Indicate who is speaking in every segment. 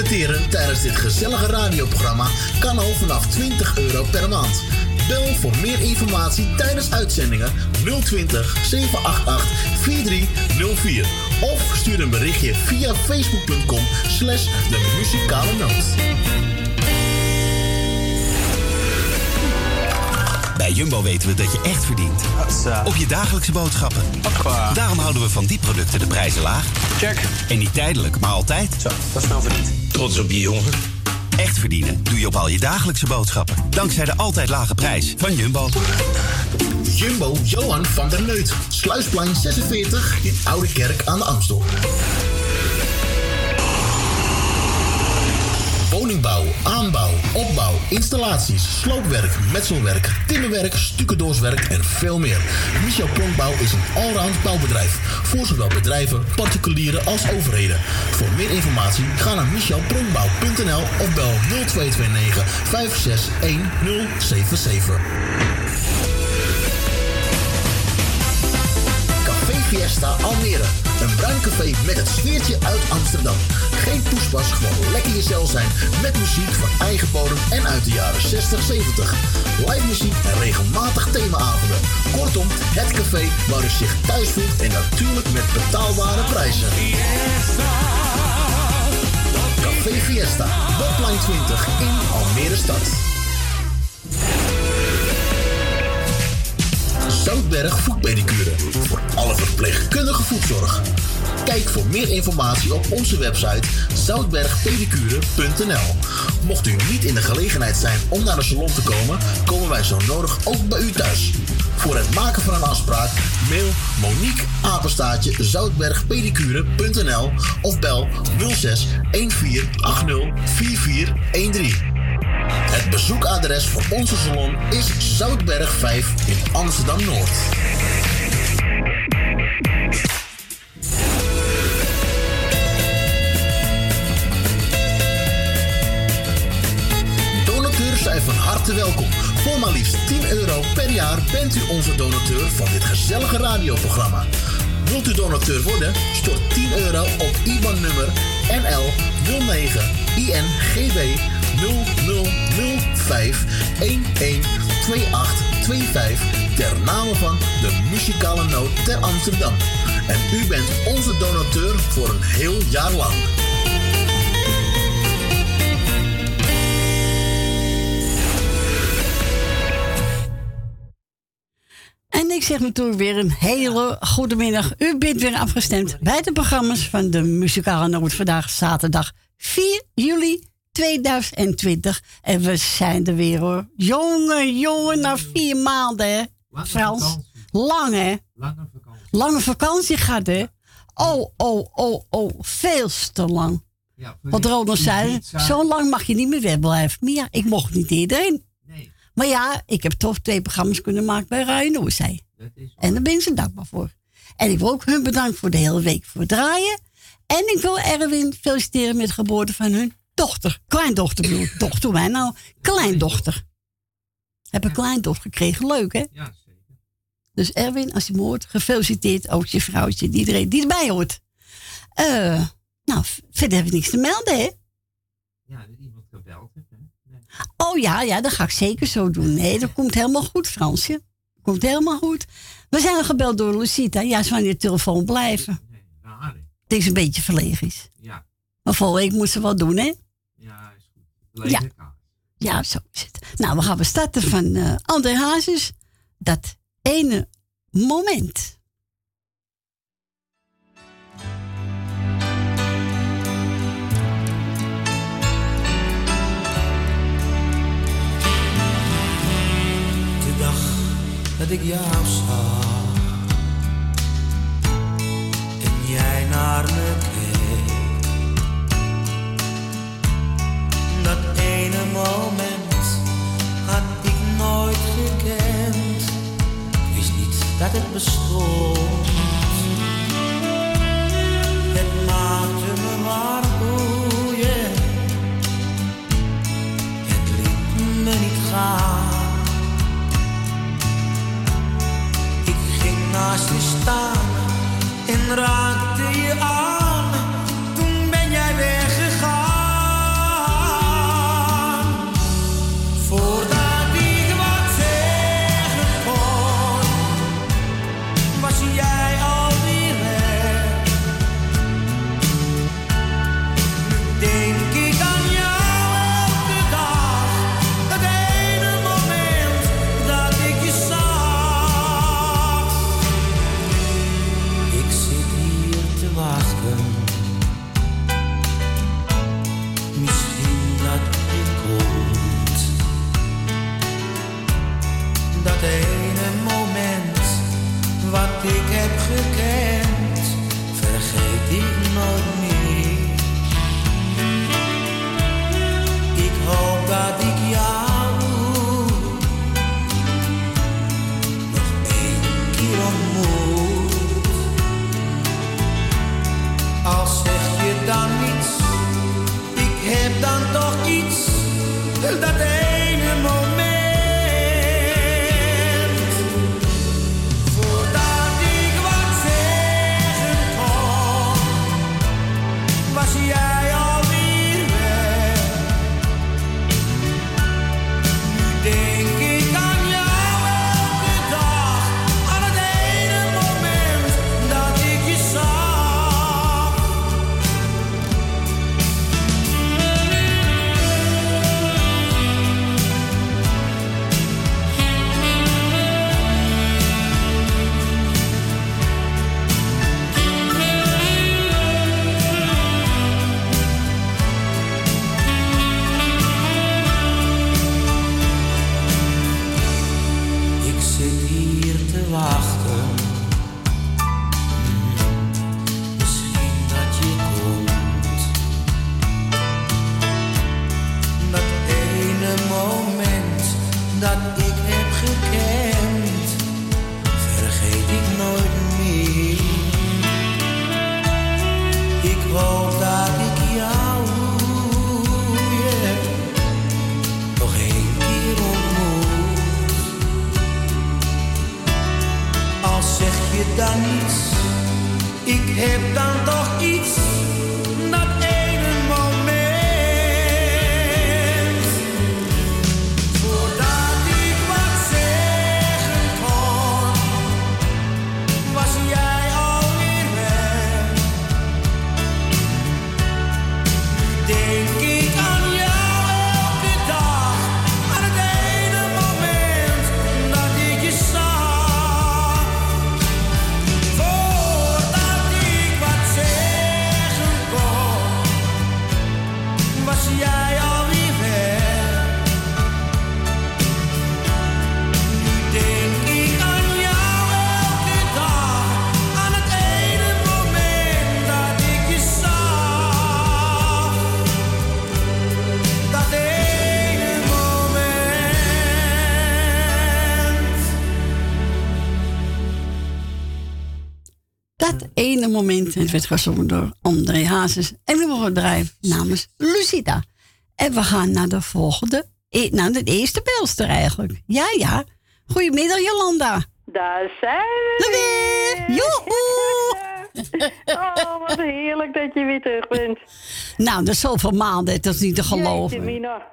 Speaker 1: Adverteren tijdens dit gezellige radioprogramma kan al vanaf 20 euro per maand. Bel voor meer informatie tijdens uitzendingen 020 788 4304 of stuur een berichtje via facebook.com slash de muzikale noot.
Speaker 2: Bij Jumbo weten we dat je echt verdient. Op je dagelijkse boodschappen. Daarom houden we van die producten de prijzen laag.
Speaker 3: Check.
Speaker 2: En niet tijdelijk, maar altijd.
Speaker 3: Zo, dat is wel verdiend.
Speaker 2: Trots op je jongen. Echt verdienen doe je op al je dagelijkse boodschappen. Dankzij de altijd lage prijs van Jumbo.
Speaker 1: Jumbo Johan van der Neut. Sluisplein 46 in Oude Kerk aan de Amstel. Woningbouw, aanbouw, opbouw, installaties, sloopwerk, metselwerk, timmerwerk, stucadoorswerk en veel meer. Michel Pronkbouw is een allround bouwbedrijf. Voor zowel bedrijven, particulieren als overheden. Voor meer informatie ga naar michelpronkbouw.nl of bel 0229 561077. Café Fiesta Almere. Een bruin café met het sfeertje uit Amsterdam. Geen poespas, gewoon lekker jezelf zijn. Met muziek van eigen bodem en uit de jaren 60, 70. Live muziek en regelmatig themaavonden. Kortom, het café waar u zich thuis voelt en natuurlijk met betaalbare prijzen. Café Fiesta, Botline 20 in Almere Stad. Zoutberg Voetpedicure. Voor alle verpleegkundige voetzorg. Kijk voor meer informatie op onze website zoutbergpedicure.nl. Mocht u niet in de gelegenheid zijn om naar de salon te komen, komen wij zo nodig ook bij u thuis. Voor het maken van een afspraak mail Monique Apenstaatje zoutbergpedicure.nl of bel 06 1480 4413. Het bezoekadres voor onze salon is Zoutberg 5 in Amsterdam Noord. Donateurs zijn van harte welkom. Voor maar liefst 10 euro per jaar bent u onze donateur van dit gezellige radioprogramma. Wilt u donateur worden? Stort 10 euro op IBAN-nummer NL 09 INGB 0005 112825 ter name van de muzikale noot ter Amsterdam. En u bent onze donateur voor een heel jaar lang.
Speaker 4: En ik zeg natuurlijk weer een hele goede middag. U bent weer afgestemd bij de programma's van de Muzikale Noot. Vandaag zaterdag 4 juli 2020. En we zijn er weer hoor. Jongen, jongen, na vier maanden hè. Frans. Lang hè.
Speaker 5: Lange vakantie.
Speaker 4: Lange vakantie gaat hè. Oh, oh, oh, oh. Veel te lang.
Speaker 5: Ja,
Speaker 4: Wat Ronald zei, zo lang mag je niet meer wegblijven. Maar ja, ik mocht niet iedereen.
Speaker 5: Nee.
Speaker 4: Maar ja, ik heb toch twee programma's kunnen maken bij.
Speaker 5: Dat is
Speaker 4: En daar ben ik ze dankbaar voor. En ik wil ook hun bedanken voor de hele week voor het draaien. En ik wil Erwin feliciteren met de geboorte van hun dochter. Kleindochter bedoel ik. Dochter, mij nou. Kleindochter. Heb een kleindochter gekregen. Leuk, hè?
Speaker 5: Ja, zeker.
Speaker 4: Dus Erwin, als je me hoort, gefeliciteerd. Ook je vrouwtje, iedereen die erbij hoort. Eh, nou, verder heb ik niks te melden, hè?
Speaker 5: Ja, dat iemand gebeld heeft. Hè? Nee.
Speaker 4: Oh ja, ja, dat ga ik zeker zo doen. Nee, dat komt helemaal goed, Fransje. Komt helemaal goed. We zijn al gebeld door Lucita. Ja, ze van de telefoon blijven.
Speaker 5: Nee, hè?
Speaker 4: Het is een beetje verlegen is.
Speaker 5: Ja,
Speaker 4: Maar volgende week moet ze wel doen, hè?
Speaker 5: ja, is goed. Kaart.
Speaker 4: Ja, zo is het. Nou, we gaan we starten van eh André Hazes. Dat ene moment.
Speaker 6: De dag dat ik jou zag en jij naar me dat ene moment had ik nooit gekend. Ik wist niet dat het bestond. Het maakte me maar boeien. Het liet me niet gaan. Ik ging naast je staan en raakte je aan.
Speaker 7: Moment, het
Speaker 4: werd gezongen door André Hazes en we bedrijf namens Lucida. En we gaan naar de volgende, e- naar de eerste belster eigenlijk. Ja, ja. Goedemiddag Jolanda.
Speaker 3: Daar zijn we
Speaker 4: Er weer. Joehoe.
Speaker 3: Oh, wat heerlijk dat je weer terug bent.
Speaker 4: Nou, dat is zoveel maanden, dat is niet te
Speaker 3: Jeetje,
Speaker 4: geloven.
Speaker 3: Mina.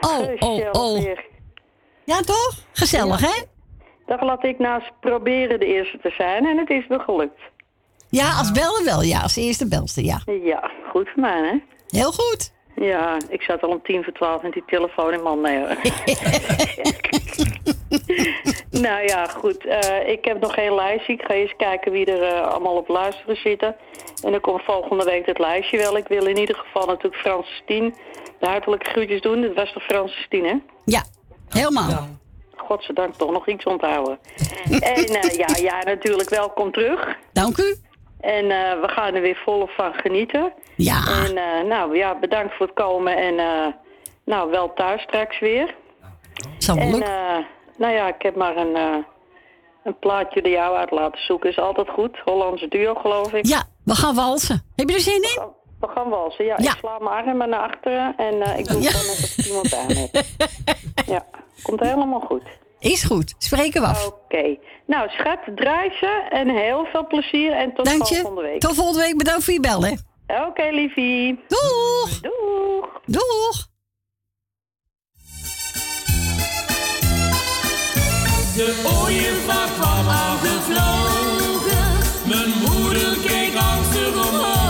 Speaker 4: Oh, oh,
Speaker 3: Gezellig
Speaker 4: oh.
Speaker 3: weer.
Speaker 4: Ja, toch? Gezellig, hè?
Speaker 3: Dag laat ik eens proberen de eerste te zijn en het is me gelukt.
Speaker 4: Ja, als bellen wel. Ja, als eerste belster, ja.
Speaker 3: Ja, goed voor mij, hè?
Speaker 4: Heel goed.
Speaker 3: Ja, ik zat al om tien voor twaalf met die telefoon in mijn nee, hoor. nou ja, goed. eh, ik heb nog geen lijstje. Ik ga eens kijken wie er eh, allemaal op luisteren zitten. En dan komt volgende week het lijstje wel. Ik wil in ieder geval natuurlijk Francis Tien de hartelijke groetjes doen. Dat was toch Francis Tien, hè?
Speaker 4: Ja, helemaal.
Speaker 3: Godzijdank toch nog iets onthouden. en eh, ja, ja, natuurlijk welkom terug.
Speaker 4: Dank u.
Speaker 3: En eh, we gaan er weer volop van genieten.
Speaker 4: Ja,
Speaker 3: En eh, nou ja, bedankt voor het komen en eh, nou wel thuis straks weer.
Speaker 4: zal wel
Speaker 3: En
Speaker 4: lukken.
Speaker 3: nou ja, ik heb maar een, een plaatje er jou uit laten zoeken. Is altijd goed. Hollandse duo geloof ik.
Speaker 4: Ja, we gaan walsen. Heb je er zin in?
Speaker 3: We gaan walsen. Ja,
Speaker 4: Ja.
Speaker 3: ik sla mijn armen naar achteren en ik doe
Speaker 4: Ja.
Speaker 3: gewoon net of iemand aan heeft. Ja, komt helemaal goed.
Speaker 4: Is goed. Spreken we af.
Speaker 3: Oké. Nou, schat, draai ze en heel veel plezier en tot
Speaker 4: Dank
Speaker 3: volgende
Speaker 4: je.
Speaker 3: week.
Speaker 4: Tot volgende week. Bedankt voor je bel, hè.
Speaker 3: Oké, liefie.
Speaker 4: Doeg.
Speaker 3: Doeg.
Speaker 4: Doeg.
Speaker 6: De ooievaar kwam aangevlogen. Mijn moeder keek angstig omhoog.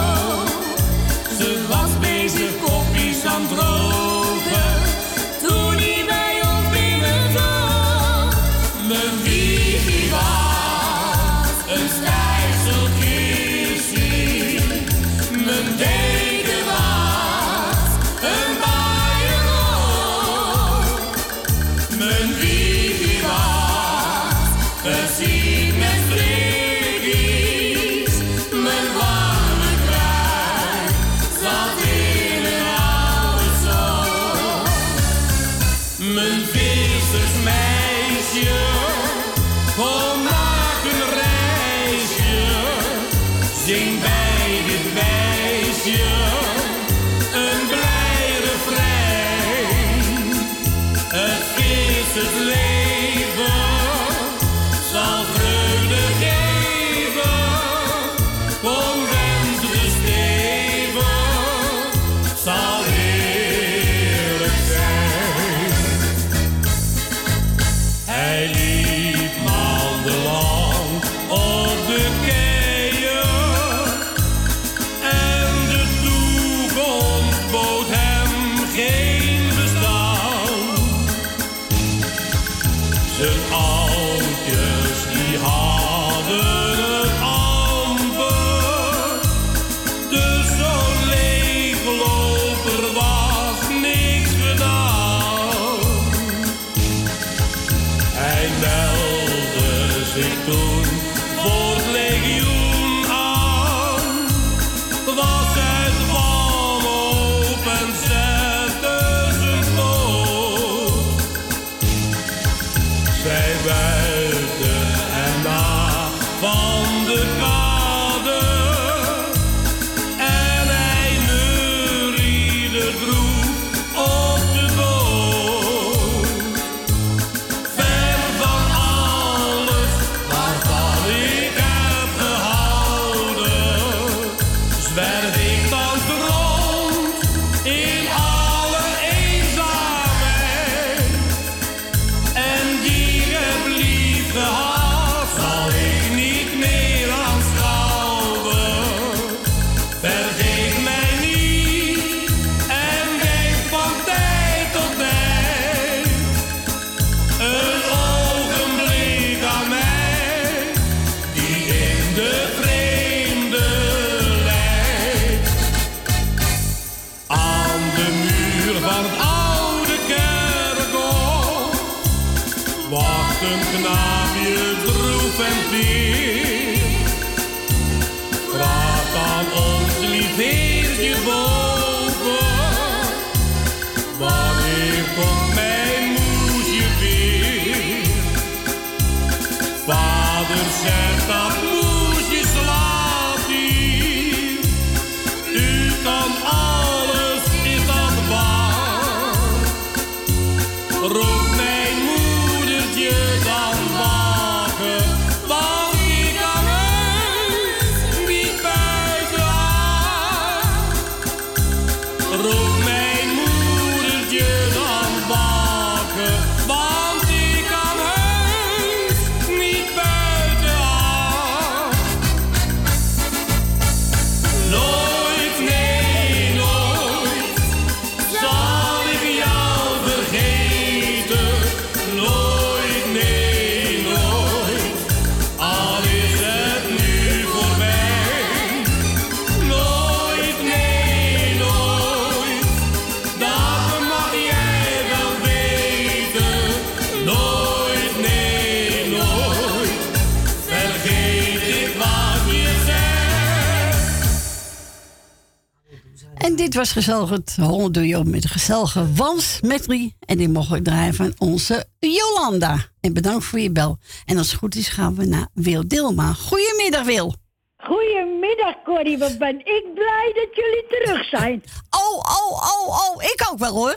Speaker 6: Dit was
Speaker 4: gezellig het Holland met de gezellige Wans Metri. En die mogen we draaien van onze Jolanda. En bedankt voor je bel. En als het goed is gaan we naar Wil Dilma. Goedemiddag Wil.
Speaker 8: Goedemiddag Corrie, wat ben ik blij dat jullie terug zijn.
Speaker 4: Oh, oh, oh, oh, ik ook wel hoor.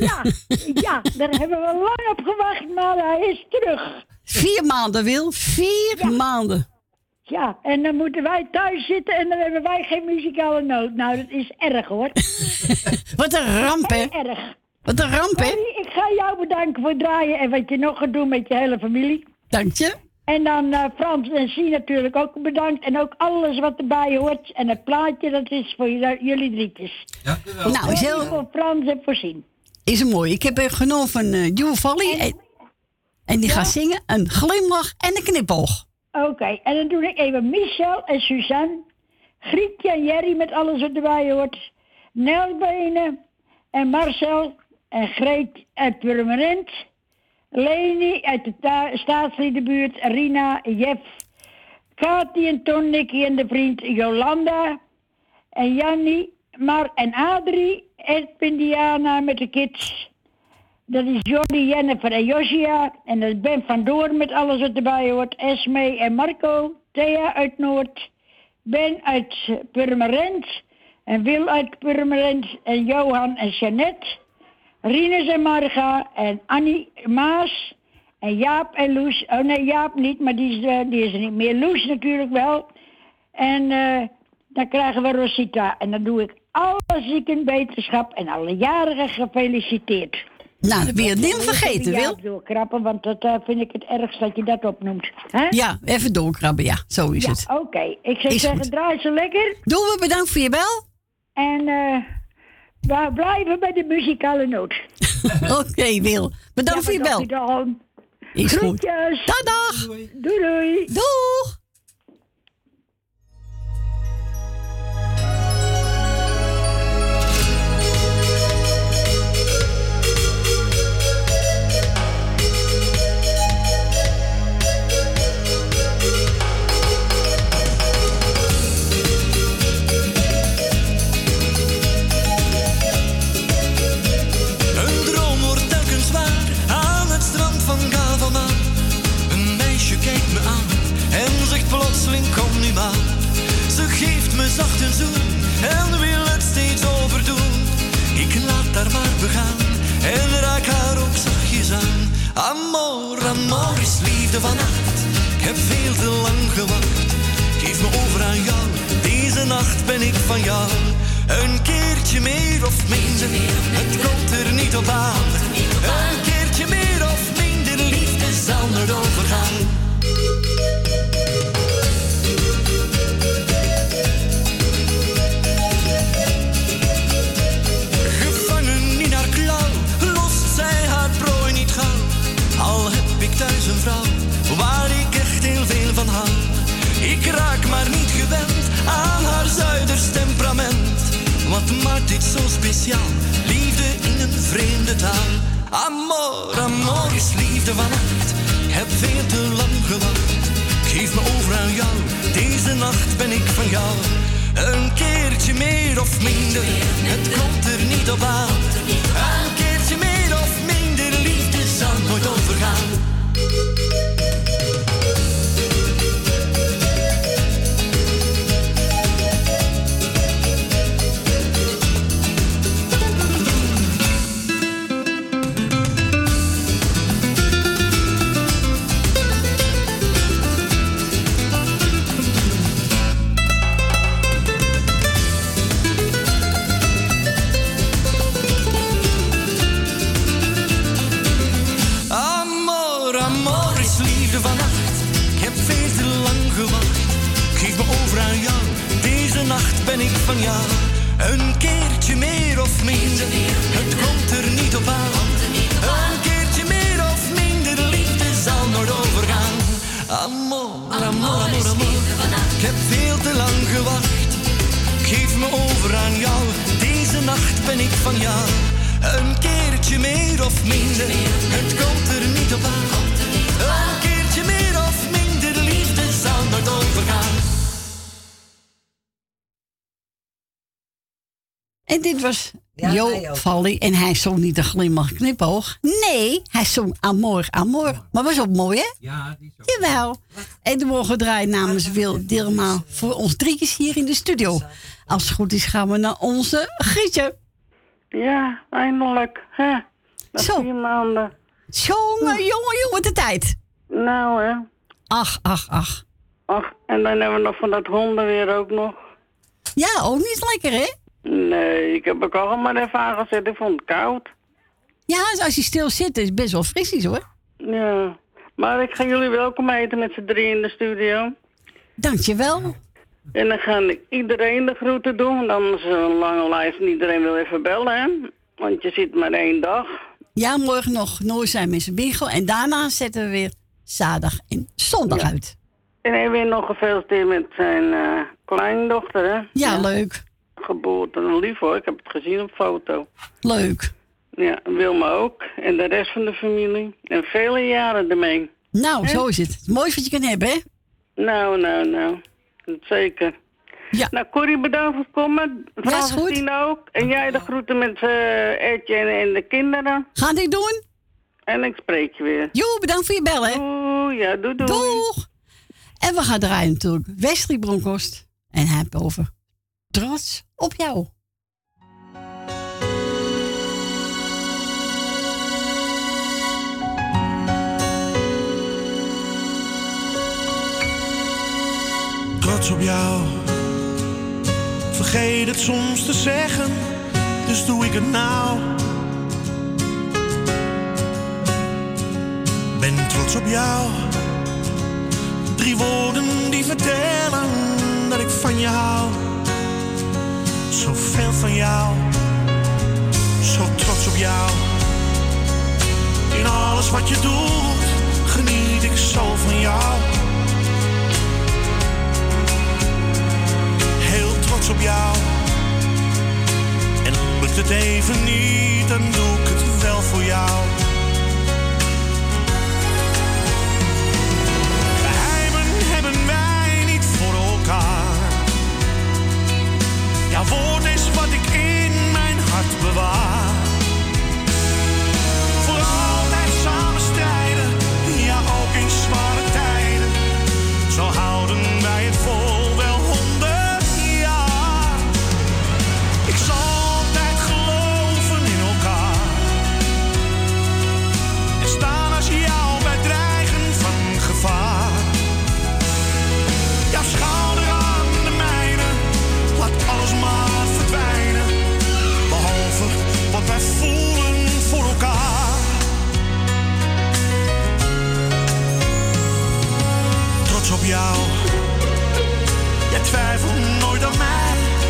Speaker 8: Ja, ja, daar hebben we lang op gewacht, maar hij is terug.
Speaker 4: Vier maanden Wil, vier maanden.
Speaker 8: Ja, en dan moeten wij thuis zitten en dan hebben wij geen muzikale noot. Nou, dat is erg hoor.
Speaker 4: Wat een ramp hè.
Speaker 8: Heel erg.
Speaker 4: Wat een ramp hè.
Speaker 8: Ik ga jou bedanken voor het draaien en wat je nog gaat doen met je hele familie.
Speaker 4: Dank je.
Speaker 8: En dan eh, Frans en Sien natuurlijk ook bedankt. En ook alles wat erbij hoort. En het plaatje, dat is voor jullie drietjes.
Speaker 5: Dank u wel.
Speaker 4: Nou, is heel-
Speaker 8: Voor Frans en voor Sien.
Speaker 4: Is een mooi. Ik heb genomen van uh, Joe Valley. En, en die gaat zingen een glimlach en een knipoog.
Speaker 8: Oké, en dan doe ik even Michel en Suzanne. Grietje en Jerry met alles wat erbij hoort. Nelbenen en Marcel en Greet uit Purmerend. Leni uit de ta- staatsliedenbuurt. Rina, Jeff, Kati en Ton, Nicky en de vriend Jolanda. En Jannie, Mar en Adrie. Edwin Diana met de kids. Dat is Jordi, Jennifer en Josia. En dat is Ben van Doorn met alles wat erbij hoort. Esme en Marco. Thea uit Noord. Ben uit Purmerend. En Wil uit Purmerend. En Johan en Jeannette. Rinus en Marga. En Annie Maas. En Jaap en Loes. Oh nee, Jaap niet, maar die is, eh, die er niet meer. Loes natuurlijk wel. En eh, dan krijgen we Rosita. En dan doe ik alle zieken wetenschap en alle jarigen gefeliciteerd.
Speaker 4: Nou, dan ben je het niet vergeten, Wil.
Speaker 8: Ja, doorkrappen, want dat eh, vind ik het ergst dat je dat opnoemt. Hè?
Speaker 4: Ja, even doorkrabben, ja. Zo is
Speaker 8: Ja,
Speaker 4: het.
Speaker 8: oké. Ik zou
Speaker 4: Is
Speaker 8: zeggen,
Speaker 4: goed.
Speaker 8: draai ze lekker.
Speaker 4: Doen we, bedankt voor je bel.
Speaker 8: En eh, we blijven bij de muzikale noot.
Speaker 4: Oké, Wil. Bedankt voor je bel.
Speaker 8: Dan.
Speaker 4: Is goed.
Speaker 8: Groetjes.
Speaker 4: Dag, dag.
Speaker 8: Doei, doei.
Speaker 4: Doeg.
Speaker 9: En wil het steeds overdoen. Ik laat haar maar begaan en raak haar ook zachtjes aan. Amor, amor is liefde vannacht. Ik heb veel te lang gewacht. Geef me over aan jou, deze nacht ben ik van jou. Een keertje meer of minder, het komt er niet op aan. Een keertje meer of minder, liefde zal nooit overgaan. Ik raak maar niet gewend aan haar zuiders temperament. Wat maakt dit zo speciaal? Liefde in een vreemde taal. Amor, amor is liefde vannacht. Heb veel te lang gewacht. Geef me over aan jou, deze nacht ben ik van jou. Een keertje meer of minder, het komt er niet op aan. Van. Een keertje meer of minder. Het komt er niet op aan. Een keertje meer of minder. Liefde zal nooit overgaan. Amor, amor, amor, amor. Ik heb veel te lang gewacht. Geef me over aan jou. Deze nacht ben ik van jou. Een keertje meer of minder. Het komt er niet op aan.
Speaker 4: En dit was
Speaker 10: Ja,
Speaker 4: Jo. Valli. En hij zong niet een glimlach knipoog. Nee, hij zong Amor, Amor. Maar was ook mooi, hè?
Speaker 5: Ja, die is ook.
Speaker 4: Jawel. En de morgen draaien namens Wil Dilma voor ons drietjes hier in de studio. Als het goed is gaan we naar onze Grietje.
Speaker 11: Ja, eindelijk. Hè? Na
Speaker 4: Zo.
Speaker 11: vier maanden.
Speaker 4: Jongen, jongen, jongen, de tijd.
Speaker 11: Nou, hè.
Speaker 4: Ach, ach, ach.
Speaker 11: Ach, en dan hebben we nog van dat hondenweer ook nog.
Speaker 4: Ja, ook niet lekker, hè?
Speaker 11: Nee, ik heb ook al maar even aangezet. Ik vond het koud.
Speaker 4: Ja, als je stil zit, is het best wel frisjes, hoor.
Speaker 11: Ja. Maar ik ga jullie welkom eten met z'n drie in de studio.
Speaker 4: Dankjewel.
Speaker 11: En dan ga ik iedereen de groeten doen. Want anders is een lange lijst en iedereen wil even bellen, hè. Want je zit maar één dag.
Speaker 4: Ja, morgen nog nooit zijn met zijn. En daarna zetten we weer zaterdag en zondag uit.
Speaker 11: En hij weer nog gefeliciteerd met zijn eh, kleindochter, hè.
Speaker 4: Ja, leuk.
Speaker 11: Geboorte. Lief hoor, ik heb het gezien op foto.
Speaker 4: Leuk.
Speaker 11: Ja, Wilma ook. En de rest van de familie. En vele jaren ermee.
Speaker 4: Nou, zo is het. Het mooiste wat je kan hebben, hè?
Speaker 11: Nou, nou, nou. Zeker.
Speaker 4: Ja.
Speaker 11: Nou, Corrie, bedankt voor het komen.
Speaker 4: Ja.
Speaker 11: Francine ook. En jij de groeten met uh, Etje en, en de kinderen.
Speaker 4: Ga ik doen.
Speaker 11: En ik spreek je weer.
Speaker 4: Jo, bedankt voor je bellen.
Speaker 11: Doei, ja, doei, doei.
Speaker 4: Doeg. En we gaan draaien natuurlijk Wesley Bronkhorst. En hij heeft over trots op jou.
Speaker 12: Trots op jou. Vergeet het soms te zeggen, dus doe ik het nou. Ben trots op jou. Drie woorden die wat je doet, geniet ik zo van jou. Heel trots op jou. En lukt het even niet, dan doe ik het wel voor jou.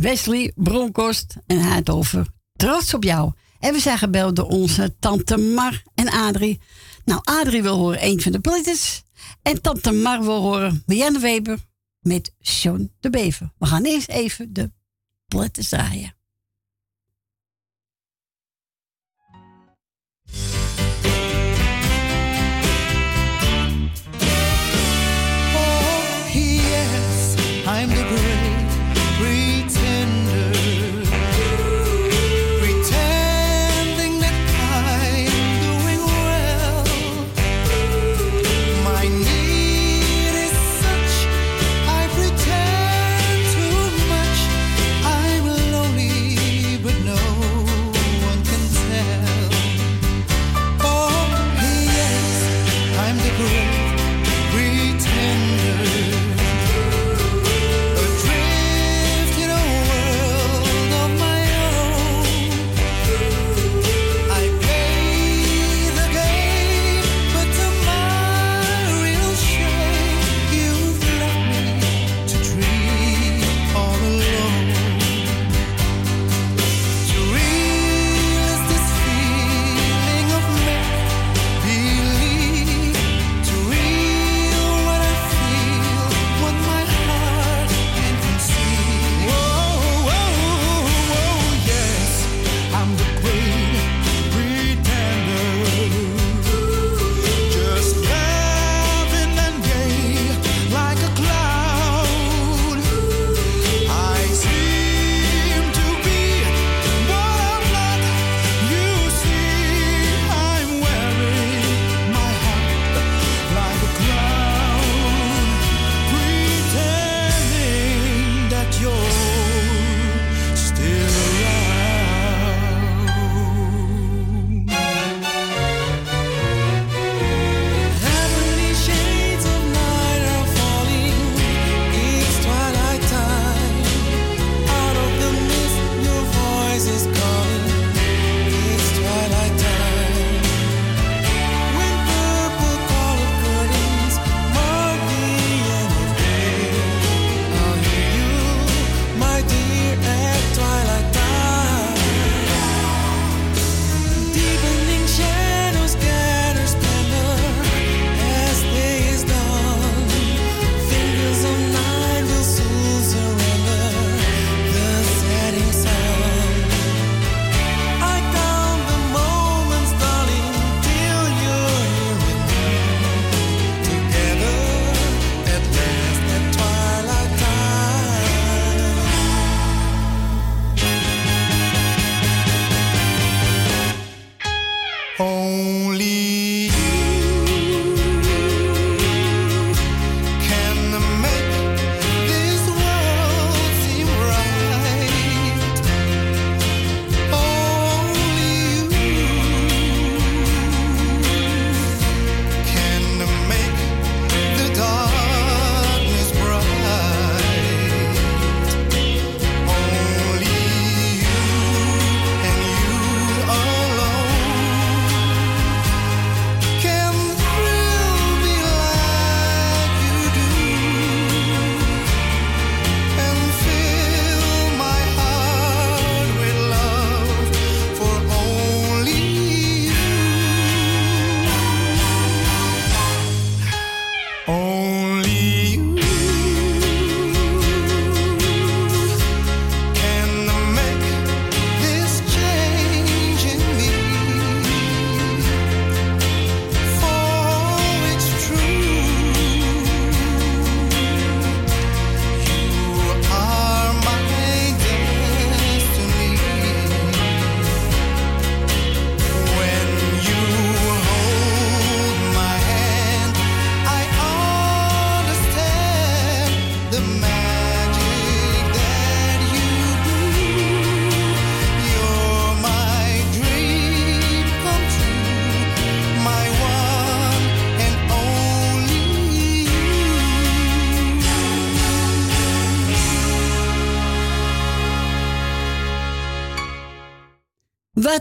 Speaker 4: Wesley Bronkhorst en hij had over trots op jou. En we zijn gebeld door onze tante Mar en Adrie. Nou, Adrie wil horen een van de Blitters. En tante Mar wil horen Marianne Weber met Sean de Bever. We gaan eerst even de Blitters draaien.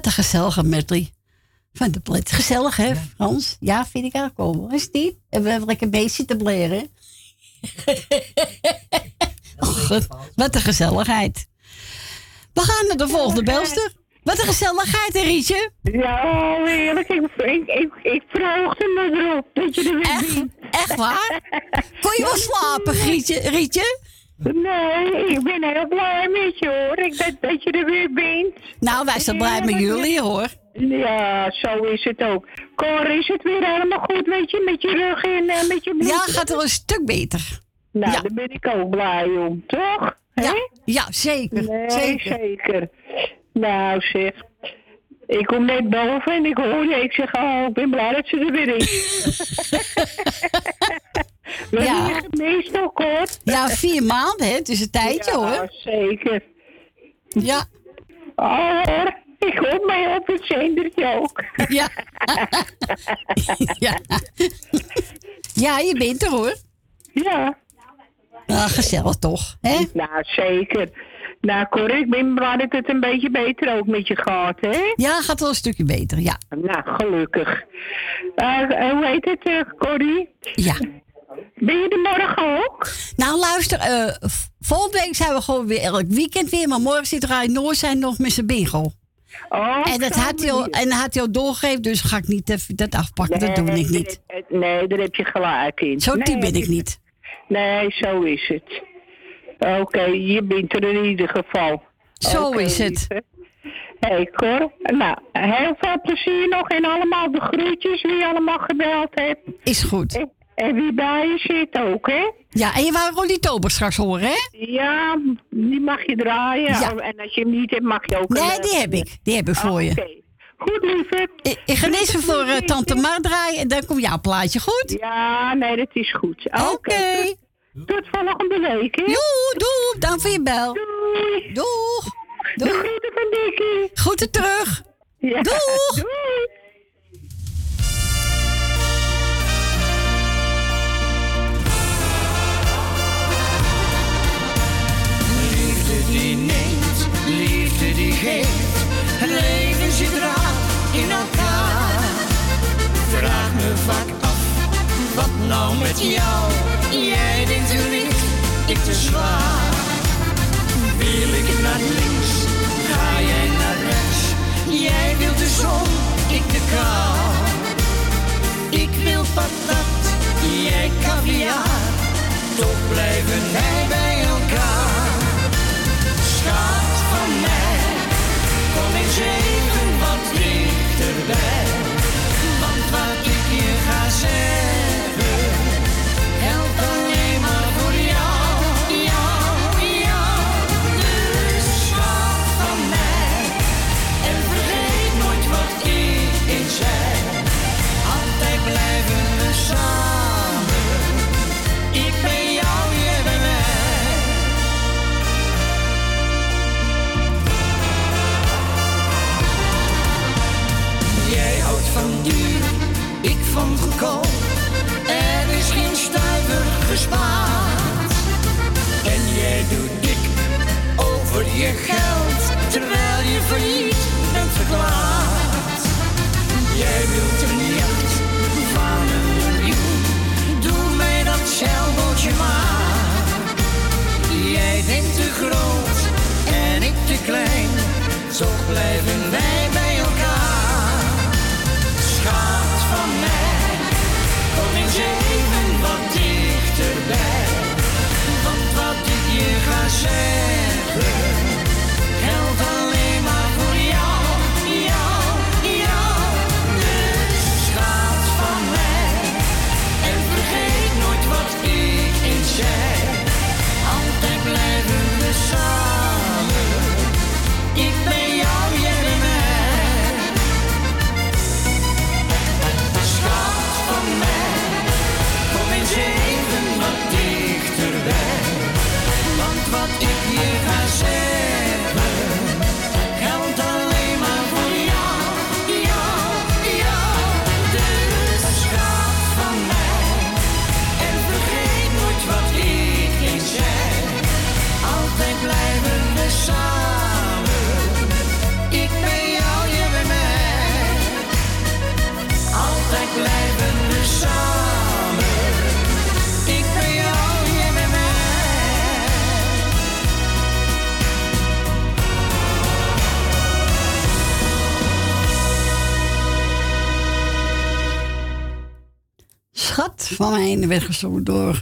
Speaker 4: Een gezellige medley. Van de plet. Gezellig, hè, Frans? Ja, vind ik ook wel. Is het niet? En we hebben lekker bezig zitten bleren. oh, wat een gezelligheid. We gaan naar de volgende belster. Wat een gezelligheid, hè, Rietje?
Speaker 13: Ja, heerlijk. Ik, ik, ik, ik verhoogde me erop dat je er weer
Speaker 4: echt, Echt waar? Kon je wel slapen, Rietje? Rietje?
Speaker 13: Nee, ik ben heel blij met je hoor. Ik dat, dat je er weer bent.
Speaker 4: Nou, wij zijn blij met jullie hoor.
Speaker 13: Ja, zo is het ook. Cor, is het weer helemaal goed met je, met je rug en uh, met je bloed?
Speaker 4: Ja, gaat wel een stuk beter.
Speaker 13: Nou,
Speaker 4: ja.
Speaker 13: daar ben ik ook blij om, toch?
Speaker 4: Ja, ja zeker.
Speaker 13: Nee,
Speaker 4: zeker.
Speaker 13: zeker. Nou zeg, ik kom net boven en ik hoor je. Ik zeg, oh, ik ben blij dat ze er weer is. We
Speaker 4: Ja.
Speaker 13: ook hoor.
Speaker 4: Ja, vier maanden, hè? Het is een tijdje
Speaker 13: Ja,
Speaker 4: hoor.
Speaker 13: zeker.
Speaker 4: Ja.
Speaker 13: Oh hoor, ik hoor mij op het zendertje ook.
Speaker 4: Ja. ja. Ja, je bent er hoor.
Speaker 13: Ja.
Speaker 4: Ah, gezellig toch, hè?
Speaker 13: Nou, zeker. Nou, Cor, ik ben blij dat het een beetje beter ook met je gaat, hè?
Speaker 4: Ja, gaat wel een stukje beter, ja.
Speaker 13: Nou, gelukkig. Eh, hoe heet het, eh, Corrie?
Speaker 4: Ja.
Speaker 13: Ben je er morgen ook?
Speaker 4: Nou, luister, v- volgende week zijn we gewoon weer elk weekend weer. Maar morgen zit Rai Noor zijn nog met zijn bingo.
Speaker 13: Oh,
Speaker 4: en dat had hij al, en had hij al doorgegeven, dus ga ik niet dat afpakken. dat doe ik niet.
Speaker 13: Nee, daar heb je gelijk in.
Speaker 4: Zo
Speaker 13: nee,
Speaker 4: ben ik niet.
Speaker 13: Nee, zo is het. Oké, je bent er in ieder geval.
Speaker 4: Zo is het.
Speaker 13: lieve. Hey, Cor. Nou, heel veel plezier nog en allemaal de groetjes wie je allemaal gebeld hebt.
Speaker 4: Is goed.
Speaker 13: En wie bij je zit ook, hè?
Speaker 4: Ja, en je wou Ronnie Tober straks horen, hè?
Speaker 13: Ja, die mag je draaien.
Speaker 4: Ja.
Speaker 13: Oh, En als je hem niet hebt, mag je ook...
Speaker 4: Nee,
Speaker 13: een,
Speaker 4: die heb ik. Die heb ik voor je.
Speaker 13: Oké. Goed, lieve.
Speaker 4: Ik, ik ga even voor eh, Tante Mar draaien en dan komt jouw plaatje, goed?
Speaker 13: Ja, nee, dat is goed. Oké. Tot, tot volgende week, hè?
Speaker 4: Doei, doei. Dank voor je bel.
Speaker 13: Doei.
Speaker 4: Doeg.
Speaker 13: De groeten van Dikkie.
Speaker 4: Groeten terug.
Speaker 13: Ja.
Speaker 4: Doeg.
Speaker 13: Doei.
Speaker 14: Het leven zit raar in elkaar. Vraag me vaak af, wat nou met jou? Jij denkt te licht, ik te zwaar. Wil ik naar links, ga jij naar rechts. Jij wilt de zon, ik de kou. Ik wil patat, jij caviar. Toch blijven wij bij elkaar. Want wat ik je ga zeggen, Er is geen stuiver gespaard. En jij doet dik over je geld, terwijl je failliet bent verklaard. Jij wilt een jacht van een miljoen, doe mij dat zeilbootje maar. Jij bent te groot en ik te klein, toch blijven wij van mij. En
Speaker 4: werd gezongen door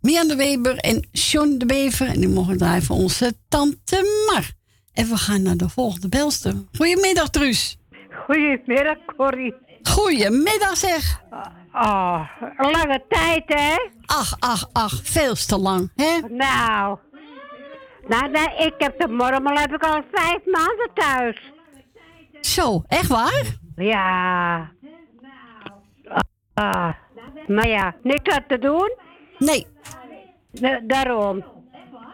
Speaker 4: Mian de Weber en John de Bever. En die mogen draaien voor onze tante Mar. En we gaan naar de volgende belster. Goedemiddag, Truus.
Speaker 15: Goedemiddag, Corrie.
Speaker 4: Goedemiddag, zeg.
Speaker 15: Oh, lange tijd, hè?
Speaker 4: Ach, ach, ach, veel te lang, hè?
Speaker 15: Nou. Nou, nee, ik heb de mormel heb ik al vijf maanden thuis.
Speaker 4: Zo, echt waar?
Speaker 15: Ja. Ah, maar ja, niks aan te doen.
Speaker 4: Nee.
Speaker 15: daarom.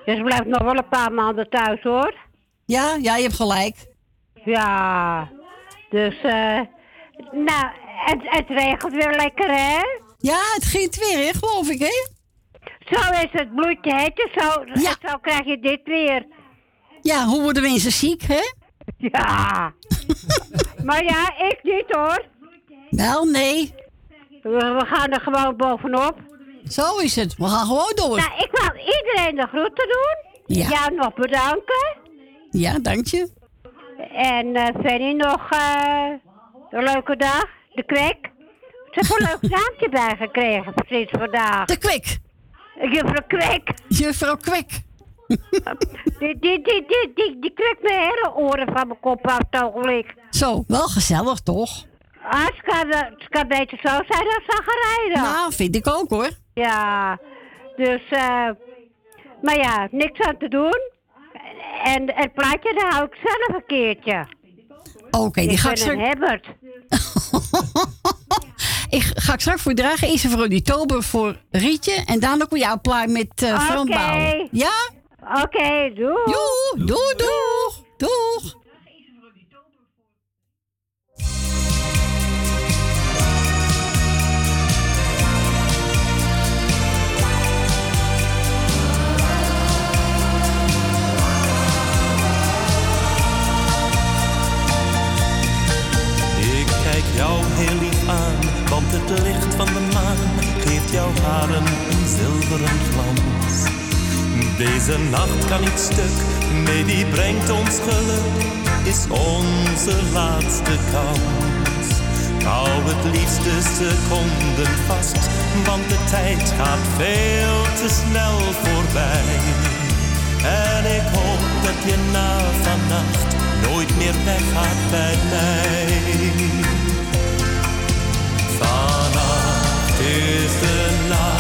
Speaker 15: Dus blijf nog wel een paar maanden thuis, hoor.
Speaker 4: Ja, ja, je hebt gelijk.
Speaker 15: Ja. Dus, eh... nou, het, het regent weer lekker, hè?
Speaker 4: Ja, het giet weer, hè, geloof ik, hè?
Speaker 15: Zo is het bloedje, hè? Dus Zo, zo krijg je dit weer.
Speaker 4: Ja, hoe worden mensen ziek, hè?
Speaker 15: Ja. maar ja, ik niet, hoor.
Speaker 4: Wel, nee.
Speaker 15: We, we gaan er gewoon bovenop.
Speaker 4: Zo is het. We gaan gewoon door.
Speaker 15: Nou, ik wil iedereen de groeten doen.
Speaker 4: Ja.
Speaker 15: Jou nog bedanken.
Speaker 4: Ja, dank je.
Speaker 15: En eh Fanny nog eh, een leuke dag. De kwek. Ze heeft een leuk naamje bijgekregen precies vandaag.
Speaker 4: De kwek.
Speaker 15: Juffrouw Kwek.
Speaker 4: Juffrouw Kwek.
Speaker 15: Die, die, die, die, die, die mijn hele oren van mijn kop af het ogenblik.
Speaker 4: Zo, wel gezellig, toch?
Speaker 15: Ah, het kan, eh, beter zo zijn dan zaggerijden.
Speaker 4: Nou, vind ik ook, hoor.
Speaker 15: Ja, dus, eh, maar ja, niks aan te doen. En het plaatje, daar hou ik zelf een keertje.
Speaker 4: Oké, die ga ik straks...
Speaker 15: een hebbert.
Speaker 4: Ik ga ik straks voor dragen. Eerst voor die Tober voor Rietje. En daarna kom jouw plaat met uh,
Speaker 15: Oké.
Speaker 4: Ja?
Speaker 15: Oké, doei.
Speaker 4: Doei, doei, doeg. Doeg.
Speaker 9: Ik jou heel lief aan, want het licht van de maan geeft jouw haren een zilveren glans. Deze nacht kan niet stuk, nee die brengt ons geluk, is onze laatste kans. Hou het liefste seconden vast, want de tijd gaat veel te snel voorbij. En ik hoop dat je na vannacht nooit meer weggaat bij mij. De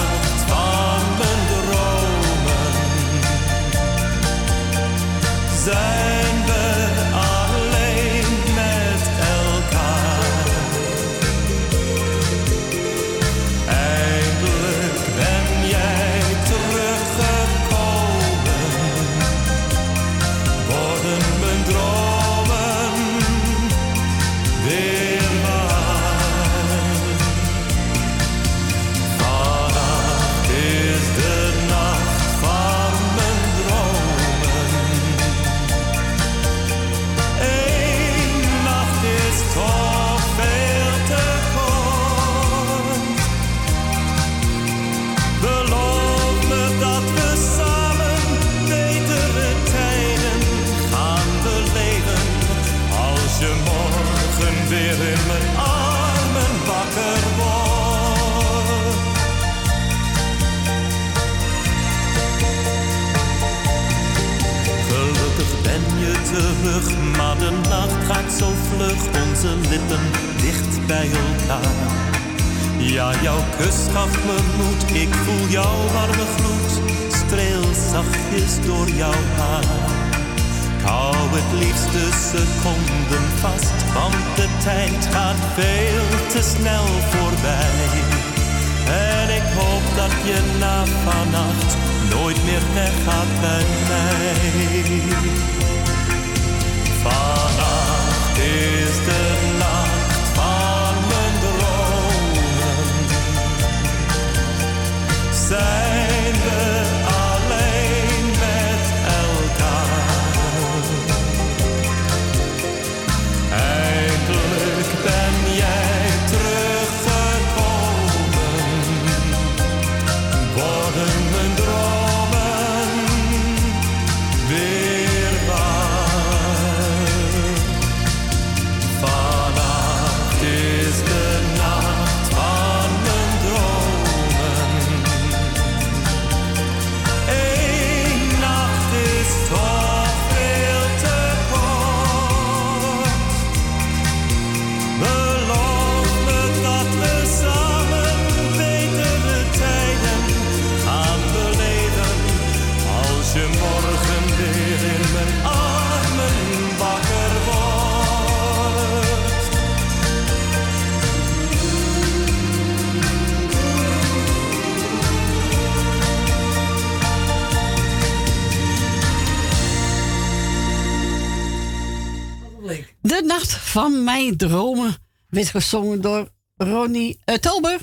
Speaker 9: Mijn Dromen
Speaker 4: werd gezongen door Ronnie uh, Tober.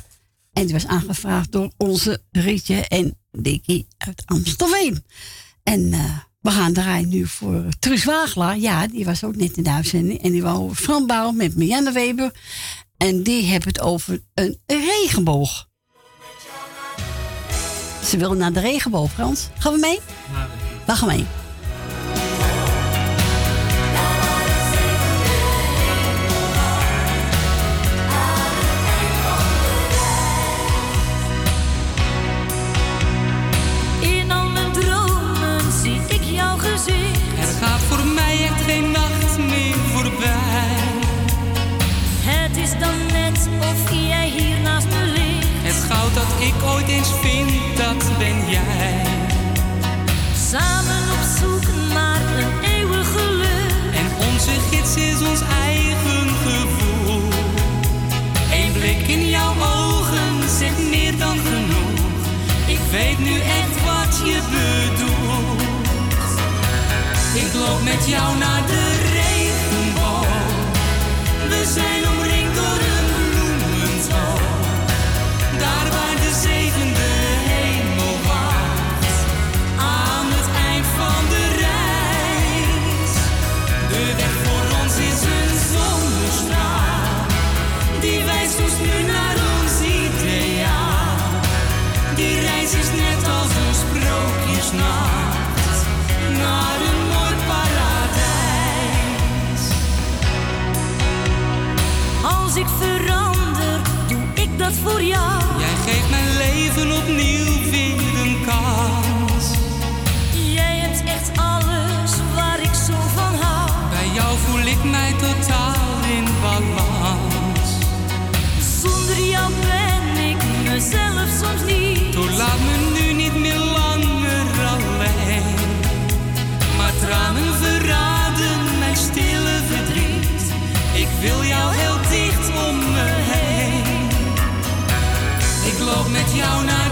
Speaker 4: En die was aangevraagd door onze Rietje en Dikkie uit Amstelveen. En uh, we gaan draaien nu voor Truus Wagelaar. Ja, die was ook net in de uitzending. En die wou Fran bouwen met Marianne Weber. En die hebben het over een regenboog. Ze wil naar de regenboog, Frans. Gaan we mee? We gaan mee.
Speaker 16: Loop met jou naar de
Speaker 6: dat voor jou.
Speaker 16: Jij geeft mijn leven opnieuw weer een kans.
Speaker 6: Jij hebt echt alles waar ik zo van hou.
Speaker 16: Bij jou voel ik mij totaal in balans.
Speaker 6: Zonder jou ben ik mezelf soms niet.
Speaker 16: Toen laat me nu niet meer langer alleen. Maar tranen loop met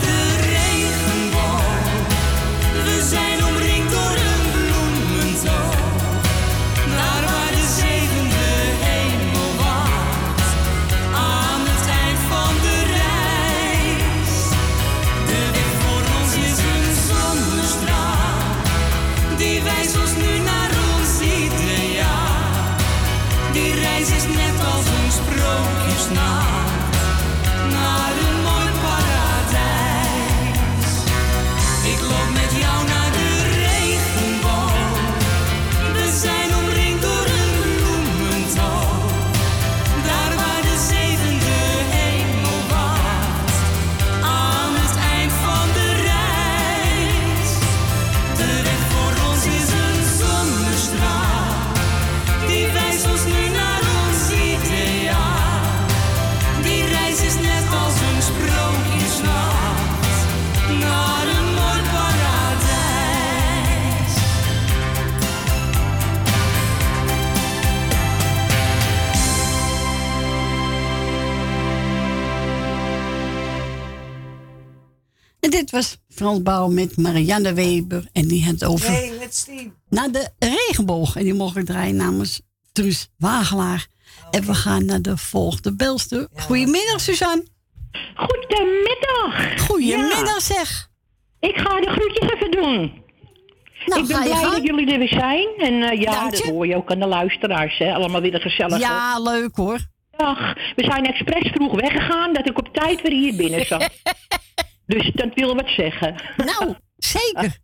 Speaker 16: met
Speaker 4: Marianne Weber. En die had het over
Speaker 17: Nee, met Stien.
Speaker 4: naar de regenboog. En die mogen draaien namens Truus Wagelaar. En we gaan naar de volgende belster. Goedemiddag, Suzanne.
Speaker 18: Goedemiddag.
Speaker 4: Goedemiddag, zeg.
Speaker 18: Ik ga de groetjes even doen.
Speaker 4: Nou,
Speaker 18: ik ben blij dat jullie er weer zijn. En eh, ja,
Speaker 4: Dank
Speaker 18: dat
Speaker 4: je.
Speaker 18: hoor je ook aan de luisteraars. Hè. Allemaal weer gezellig.
Speaker 4: Ja, leuk hoor.
Speaker 18: Dag. We zijn expres vroeg weggegaan dat ik op tijd weer hier binnen zat. dus dat wil wat zeggen.
Speaker 4: Nou, zeker.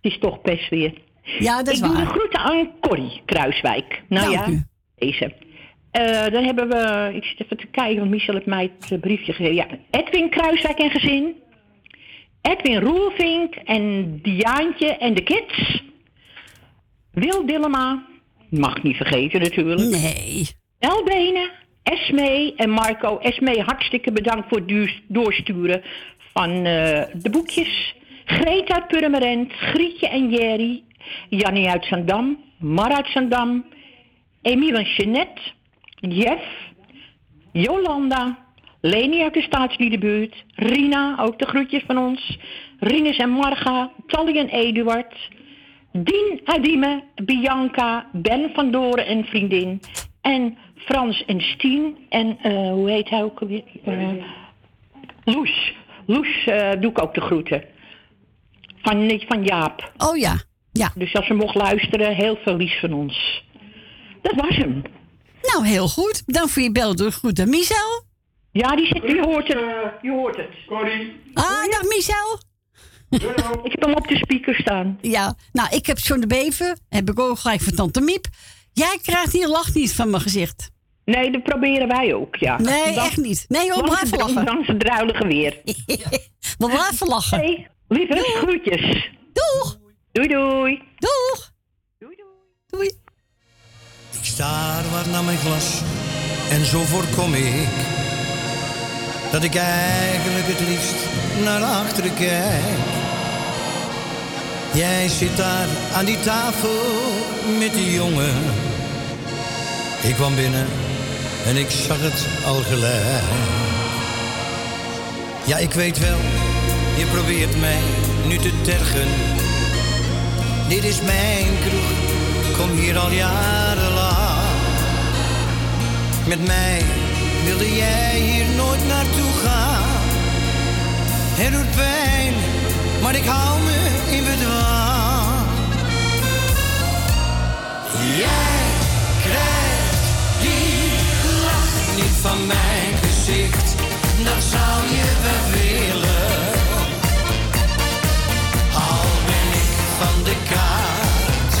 Speaker 18: Het is toch best weer.
Speaker 4: Ja, dat is
Speaker 18: ik doe
Speaker 4: waar.
Speaker 18: de groeten aan Corrie Kruiswijk. Nou
Speaker 4: Dank
Speaker 18: ja,
Speaker 4: u.
Speaker 18: deze. Eh, dan hebben we, ik zit even te kijken, want Michel heeft mij het eh, briefje gegeven. Ja, Edwin Kruiswijk en gezin. Edwin Roelvink en Diaantje en de kids. Wil Dillema, mag niet vergeten natuurlijk.
Speaker 4: Nee.
Speaker 18: Elbenen, Esme en Marco. Esme, hartstikke bedankt voor het doorsturen van eh, de boekjes. Greet uit Purmerend, Grietje en Jerry, Jannie uit Zandam, Mar uit Zandam, Emiel en Jeanette, Jeff, Jolanda, Leni uit de staatsliedenbuurt, Rina, ook de groetjes van ons, Rinus en Marga, Tally en Eduard, Dien Adime, Bianca, Ben van Doren en vriendin. En Frans en Stien. En eh, hoe heet hij ook alweer? Eh, Loes. Loes eh, doe ik ook de groeten. Van, van Jaap.
Speaker 4: Oh ja. ja.
Speaker 18: Dus als ze mocht luisteren, heel veel liefs van ons. Dat was hem.
Speaker 4: Nou, heel goed. Dan voor je bel door goed aan Michel.
Speaker 18: Ja, die zit, je hoort het. Je hoort het.
Speaker 4: Ah, dag Michel.
Speaker 18: Ik heb hem op de speaker staan.
Speaker 4: Ja, nou, ik heb John de Bever. Heb ik ook gelijk van Tante Miep. Jij krijgt hier lach niet van mijn gezicht.
Speaker 18: Nee, dat proberen wij ook, ja.
Speaker 4: Nee, echt niet. Nee, blijf
Speaker 18: dan-
Speaker 4: lachen.
Speaker 18: Dan ze druilige weer.
Speaker 4: We blijven lachen.
Speaker 18: Hey, lieve groetjes.
Speaker 4: Doeg.
Speaker 18: Doei, doei.
Speaker 4: Doeg. Doei.
Speaker 19: Ik staar waar naar mijn glas en zo voorkom ik dat ik eigenlijk het liefst naar achteren kijk. Jij zit daar aan die tafel met die jongen. Ik kwam binnen en ik zag het al gelijk. Ja, ik weet wel, je probeert mij nu te tergen. Dit is mijn kroeg, kom hier al jarenlang. Met mij wilde jij hier nooit naartoe gaan. Het doet pijn, maar ik hou me in bedwang. Jij niet van mijn gezicht, dat zou je wel willen. Al ben ik van de kaart,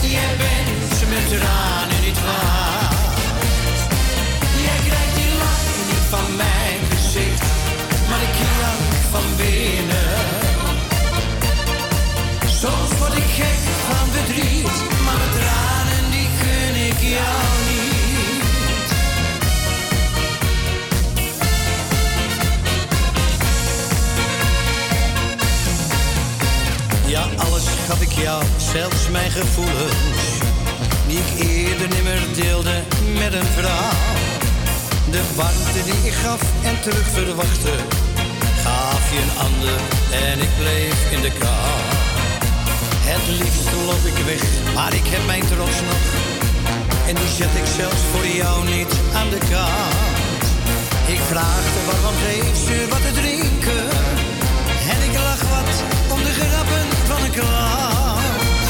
Speaker 19: jij bent met tranen niet waard. Jij krijgt die lach niet van mijn gezicht, maar ik jank van binnen. Soms word ik gek van verdriet, maar mijn tranen die gun ik jou jou, zelfs mijn gevoelens, die ik eerder nimmer deelde met een vrouw. De warmte die ik gaf en terug verwachtte, gaf je een ander en ik bleef in de kou. Het liefst loop ik weg, maar ik heb mijn trots nog. En die zet ik zelfs voor jou niet aan de kant. Ik vraagde waarom geeft ze wat te drinken. En ik lach wat grappen van een klant.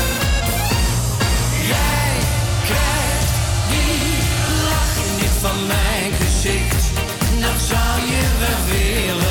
Speaker 19: Jij krijgt die lach niet van mijn gezicht. Dat zou je wel willen.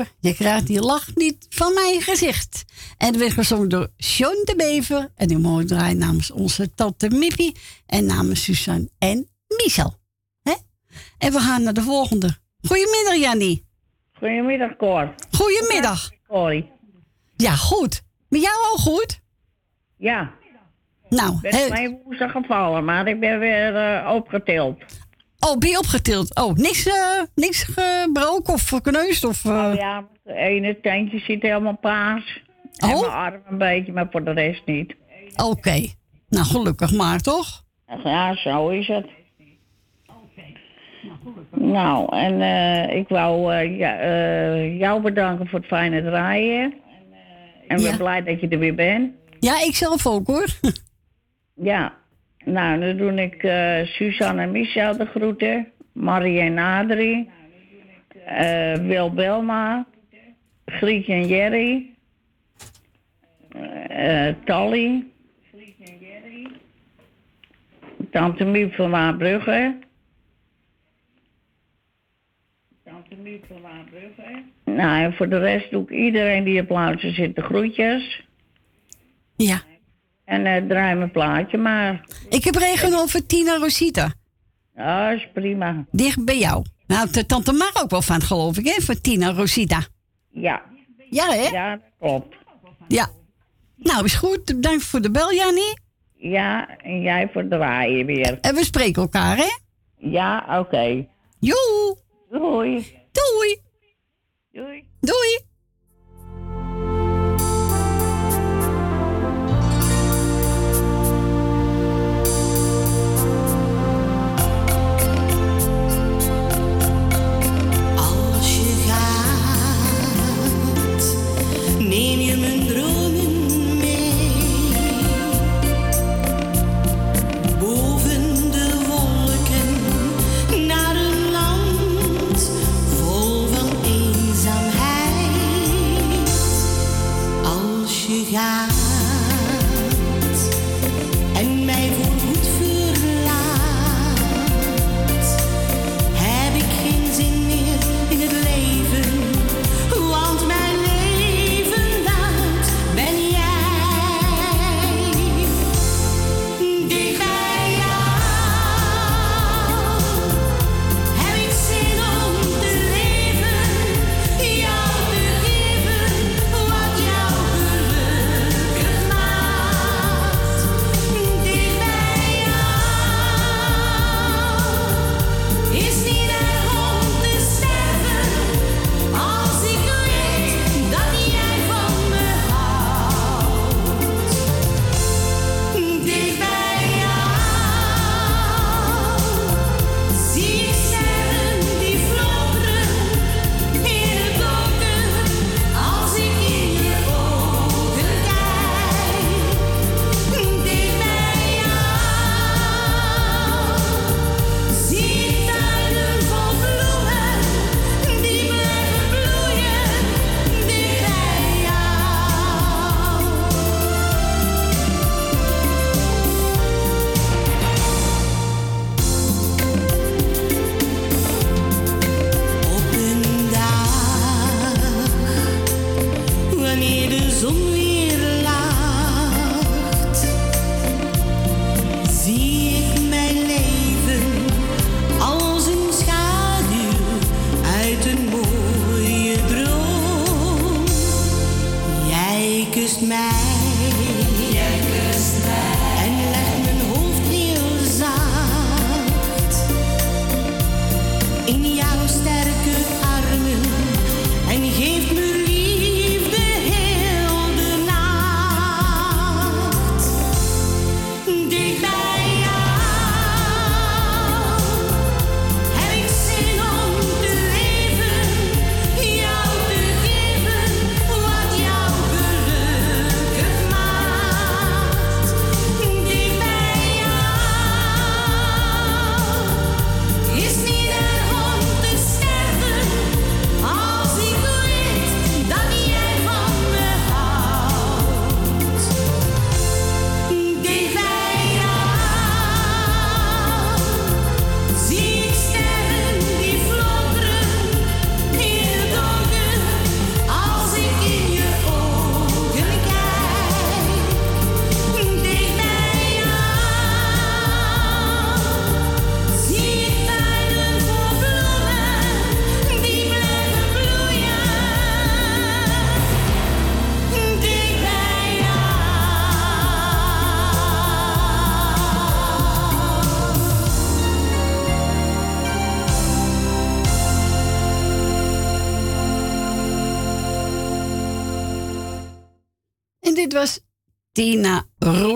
Speaker 4: Hoor, je krijgt die lach niet van mijn gezicht. En het werd gezongen door John de Bever. En die mooi draaien namens onze tante Mippie. En namens Suzanne en Michel. Hè? En we gaan naar de volgende. Goedemiddag Jannie.
Speaker 20: Goedemiddag, Cor.
Speaker 4: Goedemiddag.
Speaker 20: Corrie.
Speaker 4: Ja, goed. Met jou ook goed?
Speaker 20: Ja.
Speaker 4: Nou,
Speaker 20: Ik ben
Speaker 4: hè-
Speaker 20: mij woensdag gevallen, maar ik ben weer eh, opgetild.
Speaker 4: Oh, ben je opgetild? Oh, niks, eh, niks gebroken of gekneusd? Of,
Speaker 20: Oh ja, het ene tandje zit helemaal paars. En
Speaker 4: Oh.
Speaker 20: mijn arm een beetje, maar voor de rest niet.
Speaker 4: Oké. Nou, gelukkig maar, toch?
Speaker 20: Ja, zo is het. Nou, en eh, ik wou ja, jou bedanken voor het fijne draaien. En ben blij dat je er weer bent.
Speaker 4: Ja, ik zelf ook hoor.
Speaker 20: Ja, nou, dan doe ik eh, Suzanne en Michel de groeten. Marie en Adrie, eh, Wil Belma, Grietje en Jerry, eh Tally, Tante Miep van Waarbrugge. Tante Miep van Waarbrugge. Nou, en voor de rest doe ik iedereen die op luisteren zit de groetjes.
Speaker 21: Ja.
Speaker 20: En eh draai mijn plaatje maar.
Speaker 21: Ik heb regen over Tina Rosita.
Speaker 20: Ja, is prima.
Speaker 21: Dicht bij jou. Nou, de tante mag ook wel van, geloof ik, hè? Voor Tina Rosita.
Speaker 20: Ja.
Speaker 21: Ja, hè?
Speaker 20: Ja, dat klopt.
Speaker 21: Ja. Nou, is goed. Bedankt voor de bel, Jannie.
Speaker 20: Ja, en jij voor het draaien weer.
Speaker 21: En we spreken elkaar, hè?
Speaker 20: Ja, oké.
Speaker 21: Joe.
Speaker 20: Doei.
Speaker 21: Doei.
Speaker 20: Doei.
Speaker 21: Doei.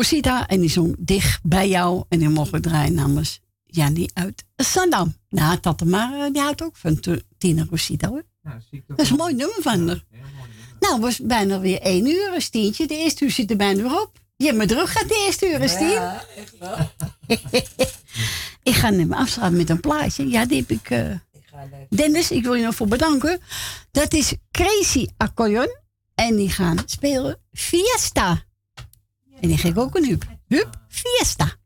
Speaker 21: Rosita. En die zong dicht bij jou. En die mogen we draaien namens Jannie uit Sandam. Nou, Tante Mar, die houdt ook van Tina Rosita hoor.
Speaker 5: Ja, zie ik toch
Speaker 21: Dat is een mooi nummer van haar. Nou, het was bijna weer één uur, een tientje. De eerste uur zit er bijna weer op.
Speaker 4: Je hebt me druk gaat de eerste uur, Stien.
Speaker 22: Ja, echt wel.
Speaker 4: ik ga net afsluiten met een plaatje. Ja, die heb ik... eh, Dennis, ik wil je nog voor bedanken. Dat is Crazy Accordeon. En die gaan spelen Fiesta. En ik ook een hup. Hup, Fiesta.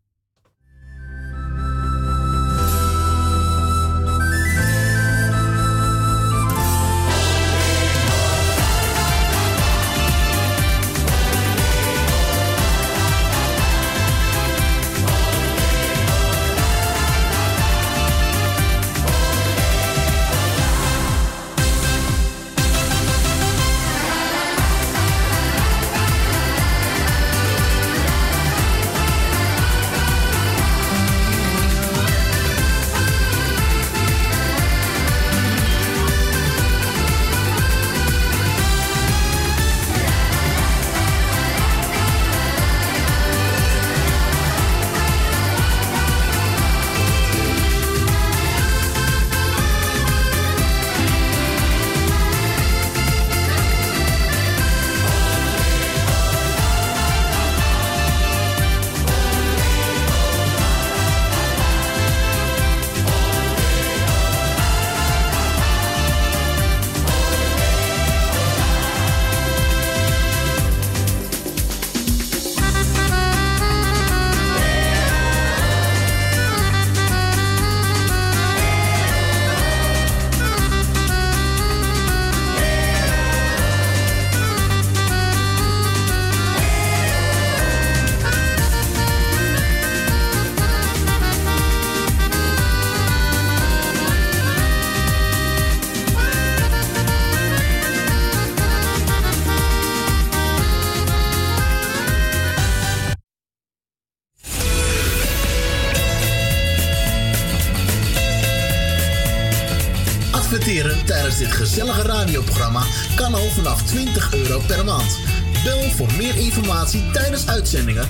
Speaker 1: Informatie tijdens uitzendingen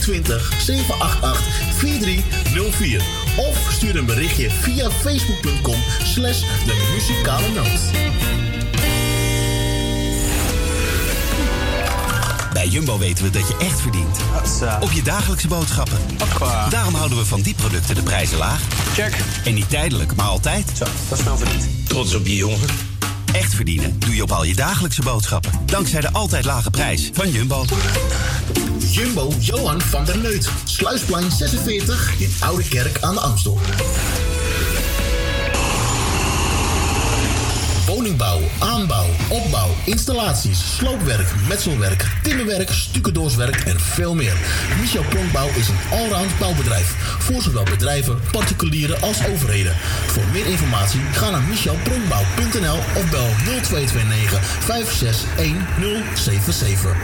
Speaker 1: 020 788 4304 of stuur een berichtje via facebook.com slash de muzikale noot.
Speaker 2: Bij Jumbo weten we dat je echt verdient. Op je dagelijkse boodschappen. Daarom houden we van die producten de prijzen laag. Check. En niet tijdelijk, maar altijd. Zo, dat is wel verdiend. Trots op je jongen. Echt verdienen doe je op al je dagelijkse boodschappen. Dankzij de altijd lage prijs van Jumbo.
Speaker 1: Jumbo Johan van der Neut. Sluisplein 46 in Oude Kerk aan de Amstel. Woningbouw, aanbouw, opbouw, installaties, sloopwerk, metselwerk, timmerwerk, stucadoorswerk en veel meer. Michel Pronkbouw is een allround bouwbedrijf. Voor zowel bedrijven, particulieren als overheden. Voor meer informatie ga naar michelpronkbouw.nl of bel 0229 561077.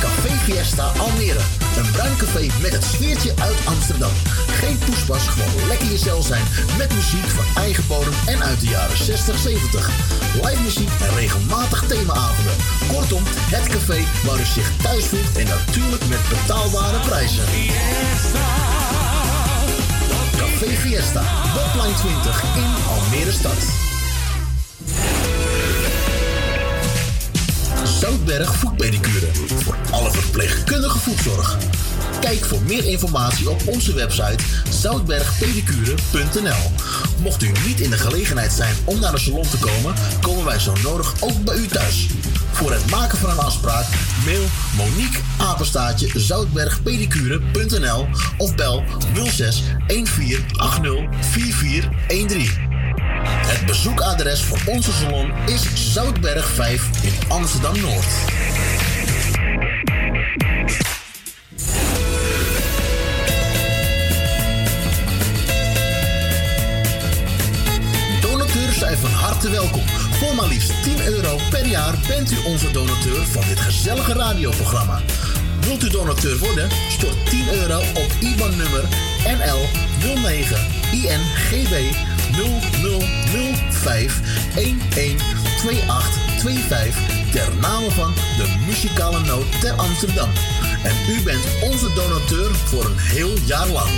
Speaker 1: Café Fiesta Almere. Een bruin café met het sfeertje uit Amsterdam. Geen poespas, gewoon lekker jezelf zijn met muziek van eigen bodem en uit de jaren 60, 70. Live muziek en regelmatig themaavonden. Kortom, het café waar u zich thuis voelt en natuurlijk met betaalbare prijzen. Café Fiesta, Botline 20 in Almere stad. Zoutberg Voetpedicure. Voor alle verpleegkundige voetzorg. Kijk voor meer informatie op onze website zoutbergpedicure.nl. Mocht u niet in de gelegenheid zijn om naar de salon te komen, komen wij zo nodig ook bij u thuis. Voor het maken van een afspraak, mail Monique Apenstaatje zoutbergpedicure.nl of bel 06 1480 4413. Het bezoekadres voor onze salon is Zoutberg 5 in Amsterdam Noord. Zijn van harte welkom. Voor maar liefst 10 euro per jaar bent u onze donateur van dit gezellige radioprogramma. Wilt u donateur worden? Stort 10 euro op IBAN-nummer NL 09 INGB 0005 112825 ter name van de muzikale noot ter Amsterdam. En u bent onze donateur voor een heel jaar lang.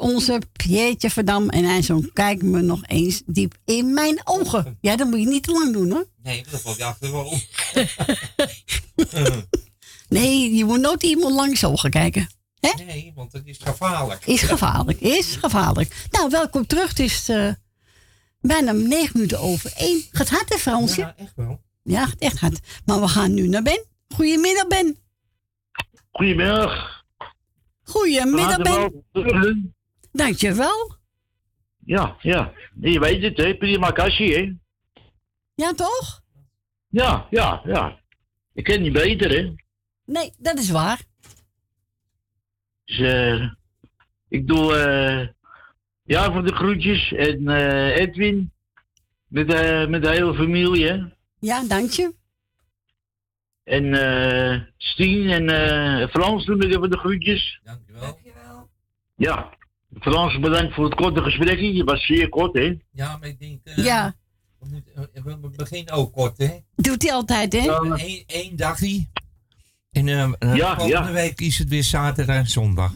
Speaker 4: Onze Pieetje Verdam. En hij zo, kijk me nog eens diep in mijn ogen. Ja, dat moet je niet te lang doen hoor.
Speaker 5: Nee, dat valt je achter wel om.
Speaker 4: Nee, je moet nooit iemand langs ogen kijken.
Speaker 5: Nee, want het is gevaarlijk.
Speaker 4: Is gevaarlijk, is gevaarlijk. Nou, welkom terug. Het is eh, bijna negen minuten over één. Gaat hard hè Fransje?
Speaker 5: Ja, echt wel.
Speaker 4: Ja, echt hard. Maar we gaan nu naar Ben. Goedemiddag Ben.
Speaker 22: Goedemiddag.
Speaker 4: Goedemiddag Ben. Dankjewel.
Speaker 22: Ja, ja. Je weet het, hè? Prima kassie, hè?
Speaker 4: Ja, toch?
Speaker 22: Ja, ja, ja. Ik ken niet beter, hè?
Speaker 4: Nee, dat is waar.
Speaker 22: Dus, eh, ik doe, eh, ja, voor de groetjes. En eh, Edwin, met, eh, met de hele familie, hè?
Speaker 4: Ja, dank je.
Speaker 22: En eh Stien en eh, Frans doen ik even de groetjes.
Speaker 5: Dankjewel.
Speaker 22: Ja. Frans, bedankt voor het korte gesprekje. Je was zeer kort, hè?
Speaker 5: Ja, maar ik denk... eh,
Speaker 4: Ja.
Speaker 5: We, moeten, eh, we beginnen ook kort, hè?
Speaker 4: Doet hij altijd, hè?
Speaker 5: Eén één dagje. En
Speaker 22: Ja,
Speaker 5: volgende
Speaker 22: ja.
Speaker 5: week is het weer zaterdag en zondag.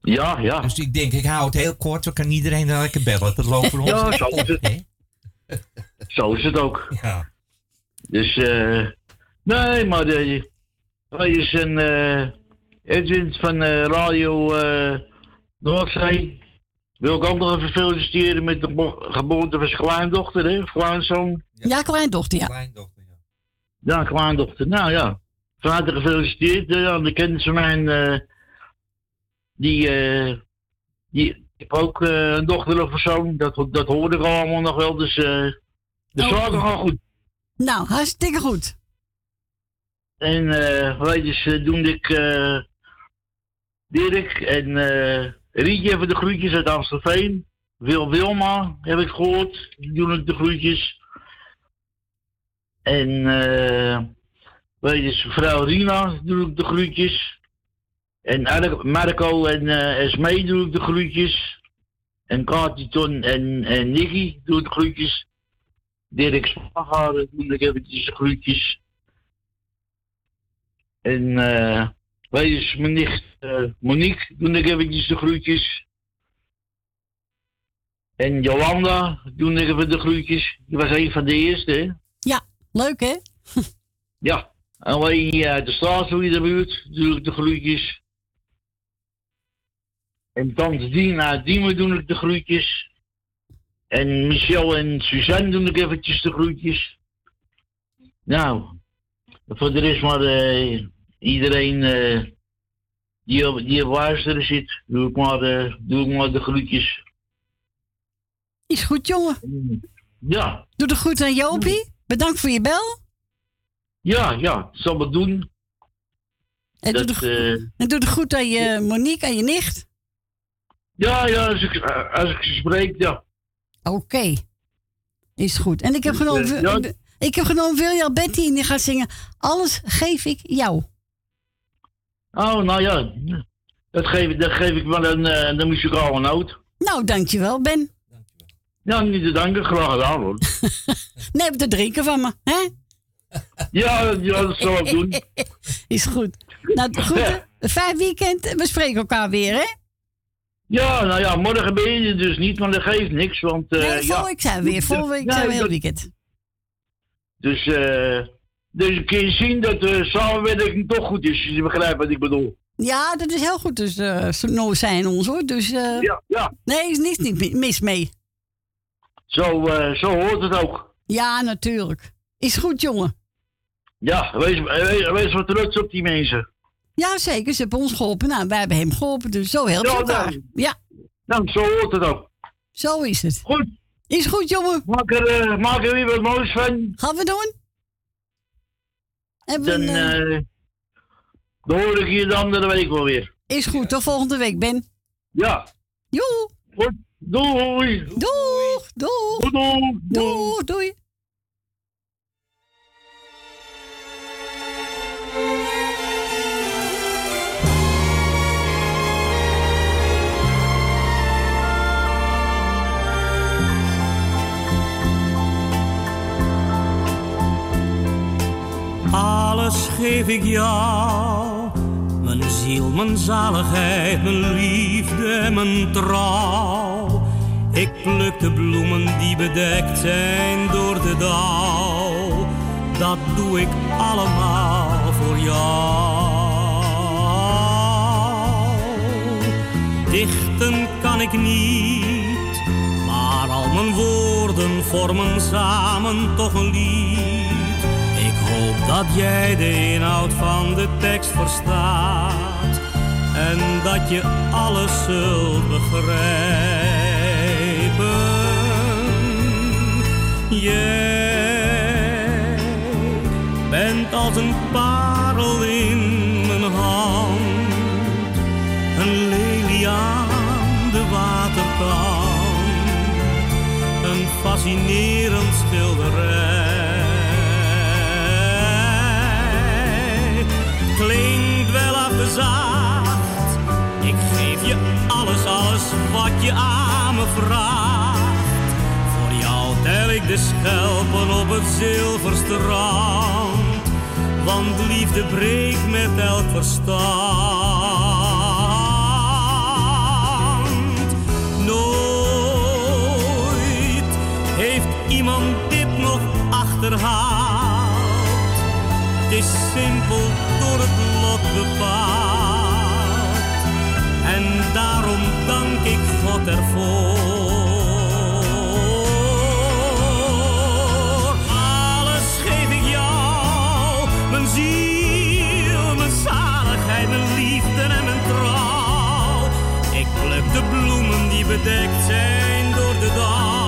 Speaker 22: Ja, ja.
Speaker 5: Dus ik denk, ik hou het heel kort. Dan kan iedereen lekker bellen. Dat loopt voor ons.
Speaker 22: Ja, zo is het.
Speaker 5: hè?
Speaker 22: Zo is het ook.
Speaker 5: Ja.
Speaker 22: Dus, eh nee, maar de, hij is een eh Edwin van Radio eh Noordzee. Wil ik ook nog even feliciteren met de bo- geboorte van zijn kleindochter, hè? Of kleinzoon.
Speaker 4: Ja, kleindochter, ja.
Speaker 5: Kleindochter, ja.
Speaker 22: Ja, kleindochter. Nou ja, van harte gefeliciteerd. Eh, Ja, de kennis van mij, eh, die, eh, die heeft ook een dochter of een zoon. Dat, dat hoorde ik allemaal nog wel, dus eh de
Speaker 4: Oh.
Speaker 22: zaken gaan goed.
Speaker 4: Nou, hartstikke goed.
Speaker 22: En eh weet je, ze doen ik eh Dirk en eh Rietje even de groetjes uit Amstelveen. Wil Wilma heb ik gehoord, die doen de groetjes. En eh weet je, vrouw Rina doe ik de groetjes. En Ar- Marco en eh Esmee doe ik de groetjes. En Katiton en, en Nicky doe ik de groetjes. Dirk Spagaren doe ik eventjes de groetjes. En eh wij is mijn nicht Monique, doe ik eventjes de groetjes. En Jolanda, doe ik even de groetjes. Die was een van de eerste, hè?
Speaker 4: Ja, leuk hè?
Speaker 22: Ja. En wij hier uit de straat, hoe je de buurt, doe ik de groetjes. En tante Dina Diemen doe ik de groetjes. En Michel en Suzanne doe ik eventjes de groetjes. Nou, voor de rest maar eh, iedereen eh, die, op, die luisteren zit, doe ik maar, eh, doe ik maar de groetjes.
Speaker 4: Is goed, jongen.
Speaker 22: Ja,
Speaker 4: Doe de goed aan Jopie. Bedankt voor je bel.
Speaker 22: ja, ja, zal ik doen.
Speaker 4: En doe, de,
Speaker 22: eh,
Speaker 4: en doe de goed aan je Monique, aan je nicht.
Speaker 22: ja, ja, als ik, eh, als ik ze spreek, ja.
Speaker 4: Oké. Is goed. En ik heb
Speaker 22: Dus,
Speaker 4: genomen,
Speaker 22: ja.
Speaker 4: ik heb genomen William Betty en die gaat zingen. Alles geef ik jou.
Speaker 22: Oh, nou ja, dat geef, dat geef ik wel een, eh, de muzikale noot.
Speaker 4: Nou, dankjewel, Ben.
Speaker 22: Ja, niet te danken, graag gedaan hoor.
Speaker 4: Neem te drinken van me, hè?
Speaker 22: Ja, ja dat zal ik doen.
Speaker 4: Is goed. Nou, goed. Fijn weekend. We spreken elkaar weer, hè?
Speaker 22: Ja, nou ja, morgen ben je dus niet, maar dat geeft niks, want... eh
Speaker 4: Nee,
Speaker 22: ja.
Speaker 4: volgende week zijn we weer. Volgende week zijn we heel weekend.
Speaker 22: Dus, eh dus kun je zien dat de samenwerking toch goed is, als je begrijpt wat ik bedoel.
Speaker 4: Ja, dat is heel goed. Dus eh no zijn ons, hoor. Dus, eh,
Speaker 22: Ja, ja.
Speaker 4: Nee, is niets niet mis mee.
Speaker 22: Zo, eh, zo hoort het ook.
Speaker 4: Ja, natuurlijk. Is goed, jongen.
Speaker 22: Ja, wees, wees, wees wat trots op die mensen.
Speaker 4: Ja, zeker. Ze hebben ons geholpen. Nou, wij hebben hem geholpen. Dus zo helpt
Speaker 22: Ja,
Speaker 4: elkaar. Ja,
Speaker 22: Nou, zo hoort het ook.
Speaker 4: zo is het.
Speaker 22: Goed.
Speaker 4: Is goed, jongen.
Speaker 22: Maak er, eh, maak er weer wat moois van.
Speaker 4: Gaan we doen. Hebben
Speaker 22: Dan,
Speaker 4: we eh,
Speaker 22: eh, dan hoor ik je de andere week wel weer.
Speaker 4: Is goed. Tot volgende week, Ben.
Speaker 22: Ja.
Speaker 4: Joe.
Speaker 22: Goed. Doei.
Speaker 4: Doeg. Doeg.
Speaker 22: Doeg.
Speaker 4: Doeg. Doei.
Speaker 6: Alles geef ik jou, mijn ziel, mijn zaligheid, mijn liefde mijn trouw. Ik pluk de bloemen die bedekt zijn door de dauw. Dat doe ik allemaal voor jou. Dichten kan ik niet, maar al mijn woorden vormen samen toch een lied. Hoop dat jij de inhoud van de tekst verstaat en dat je alles zult begrijpen. Jij bent als een parel in mijn hand, een lelie aan de waterkant, een fascinerend schilderij. Je aan me vraagt. Voor jou tel ik de schelpen op het zilverstrand, want liefde breekt met elk verstand. Nooit heeft iemand dit nog achterhaald. Het is simpel door het lot bepaald. En daarom dank ik ervoor. Alles geef ik jou, mijn ziel, mijn zaligheid, mijn liefde en mijn trouw. Ik pluk de bloemen die bedekt zijn door de dauw.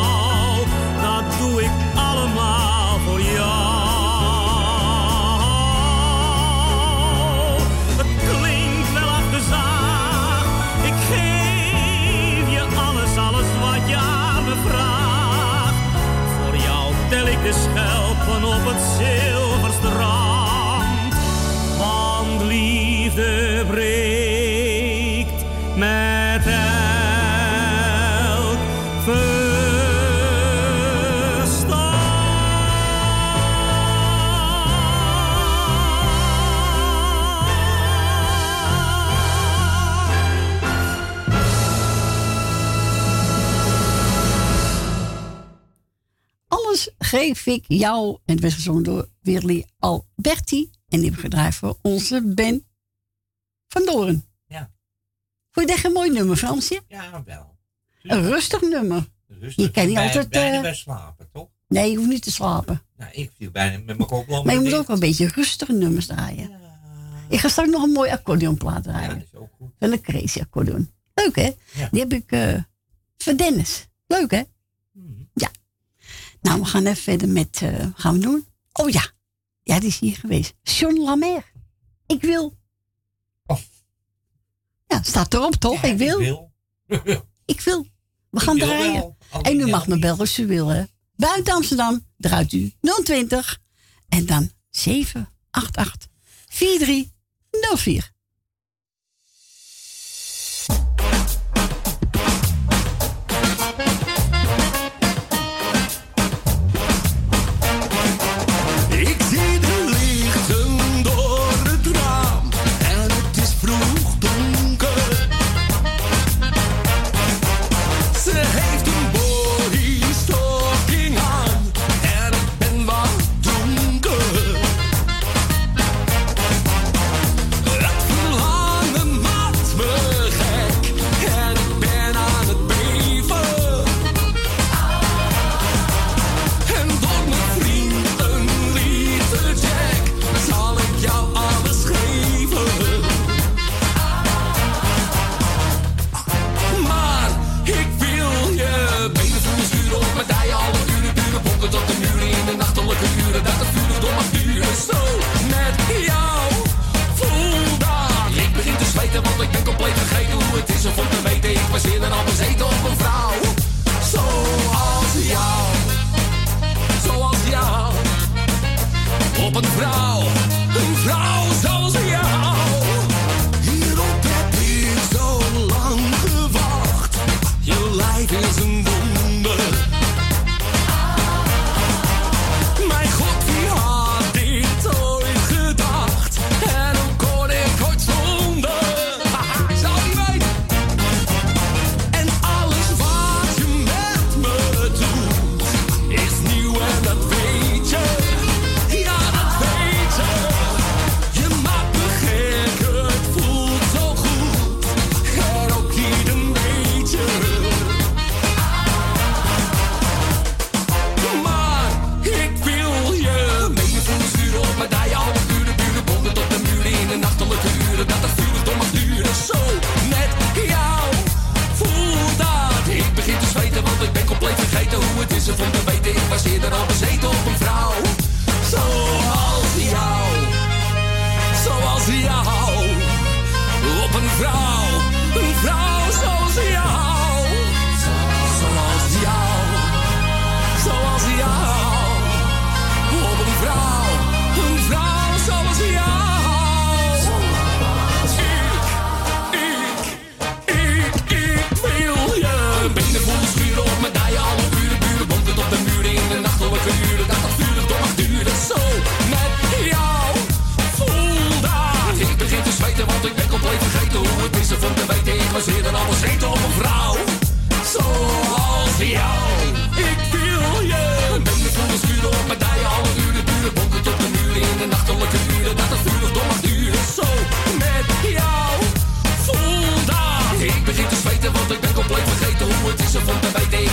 Speaker 6: De schelpen op het zilverstrand.
Speaker 4: Geef ik jou. En het werd gezongen door Willy Alberti. En die gedraaid voor onze Ben van Doorn.
Speaker 5: Ja.
Speaker 4: Vond je dat een mooi nummer, Fransje?
Speaker 5: Ja, wel.
Speaker 4: Een rustig nummer.
Speaker 5: Rustig.
Speaker 4: Je kan niet
Speaker 5: Bij-
Speaker 4: altijd...
Speaker 5: Bijna bij slapen, toch?
Speaker 4: nee, je hoeft niet te slapen.
Speaker 5: Nou, ik viel bijna met mijn kop
Speaker 4: Maar je moet ook wel een beetje rustige nummers draaien. Ik ga straks nog een mooi accordeonplaat draaien. Van een crazy accordeon. Leuk hè? Die heb ik eh van Dennis. Leuk hè? Nou, we gaan even verder met... eh, gaan we doen? Oh ja. Ja, die is hier geweest. John Lamer. Ik wil. Ja, staat erop toch? ik wil. Ik wil. We gaan
Speaker 5: wil
Speaker 4: draaien.
Speaker 5: wel,
Speaker 4: En u mag me bellen als u wil hè. Buiten Amsterdam draait u 020 en dan 788 4304.
Speaker 12: Te weten. Ik was en al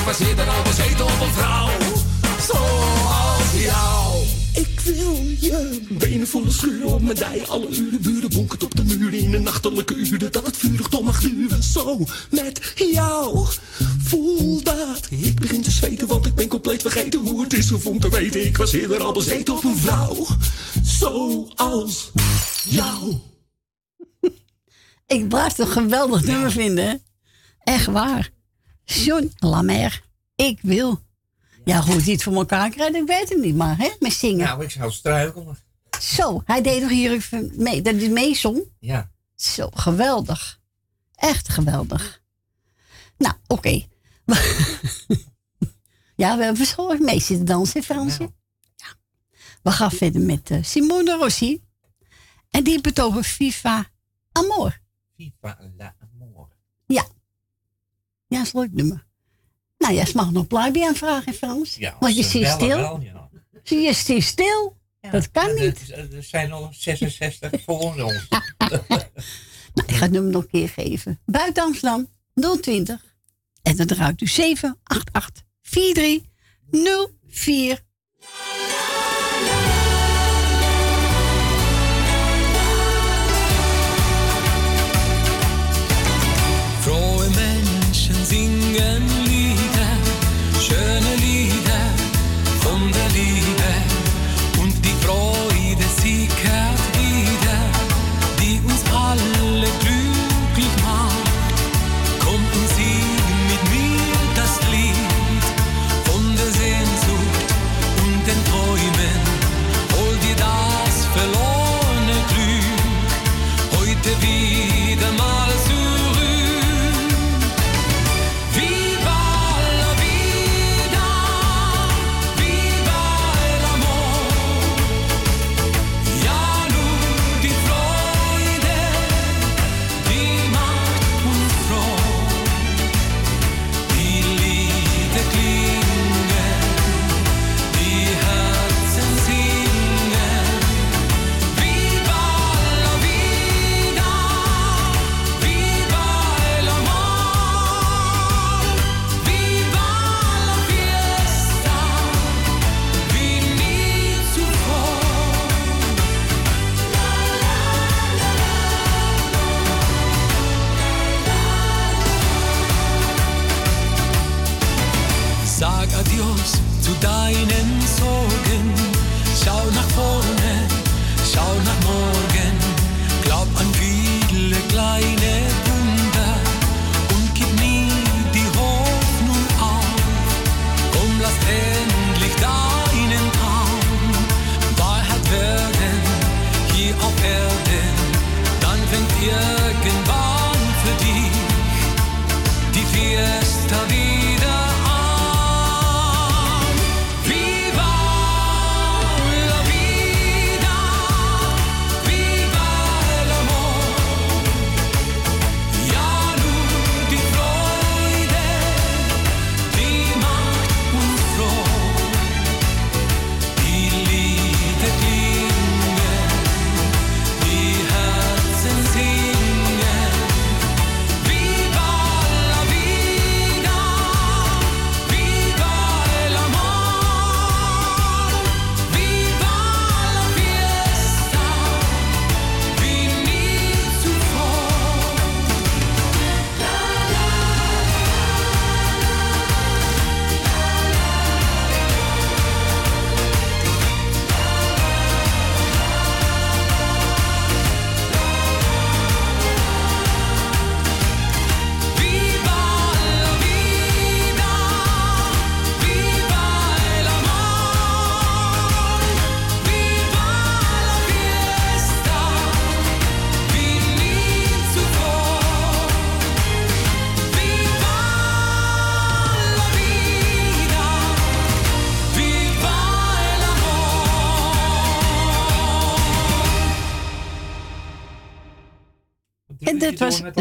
Speaker 23: was eerder al bezeten op een vrouw. Zoals jou.
Speaker 12: Ik wil je benen voelen schuren op mijn dij. Alle uren buren bonkend op de muren in de nachtelijke uren. Dat het vurig toch mag duren. Zo met jou. Voel dat. Ik begin te zweten, want ik ben compleet vergeten hoe het is om te weten. Ik was eerder al bezeten op een vrouw. Zoals jou.
Speaker 9: Ik blijf het een geweldig nummer vinden. Echt waar. John Lamer. Ik wil. Ja, hoe hij het voor elkaar krijgt, ik weet het niet. Maar hè, met zingen.
Speaker 5: Nou, ik zou struikelen.
Speaker 9: Zo, hij deed nog hier even mee. Dat is meezong.
Speaker 5: Ja.
Speaker 9: Zo, geweldig. Echt geweldig. Nou, oké. ja, we hebben zo mee zitten dansen, Fransje. Ja. We gaan verder met eh, Simone Rossi. En die over Viva Amor.
Speaker 5: Viva la amor.
Speaker 9: Ja. Ja, is nummer. Nou ja, ze mag nog blijven aanvragen, Frans.
Speaker 5: Ja,
Speaker 9: want je
Speaker 5: ziet
Speaker 9: stil.
Speaker 5: Wel.
Speaker 9: Zie je, ziet stil. Dat kan niet.
Speaker 5: Er, zijn al 66 voor ons.
Speaker 9: Nou, ik ga het nummer nog een keer geven. Buiten Amsterdam, 020. En dan draait u 788 43 04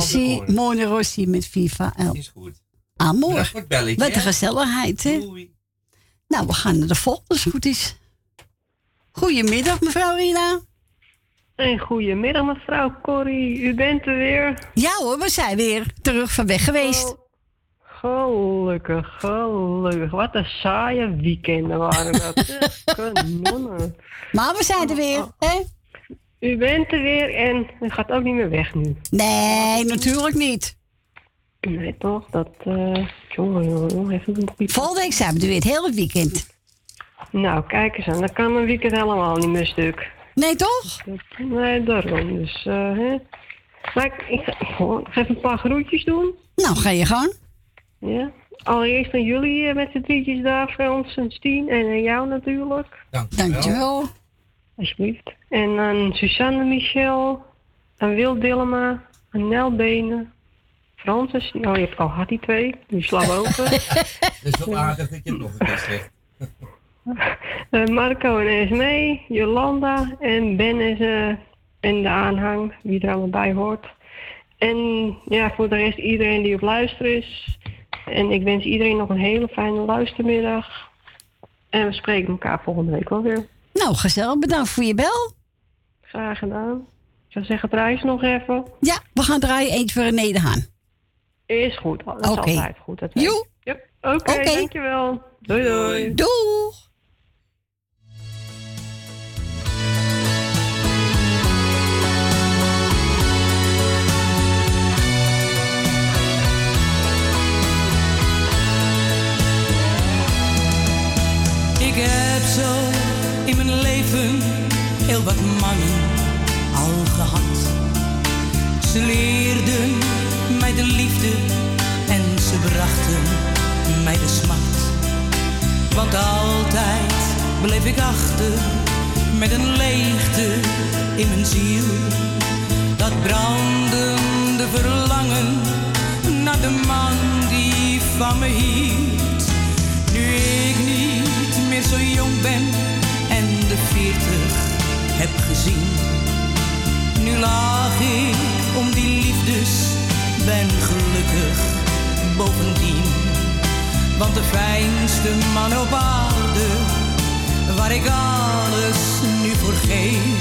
Speaker 9: Simone Rossi met Viva El
Speaker 5: Is goed.
Speaker 9: Amor.
Speaker 5: Belletje,
Speaker 9: Wat een
Speaker 5: hè?
Speaker 9: gezelligheid, hè? Nou, we gaan naar de volgende als het goed is. Goedemiddag, mevrouw Rina.
Speaker 24: En goedemiddag mevrouw Corrie, u bent er weer.
Speaker 9: Ja hoor, we zijn weer terug van weg geweest.
Speaker 24: Gelukkig, gelukkig. Wat een saaie weekenden waren dat. Kanonnen.
Speaker 4: Maar we zijn er weer, hè?
Speaker 24: U bent er weer en u gaat ook niet meer weg nu.
Speaker 4: Nee, natuurlijk niet.
Speaker 24: Nee, toch? Dat, eh jongen, jongen, jongen, even een piep.
Speaker 4: Volgende week zijn we er weer het hele weekend.
Speaker 24: Nou, kijk eens aan. Dan kan een weekend helemaal niet meer stuk.
Speaker 4: Nee, toch?
Speaker 24: Nee, daarom. Dus, eh hè. Maar ik, ik ga even een paar groetjes doen.
Speaker 4: Nou, ga je gang.
Speaker 24: Ja. Allereerst aan jullie eh, met z'n drietjes daar, Frans en Stien. En aan jou natuurlijk.
Speaker 4: Dankjewel.
Speaker 24: Alsjeblieft. En aan Suzanne Michel, aan Wil Dillema, aan Nel Benen, Stien. Oh, je hebt al gehad die twee. Die slaan we over.
Speaker 5: Dat is wel aardig dat je het nog een keer zegt.
Speaker 24: Eh, Marco en Esme, Jolanda en Ben is, eh, en de aanhang, wie er allemaal bij hoort. En ja, voor de rest iedereen die op luisteren is. En ik wens iedereen nog een hele fijne luistermiddag. En we spreken elkaar volgende week wel weer.
Speaker 4: Nou, gezellig. Bedankt voor je bel.
Speaker 24: Graag gedaan. Ik zou zeggen, draai nog even.
Speaker 4: Ja, we gaan draaien eentje voor René de Haan.
Speaker 24: Is goed. Dat is
Speaker 4: Oké.
Speaker 24: altijd goed.
Speaker 4: Joe.
Speaker 24: Yep. Oké,
Speaker 4: Oké.
Speaker 24: dankjewel. Doei doei.
Speaker 4: Doeg.
Speaker 25: Wat mannen al gehad. Ze leerden mij de liefde en ze brachten mij de smart. Want altijd bleef ik achter met een leegte in mijn ziel. Dat brandende verlangen naar de man die van me hield. Nu ik niet meer zo jong ben en de veertig heb gezien. Nu laag ik om die liefdes, ben gelukkig bovendien. Want de fijnste man op aarde, waar ik alles nu voor geef,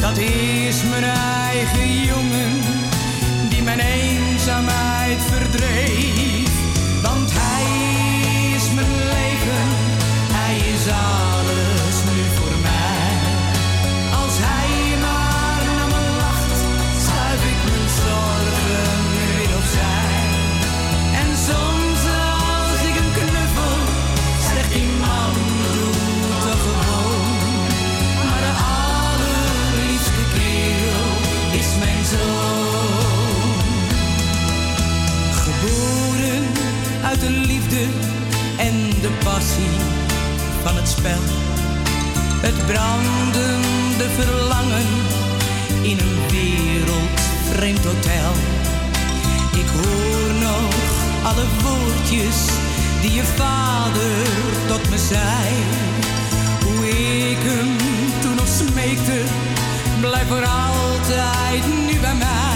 Speaker 25: dat is mijn eigen jongen, die mijn eenzaamheid verdreef. De passie van het spel. Het brandende verlangen in een wereldvreemd hotel. Ik hoor nog alle woordjes die je vader tot me zei. Hoe ik hem toen nog smeekte, blijf voor altijd nu bij mij.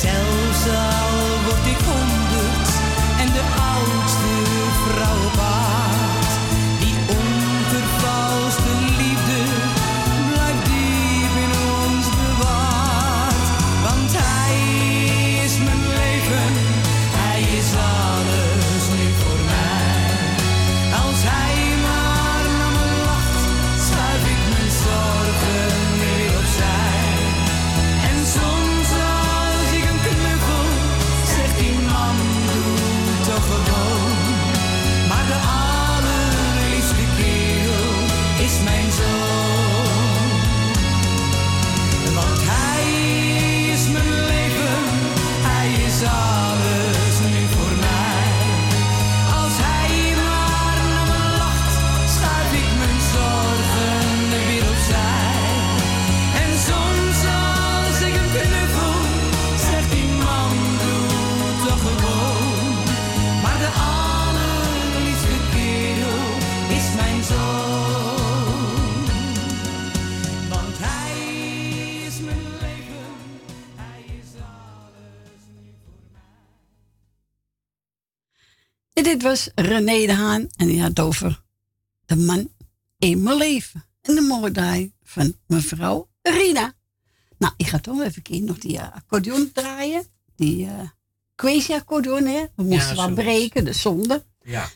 Speaker 25: Zelfs
Speaker 4: dit was René de Haan. En die had over de man in mijn leven. En de mooie draai van mevrouw Rina. Nou, ik ga toch even nog die eh, accordeon draaien. Die eh crazy accordeon, hè. We moesten wat breken, de zonde.
Speaker 5: Ja.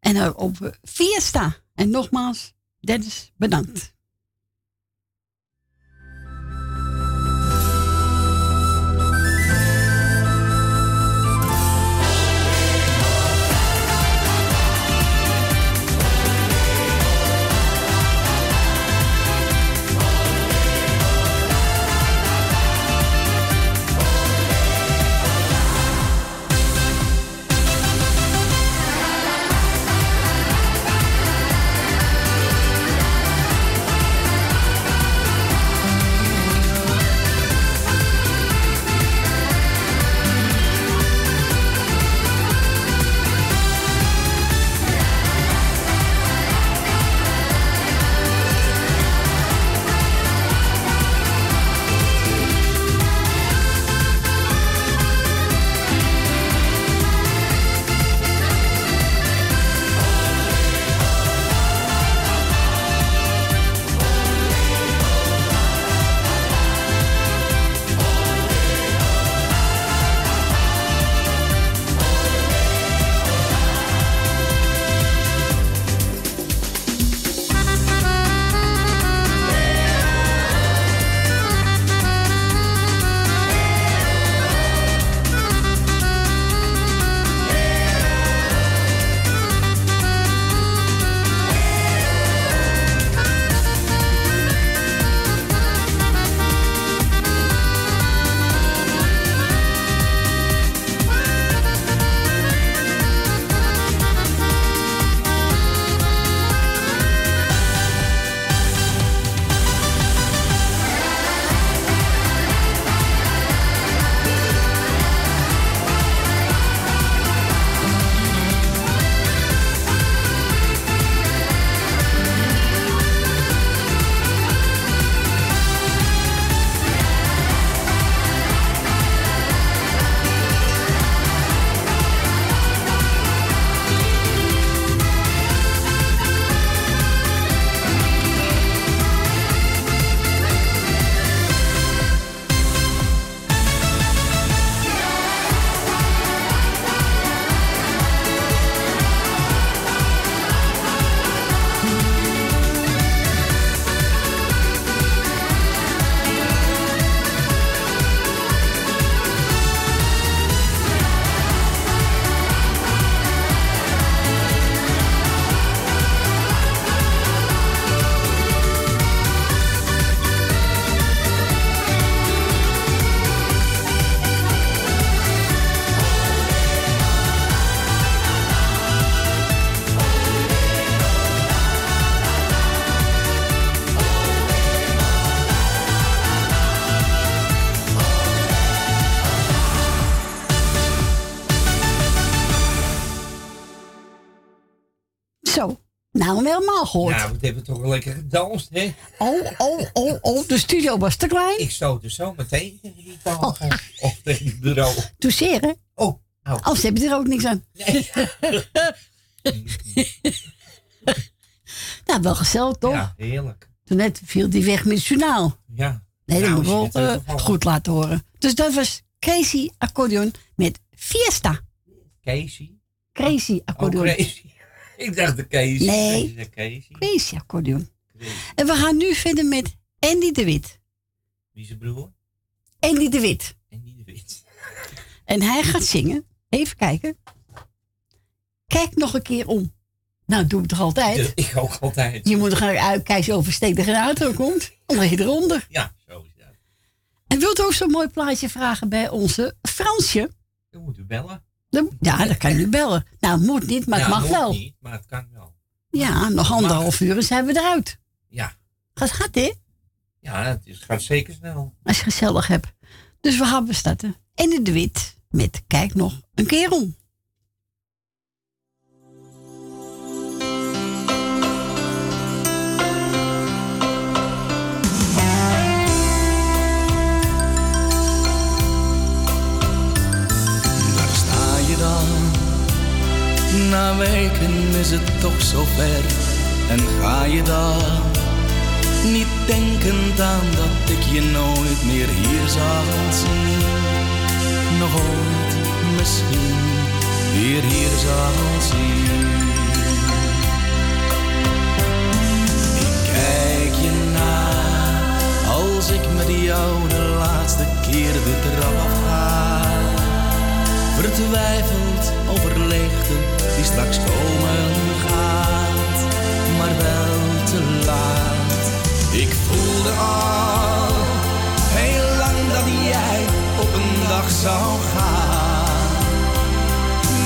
Speaker 4: En op eh, Fiesta. En nogmaals, Dennis, bedankt. Helemaal gehoord.
Speaker 5: Ja, we hebben toch wel lekker gedanst, hè?
Speaker 4: Oh, oh, oh, oh, de studio was te klein.
Speaker 5: Ik stoot er zo meteen tegen die tafel. Of tegen het bureau.
Speaker 4: Toucheren.
Speaker 5: Oh, nou.
Speaker 4: Anders heb je er ook niks aan. nou, wel gezellig toch?
Speaker 5: Ja, heerlijk.
Speaker 4: Toen net viel die weg met het journaal.
Speaker 5: Ja.
Speaker 4: Nee, dat
Speaker 5: Nou,
Speaker 4: moet wel eh, goed laten horen. Dus dat was Crazy Accordeon met Fiesta.
Speaker 5: Casey?
Speaker 4: Crazy
Speaker 5: Oh,
Speaker 4: Accordeon.
Speaker 5: crazy. Ik dacht de Casey.
Speaker 4: Nee.
Speaker 5: De
Speaker 4: Accordeon. En we gaan nu verder met Andy de Wit.
Speaker 5: Wie is zijn broer?
Speaker 4: Andy de Wit.
Speaker 5: Andy de Wit.
Speaker 4: En hij gaat zingen. Even kijken. Kijk nog een keer om. Nou, doe ik toch altijd?
Speaker 5: Ik ook altijd.
Speaker 4: Je moet er gaan uitkijken er geen auto komt. Dan je eronder.
Speaker 5: Ja, zo is dat.
Speaker 4: En wilt u ook zo'n mooi plaatje vragen bij onze Fransje?
Speaker 5: Dan moet u bellen.
Speaker 4: Ja, dan kan u bellen. Nou, het moet niet, maar
Speaker 5: ja,
Speaker 4: het mag
Speaker 5: moet
Speaker 4: wel.
Speaker 5: niet, maar het kan wel.
Speaker 4: Ja, nog anderhalf uur en zijn we eruit.
Speaker 5: Ja.
Speaker 4: Gaat hè?
Speaker 5: Ja, het is, gaat zeker snel.
Speaker 4: Als je gezellig hebt. Dus we gaan we starten. En in de wit met Kijk nog een keer om.
Speaker 19: Je dan,
Speaker 25: is het toch zover en ga je dan niet denkend aan dat ik je nooit meer hier zal zien. Nog misschien weer hier zal zien. Ik kijk je na als ik met jou de laatste keer de trap afga. Vertwijfeld over leegte die straks komen gaat, maar wel te laat. Ik voelde al heel lang dat jij op een dag zou gaan.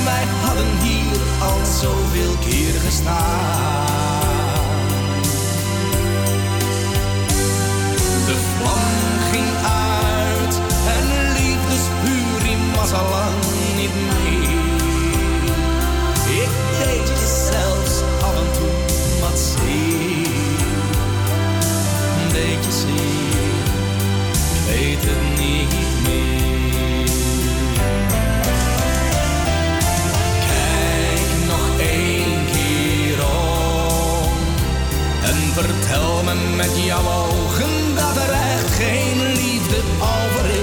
Speaker 25: Wij hadden hier al zoveel keer gestaan. De vlam ging uit en liefdesvuur was al lang niet meer. Zeer, ik weet het niet meer. Kijk nog één keer om en vertel me met jouw ogen dat er echt geen liefde over is.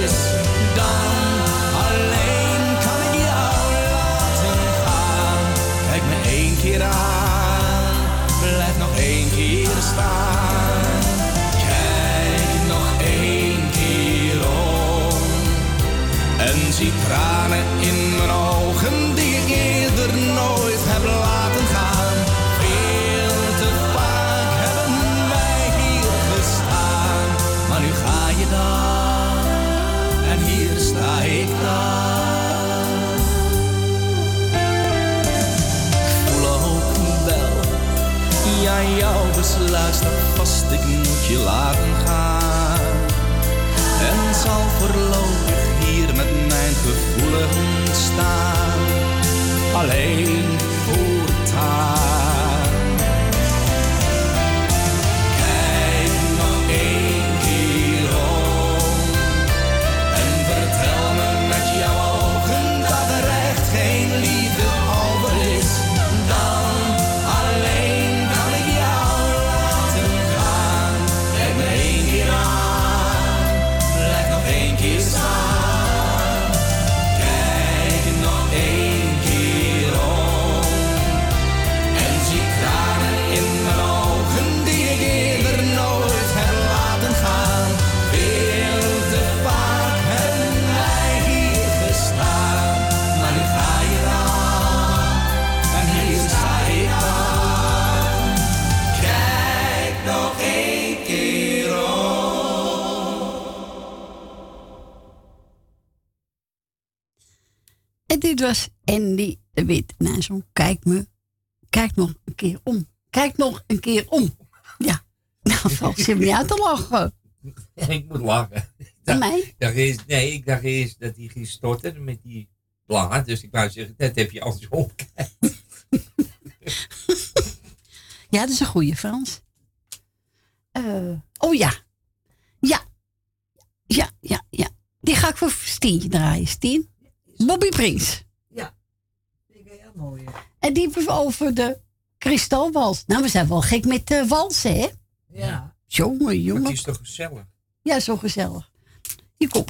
Speaker 25: Keer om. Ja.
Speaker 4: Nou, valt ze niet uit te lachen.
Speaker 5: ik moet lachen.
Speaker 4: Aan mij?
Speaker 5: Dacht eerst, nee, ik dacht eerst dat hij ging storten met die plaat. Dus ik wou zeggen, dat heb je als op.
Speaker 4: Ja, dat is een goede Frans. Eh, oh ja. Ja. Ja, ja, ja. Die ga ik voor Stientje draaien. Stien. Bobby Prins.
Speaker 26: Ja. Ik ben heel mooi. hè.
Speaker 4: En die over de kristalwals. Nou, we zijn wel gek met uh, walsen, hè?
Speaker 26: Ja.
Speaker 4: Jongen, jongen.
Speaker 5: het is toch gezellig?
Speaker 4: Ja, zo gezellig. Hier komt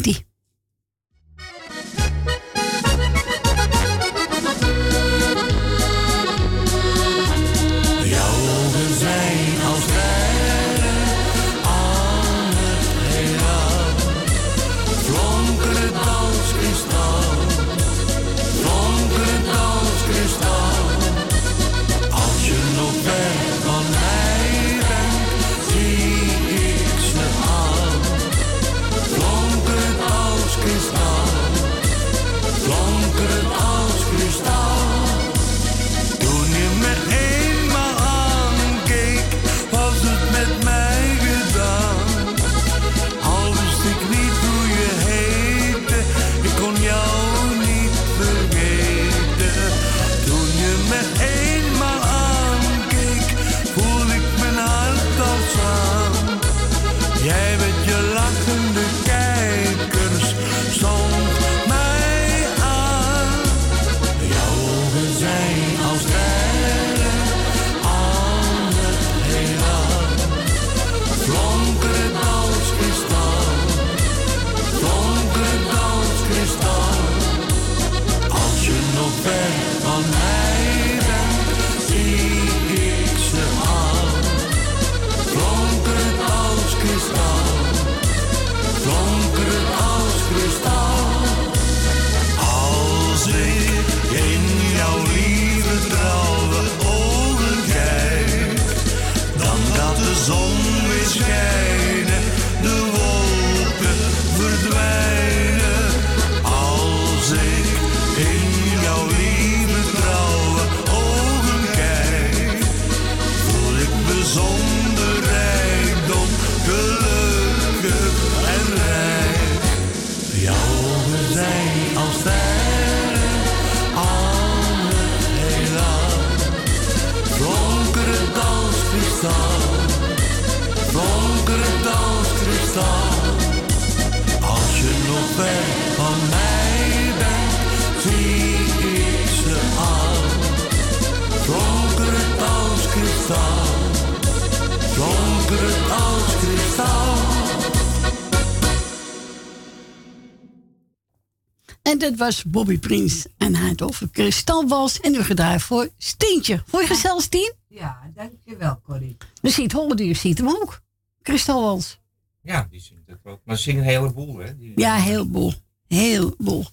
Speaker 27: als je nog ver van mij bent, zie ik ze al. Donkerend als kristal. Donkerend als kristal.
Speaker 4: En dat was Bobby Prins. En hij had over kristalwals. En nu gedraaid voor Stientje. Voor je gezellig, Stien?
Speaker 26: Ja, dankjewel, Corrie.
Speaker 4: Je ziet horen, je ziet hem ook. Kristalwals.
Speaker 5: Ja, die zingt het wel. Maar ze zingen een heleboel, hè? Die,
Speaker 4: Ja, heel boel. Heel boel.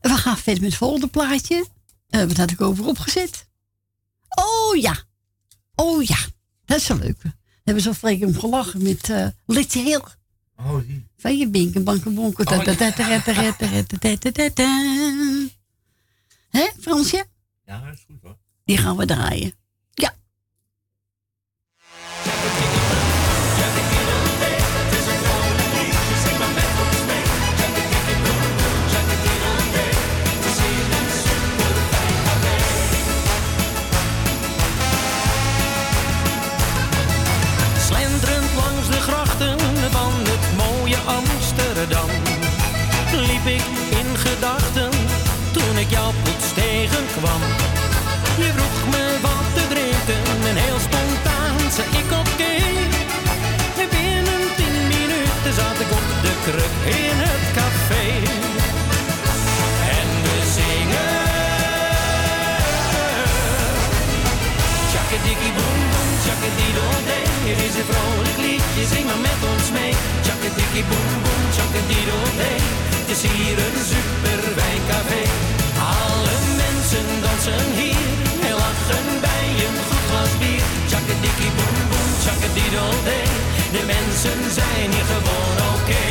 Speaker 4: We gaan verder met het volgende plaatje. Eh, wat had ik over opgezet? Oh ja. Oh ja. Dat is zo leuk. We hebben zo vreemd om gelachen met uh, Litje Heel.
Speaker 5: Oh, die.
Speaker 4: Van je binken, banken, bonken.
Speaker 5: Oh.
Speaker 4: Hè, Fransje?
Speaker 5: Ja, dat is goed hoor.
Speaker 4: Die gaan we draaien.
Speaker 28: Toen ik jou plots tegenkwam Je vroeg me wat te drinken en heel spontaan zei ik oké En binnen tien minuten zat ik op de kruk in het café En we zingen Tjakkadikkie boem boem, tjakkadiddel-dee. Het is een vrolijk liedje, zing maar met ons mee. Tjakkadikkie boem boem, tjakkadiddel-dee. Is hier een super wijncafé. Alle mensen dansen hier en lachen bij een goed glas bier. Tjakkadikkie boem boem, tjakkadiddel-dee. De mensen zijn hier gewoon oké.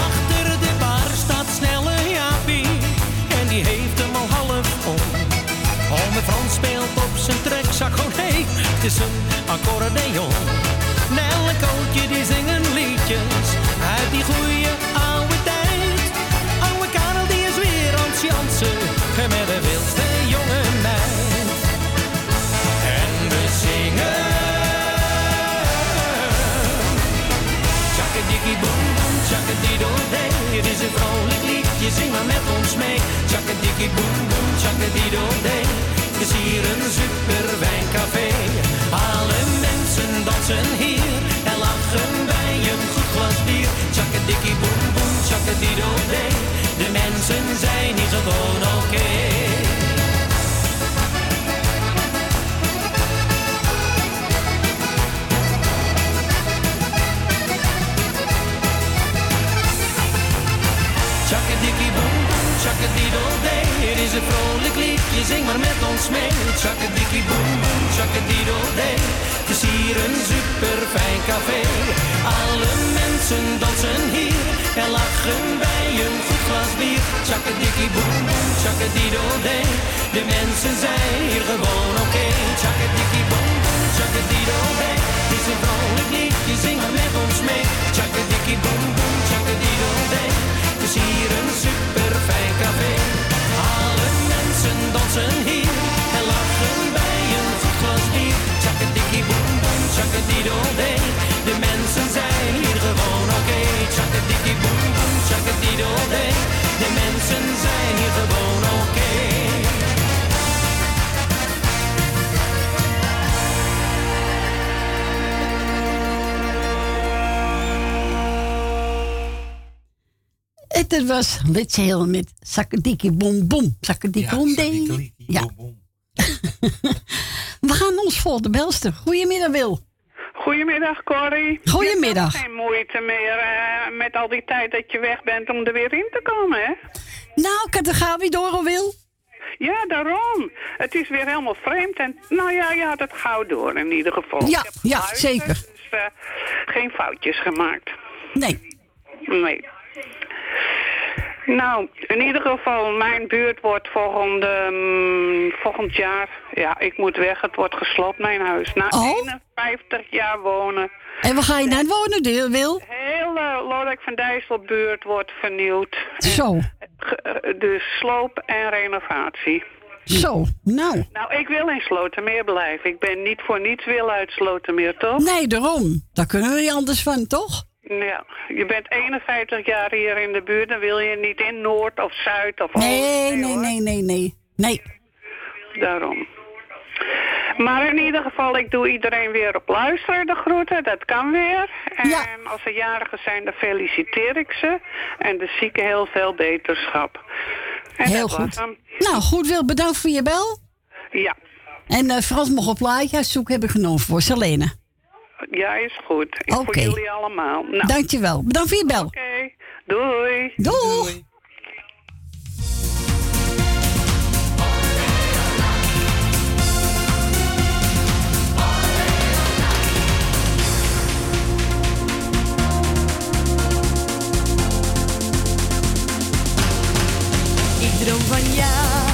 Speaker 28: Achter de bar staat snelle Jaapie en die heeft hem al half om. Ome Frans speelt op zijn treksaxofoon, hey, het is een accordeon. Nel en Kootje die zingen uit die goeie oude tijd. Oude Karel die is weer aan het jansen jonge meid. En we zingen Tjakkadikkie boem boem, tjakkadiddel-dee. Het is een vrolijk liedje, zing maar met ons mee. Tjakkadikkie boem boem, tjakkadiddel-dee. Het is hier een super wijncafé. Alle mensen dansen hier De mensen zijn hier gewoon oké. Tjakkadikkie boem boem, tjakkadiddel-dee. Het is een vrolijk liedje, zing maar met ons mee. Tjakkadikkie boem boem, tjakkadiddel-dee. Het is hier een super fijn café. Alle mensen dansen hier en lachen bij een goed glas bier. Tjakkadikkie boem boem, tjakkadiddel-dee. De mensen zijn hier gewoon oké. Tjakkadikkie boem boem, tjakkadiddel-dee. Het is een vrolijk liedje, zing maar met ons mee. Tjakkadikkie boem boem, tjakkadiddel-dee. Het is hier een super fijn café. Alle mensen dansen hier
Speaker 4: dat was Litje Heel met Sakkadikkie Bom Bom. Sakkadikkie Bom. Ja. We gaan ons voor de belster. Goedemiddag Wil.
Speaker 29: Goedemiddag, Corrie.
Speaker 4: Goedemiddag.
Speaker 29: Je hebt geen moeite meer eh, met al die tijd dat je weg bent om er weer in te komen, hè?
Speaker 4: Nou, kan er gaan weer door Wil.
Speaker 29: Ja, daarom. Het is weer helemaal vreemd. En nou ja, je had het gauw door in ieder geval.
Speaker 4: Ja,
Speaker 29: Ik
Speaker 4: ja, zeker.
Speaker 29: Dus eh, geen foutjes gemaakt.
Speaker 4: Nee.
Speaker 29: Nee. Nou, in ieder geval, mijn buurt wordt volgende, mm, volgend jaar... Ja, ik moet weg. Het wordt gesloopt, mijn huis. Na
Speaker 4: oh?
Speaker 29: 51 jaar wonen.
Speaker 4: En waar ga je naar wonen, de, Wil?
Speaker 29: Heel Loek van van Dijsselbuurt wordt vernieuwd.
Speaker 4: Zo.
Speaker 29: Dus sloop en renovatie.
Speaker 4: Zo, nou.
Speaker 29: Nou, ik wil in Slotermeer blijven. Ik ben niet voor niets wil uit Slotermeer, toch?
Speaker 4: Nee, daarom. Daar kunnen we niet anders van, toch?
Speaker 29: Ja, je bent 51 jaar hier in de buurt, dan wil je niet in Noord of Zuid of
Speaker 4: Nee, oost, nee, nee, nee, nee, nee.
Speaker 29: Daarom. Maar in ieder geval, ik doe iedereen weer op luisteren, de groeten. Dat kan weer. En ja. als er jarigen zijn, dan feliciteer ik ze. En de zieken heel veel beterschap.
Speaker 4: Heel goed. Nou, goed Wil, bedankt voor je bel.
Speaker 29: Ja.
Speaker 4: En eh, Frans mocht op laatje zoek hebben genomen voor Selene.
Speaker 29: Jij is goed. Ik voor jullie allemaal. Nou.
Speaker 4: Dankjewel. Bedankt voor je bel.
Speaker 29: Oké. Doei.
Speaker 4: Doeg. Doei.
Speaker 16: Ik droom van jou.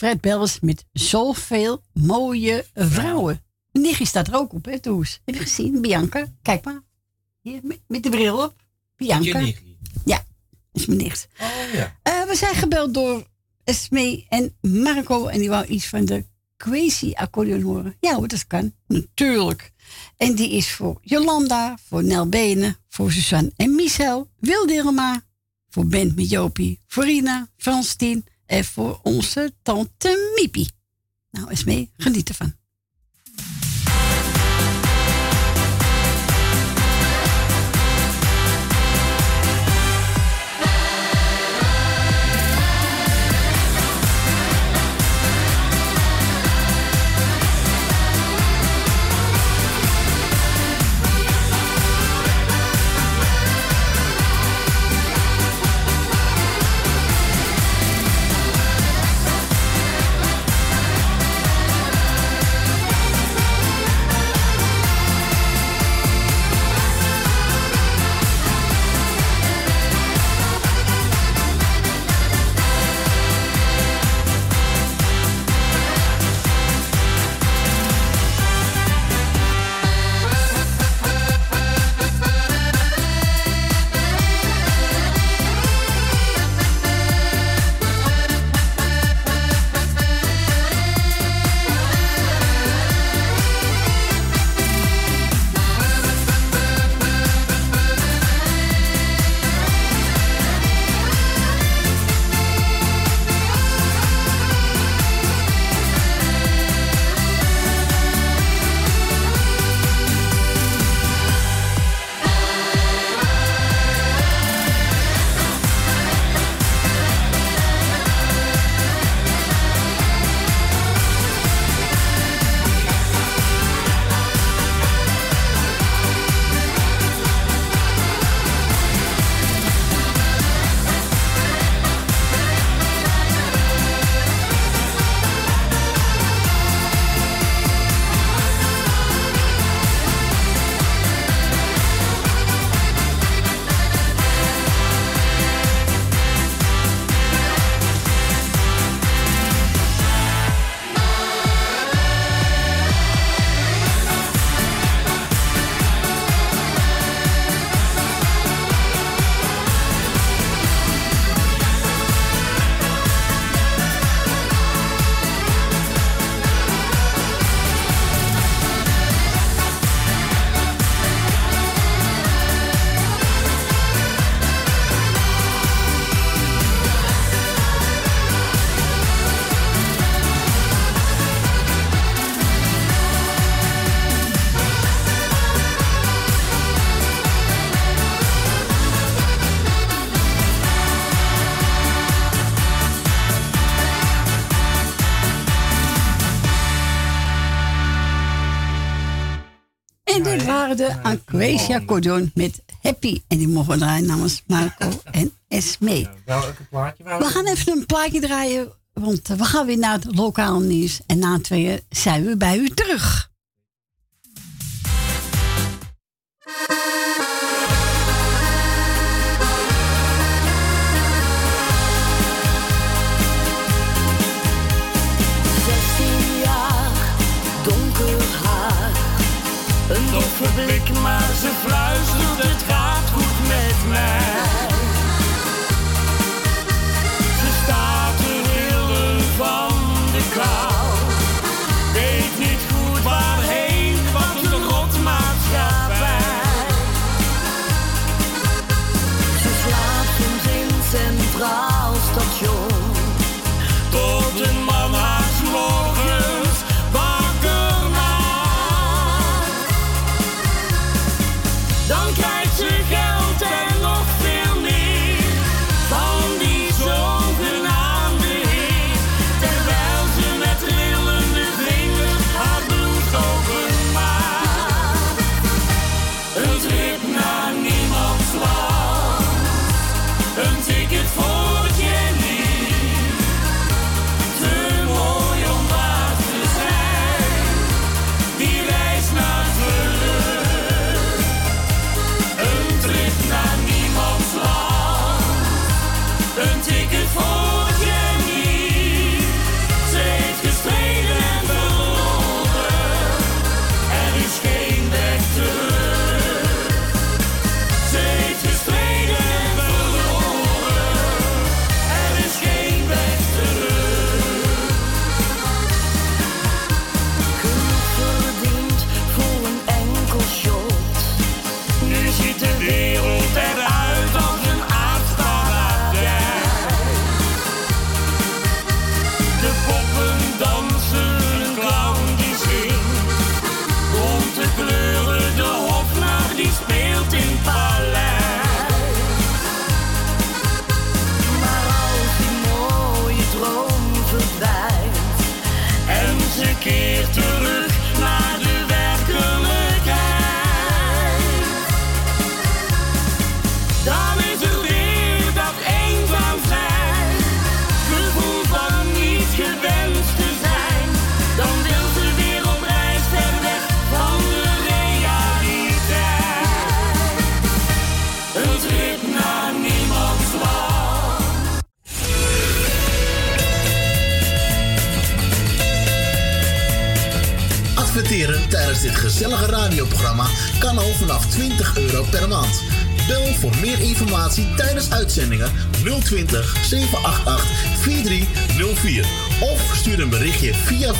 Speaker 16: Was
Speaker 4: Wilfred Belles met zoveel mooie vrouwen. Niggie staat er ook op, hè, Toes? Heb je gezien? Bianca, kijk maar. Hier, met, met de bril op. Bianca. Ja, is mijn nicht.
Speaker 5: Oh ja.
Speaker 4: Eh, we zijn gebeld door Esme en Marco. En die wou iets van de Crazy accordeon horen. Ja hoor, dat kan. Natuurlijk. En die is voor Jolanda, voor Nel Benen, voor Suzanne en Michel, Wilderma, voor Bent met Jopie, voor Rina, Franstin en voor onze tante Miepie. Nou, Esme, geniet ervan. De Aquasia Cordon met Happy. En die mogen we draaien namens Marco en Esme.
Speaker 5: Welke plaatje?
Speaker 4: We gaan even een plaatje draaien, want we gaan weer naar het lokaal nieuws. En na tweeën zijn we bij u terug.
Speaker 6: Een doffe blik, maar ze fluistert, het gaat goed met mij.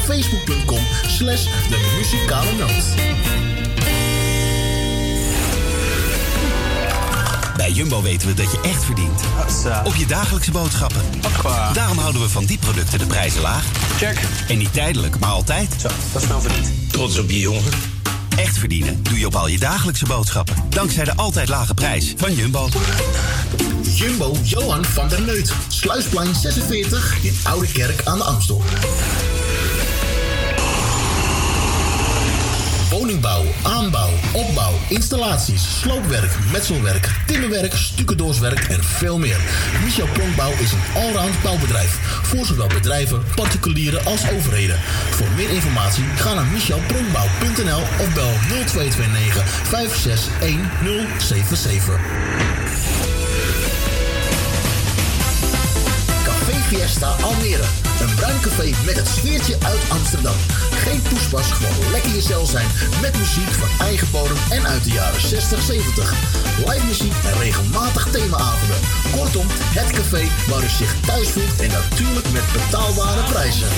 Speaker 1: facebook.com slash de muzikale noot.
Speaker 2: Bij Jumbo weten we dat je echt verdient. Op je dagelijkse boodschappen. Daarom houden we van die producten de prijzen laag. Check. En niet tijdelijk, maar altijd. Zo, dat is nou verdiend. Trots op je jongen. Echt verdienen doe je op al je dagelijkse boodschappen. Dankzij de altijd lage prijs van Jumbo.
Speaker 1: Jumbo Johan van der Neut. Sluisplein 46 in Oude Kerk aan de Amstel. Woningbouw, aanbouw, opbouw, installaties, sloopwerk, metselwerk, timmerwerk, stucadoorswerk en veel meer. Michel Pronkbouw is een allround bouwbedrijf voor zowel bedrijven, particulieren als overheden. Voor meer informatie ga naar michelpronkbouw.nl of bel 0229 561077. Café Fiesta Almere. Een bruin café met het sfeertje uit Amsterdam. Geen poespas, gewoon lekker jezelf zijn met muziek van eigen bodem en uit de jaren 60, 70. Live muziek en regelmatig themaavonden. Kortom, het café waar u zich thuis voelt en natuurlijk met betaalbare prijzen.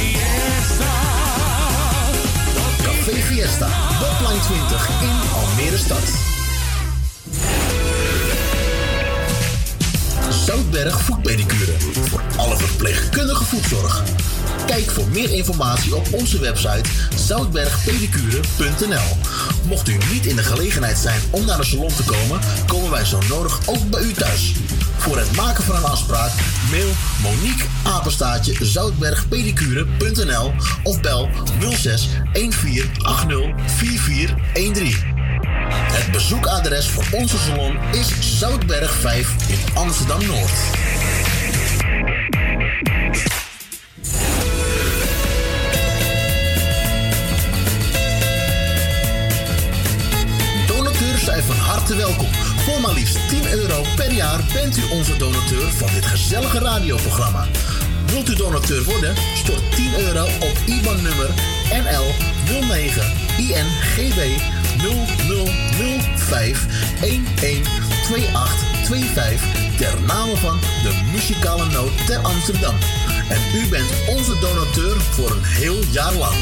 Speaker 1: Café Fiesta, Botline 20 in Almere stad. Zoutberg Voetpedicure. Voor alle verpleegkundige voetzorg. Kijk voor meer informatie op onze website zoutbergpedicure.nl. Mocht u niet in de gelegenheid zijn om naar de salon te komen, komen wij zo nodig ook bij u thuis. Voor het maken van een afspraak, mail Monique Apenstaatje zoutbergpedicure.nl of bel 06 1480 4413. Het bezoekadres voor onze salon is Zoutberg 5 in Amsterdam Noord. Donateurs zijn van harte welkom. Voor maar liefst 10 euro per jaar bent u onze donateur van dit gezellige radioprogramma. Wilt u donateur worden? Stort 10 euro op IBAN-nummer NL 09 INGB 0005 112825 ter name van de muzikale noot ter Amsterdam. En u bent onze donateur voor een heel jaar lang.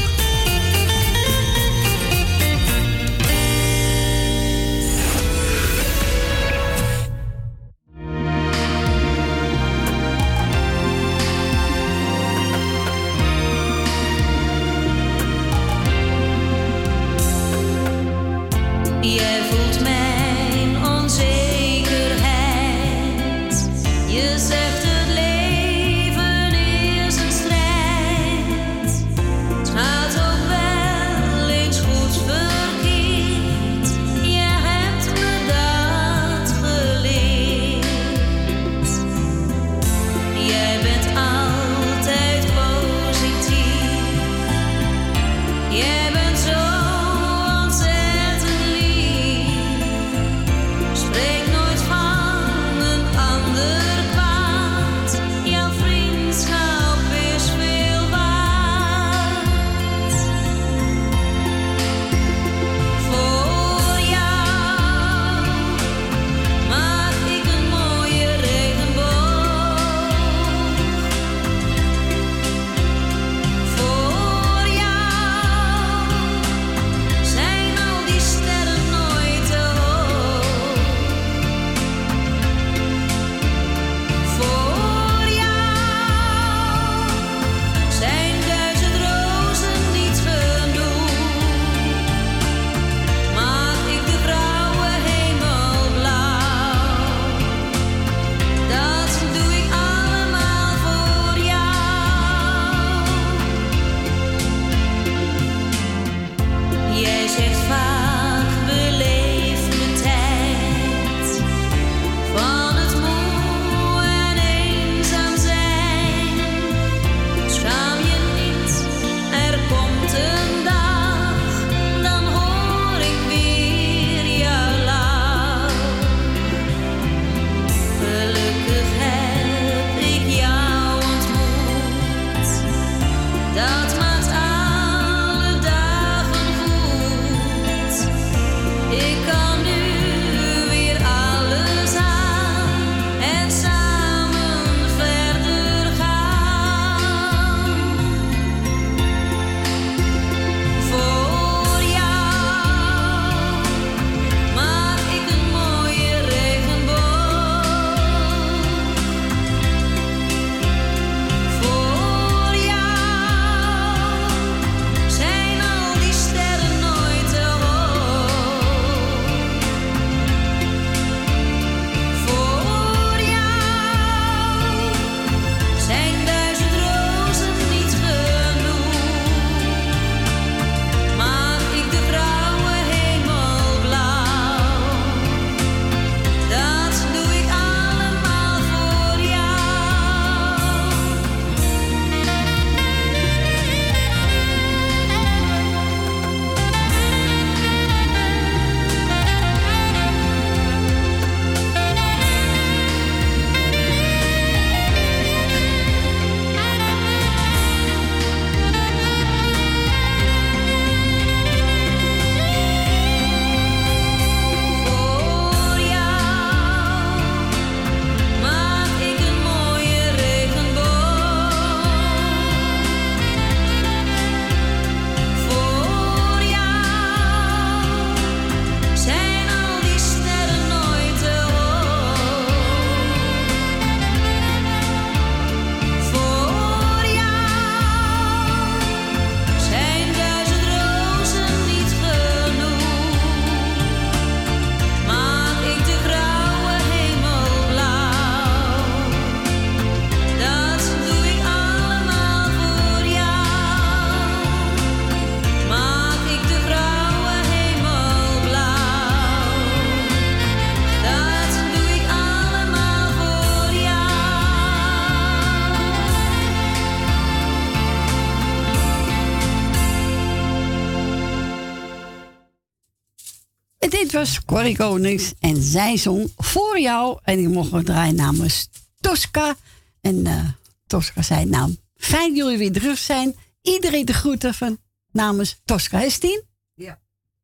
Speaker 4: Dit was Corrie Konings en zij zong voor jou. En ik mocht draaien namens Tosca. En uh, Tosca zei, nou, fijn jullie weer terug zijn. Iedereen de groeten van namens Tosca. Is tien?
Speaker 26: Ja.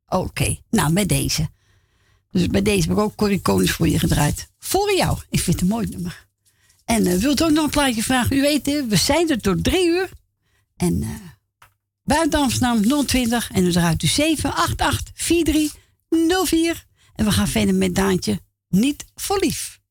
Speaker 4: Oké, nou, bij deze. Dus bij deze heb ik ook Corrie Konings voor je gedraaid. Voor jou. Ik vind het een mooi nummer. En uh, wilt u ook nog een plaatje vragen? U weet, we zijn er tot drie uur. En uh, buiten Amsterdam 020. En u draait u 788 4304. En we gaan verder met Daantje. Niet voor lief.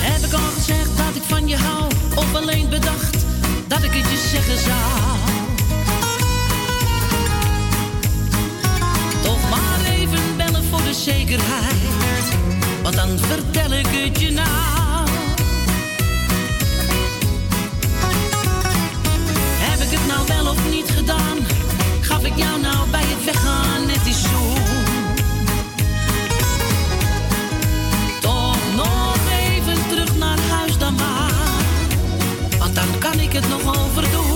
Speaker 28: Heb ik al gezegd dat ik van je hou? Of alleen bedacht dat ik het je zeggen zou? Toch maar even bellen voor de zekerheid. Dan vertel ik het je nou. Heb ik het nou wel of niet gedaan? Gaf ik jou nou bij het weggaan net die zoen? Toch nog even terug naar huis dan maar. Want dan kan ik het nog overdoen.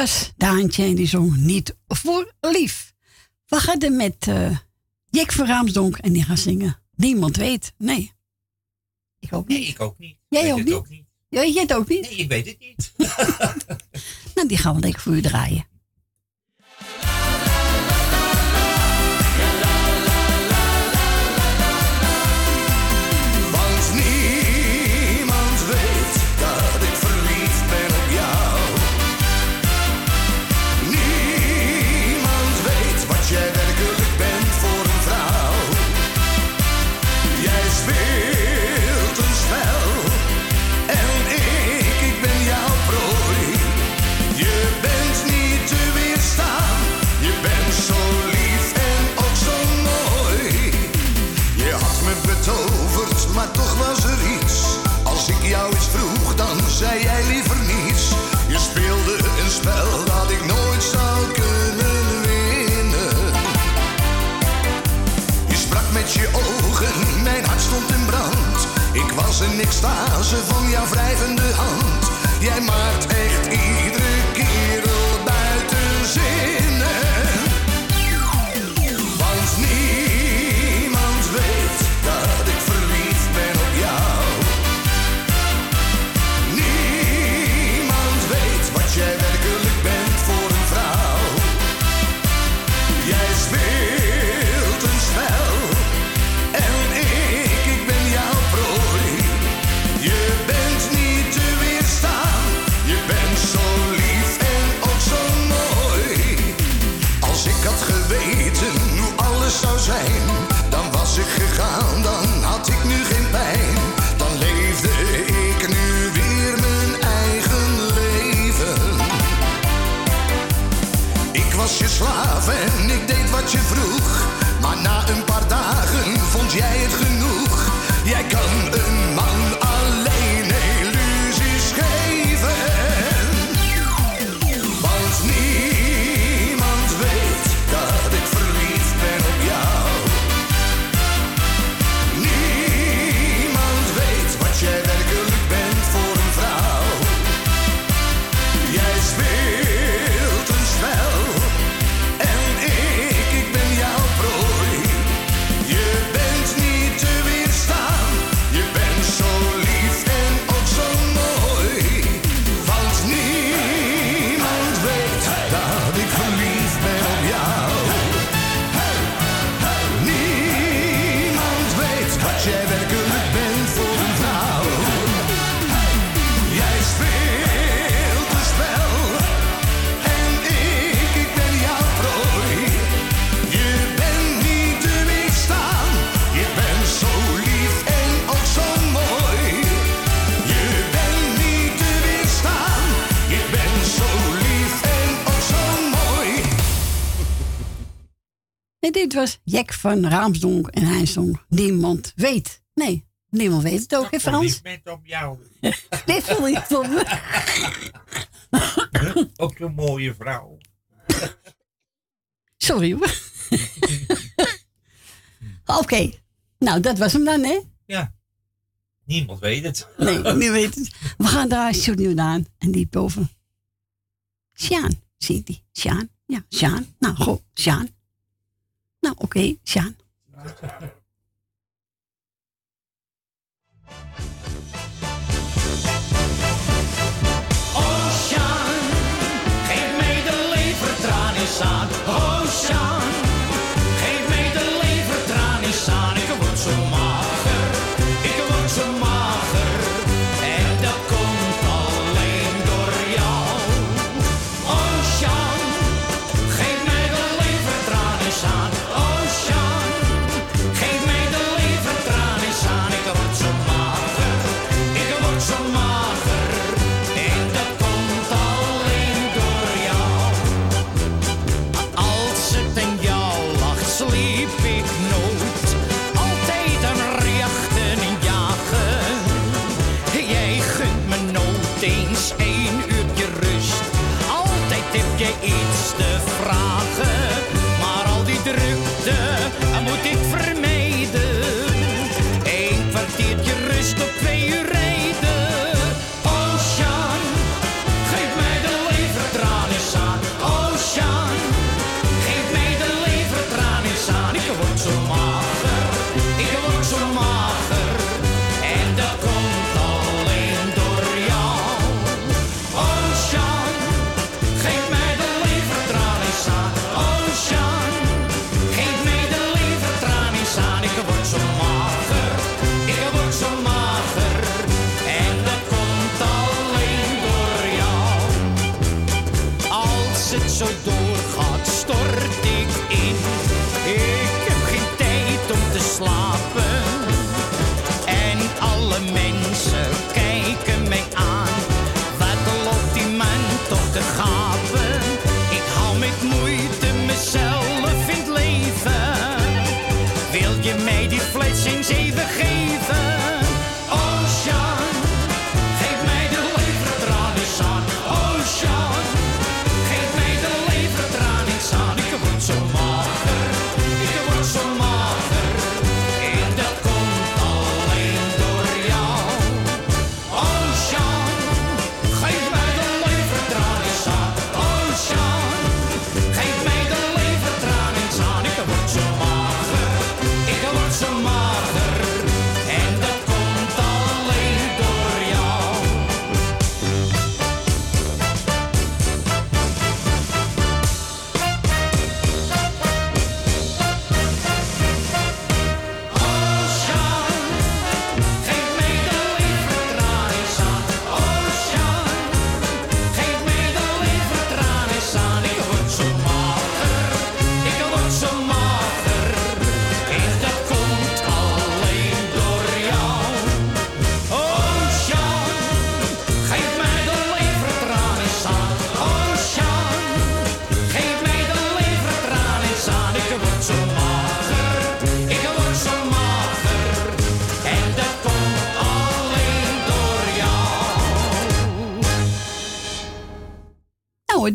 Speaker 28: Was
Speaker 4: Daantje en die zong niet voor lief. We gaan er met uh, Jack van Raamsdonk en die gaan zingen. Niemand weet. Nee. Ik ook niet.
Speaker 5: Nee, ik ook niet.
Speaker 4: Jij ook
Speaker 5: weet
Speaker 4: niet?
Speaker 5: ook niet.
Speaker 4: Jij jij het ook niet?
Speaker 5: Nee, ik weet het niet.
Speaker 4: Nou, die gaan we lekker voor u draaien.
Speaker 12: extase van jouw wrijvende hand. Jij maakt echt iedereen. slaaf en ik deed wat je vroeg. Maar na een paar dagen vond jij het genoeg. Jij kan een
Speaker 4: was Jack van Raamsdonk en Heinsdonk. Niemand weet. Nee, niemand weet het ook, in Frans?
Speaker 5: Compliment op jou.
Speaker 4: Dit wil ik op me.
Speaker 5: ook een mooie vrouw.
Speaker 4: Sorry hoor. Oké, nou dat was hem dan, hè?
Speaker 5: Ja. Niemand weet het.
Speaker 4: nee, niemand weet het. We gaan daar Sjoerd aan en die boven. Sjaan, ziet die. Sjaan, ja, Sjaan. Nou, goh, Sjaan. Nou, oké,
Speaker 30: okay, Sjaan.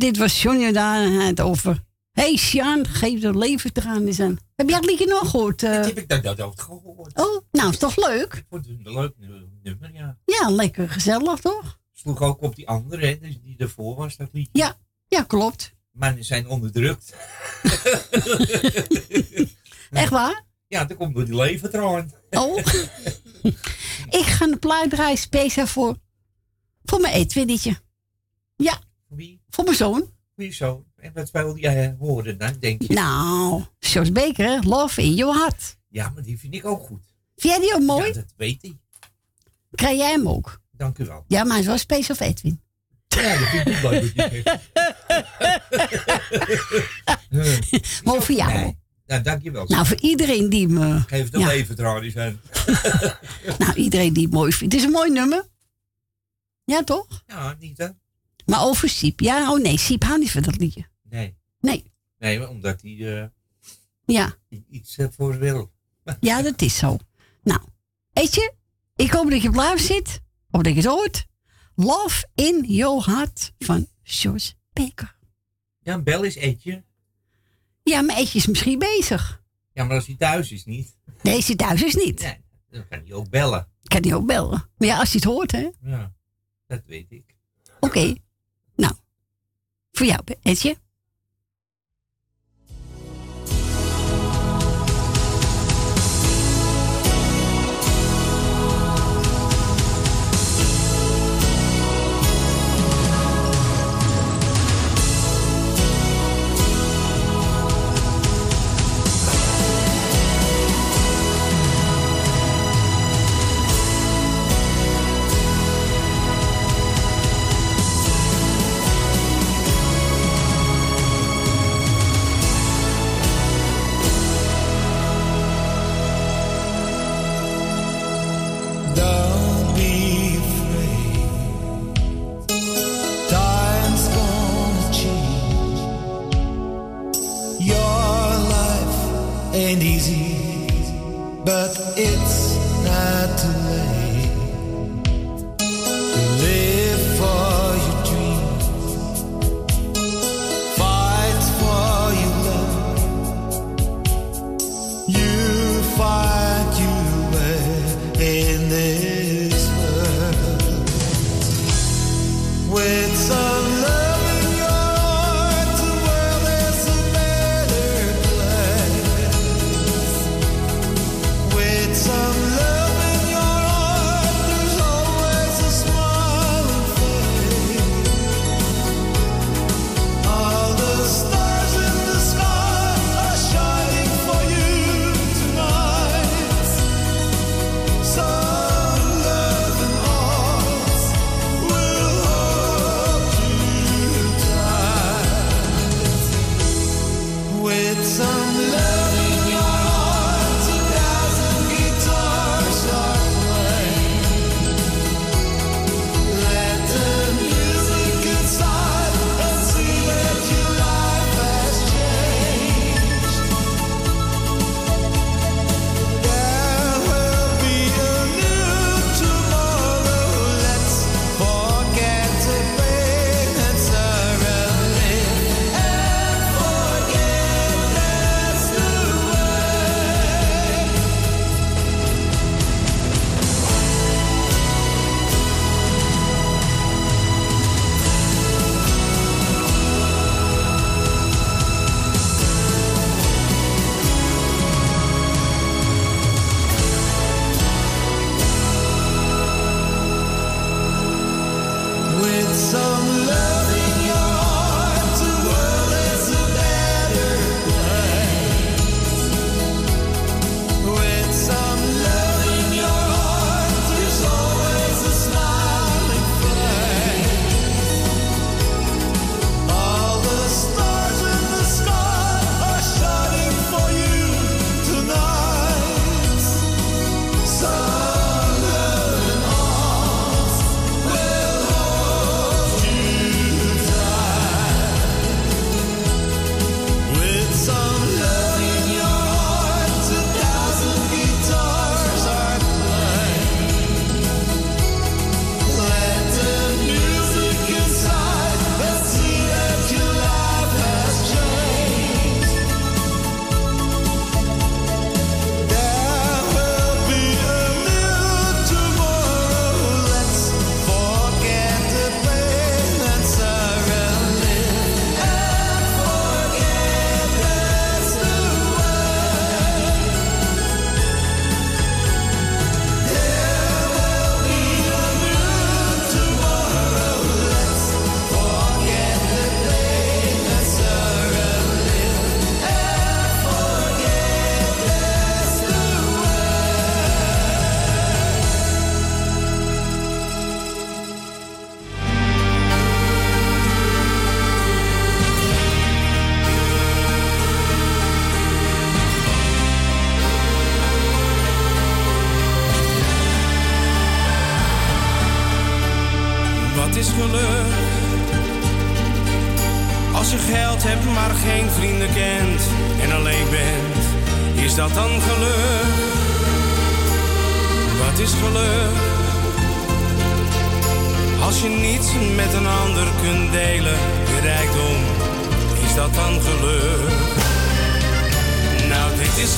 Speaker 4: dit was Sonja daar het over. hey, Sjaan, geef er leven eraan eens aan. Heb jij het liedje nog gehoord? eh?
Speaker 5: Dat heb ik dat, dat ook gehoord.
Speaker 4: Oh, nou, is toch leuk?
Speaker 5: Ik vond het een leuk nummer, ja.
Speaker 4: Ja, lekker gezellig, toch?
Speaker 5: Sloeg ook op die andere, hè, dus die ervoor was, dat liedje.
Speaker 4: Ja, ja, klopt.
Speaker 5: Mannen zijn onderdrukt.
Speaker 4: Echt waar?
Speaker 5: Ja, dat komt door die leventraan.
Speaker 4: Oh. Ik ga een plaat draaien speciaal voor, voor mijn eetwinnetje. Ja.
Speaker 5: Wie?
Speaker 4: Voor mijn zoon.
Speaker 5: Wie zo? En wat wil jij horen dan, denk je?
Speaker 4: Nou, Jos Beker? Love in your heart.
Speaker 5: Ja, maar die vind ik ook goed.
Speaker 4: Vind jij die ook mooi?
Speaker 5: Ja, dat weet ik.
Speaker 4: Krijg jij hem ook?
Speaker 5: Dank u wel.
Speaker 4: Ja, maar hij is wel speciaal voor Edwin.
Speaker 5: Ja, dat vind ik leuk.
Speaker 4: Maar voor jou.
Speaker 5: Nee. Nou, dankjewel.
Speaker 4: Nou, voor iedereen die me...
Speaker 5: Geef de
Speaker 4: ja.
Speaker 5: leventraan eens aan.
Speaker 4: Nou, iedereen die het mooi vindt. Het is een mooi nummer. Ja, toch?
Speaker 5: Ja, niet hè?
Speaker 4: Maar over Siep. Ja, oh nee, Siep houdt niet van dat liedje.
Speaker 5: Nee.
Speaker 4: Nee.
Speaker 5: Nee, omdat hij eh,
Speaker 4: Ja.
Speaker 5: iets ervoor wil.
Speaker 4: Ja, dat is zo. Nou, weet je, ik hoop dat je blij zit. Of dat je het hoort. Love in your heart van George Baker.
Speaker 5: Ja, bel is Etje.
Speaker 4: Ja, maar Etje is misschien bezig.
Speaker 5: Ja, maar als hij thuis is niet.
Speaker 4: Nee, zit thuis is niet.
Speaker 5: Nee, dan kan hij ook bellen.
Speaker 4: Kan hij ook bellen. Maar ja, als hij het hoort, hè.
Speaker 5: Ja, dat weet ik.
Speaker 4: Oké. Voor jou, Etje.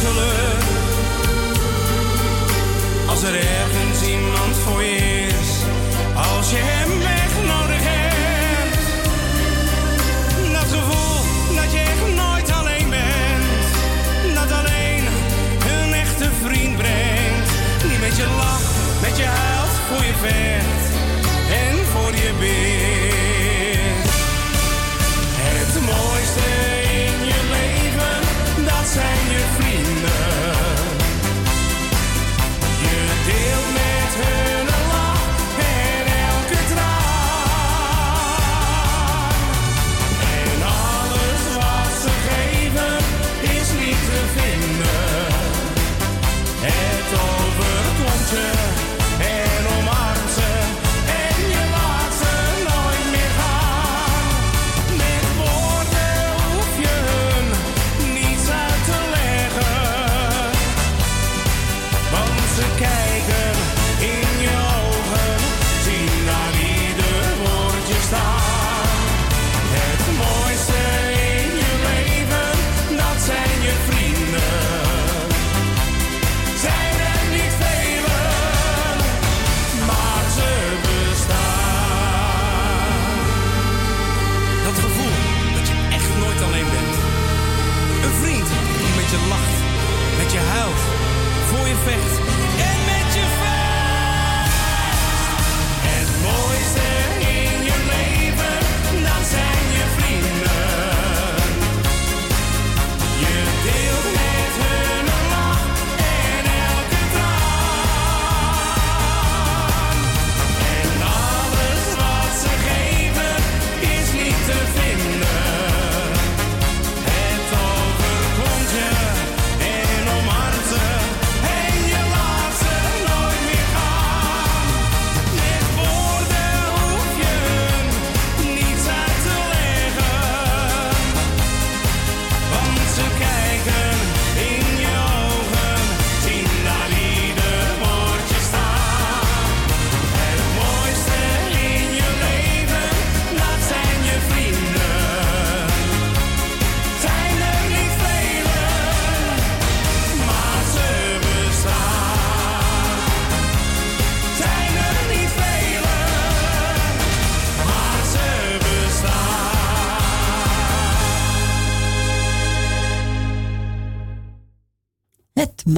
Speaker 6: zullen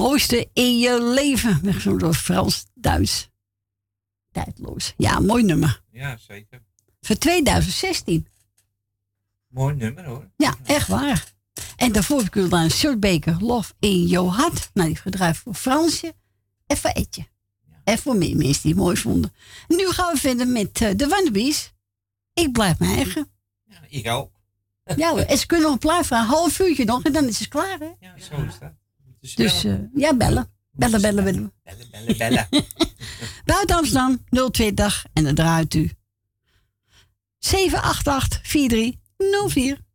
Speaker 6: mooiste in je leven.
Speaker 12: zo door Frans Duits. Tijdloos. Ja, mooi nummer.
Speaker 5: Ja, zeker.
Speaker 12: Voor 2016.
Speaker 5: Mooi nummer hoor.
Speaker 12: Ja, echt waar. En daarvoor heb ik dan Shirtbaker Love in Your Heart. Nou, die gedraaid voor Fransje en voor Etje. Ja. En voor meer mensen die het mooi vonden. Nu gaan we verder met eh, de Wannabies. Ik blijf mijn eigen.
Speaker 5: Ja, ik ook.
Speaker 12: Ja, en ze kunnen nog een plaat vragen. Half uurtje nog en dan is het klaar, hè?
Speaker 5: Ja, zo is dat.
Speaker 12: Dus, dus eh, eh, ja, bellen. Bellen, bellen, bellen.
Speaker 5: Bellen, bellen, bellen.
Speaker 12: Buiten Amsterdam 020 en dan draait u 788 4304.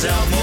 Speaker 4: myself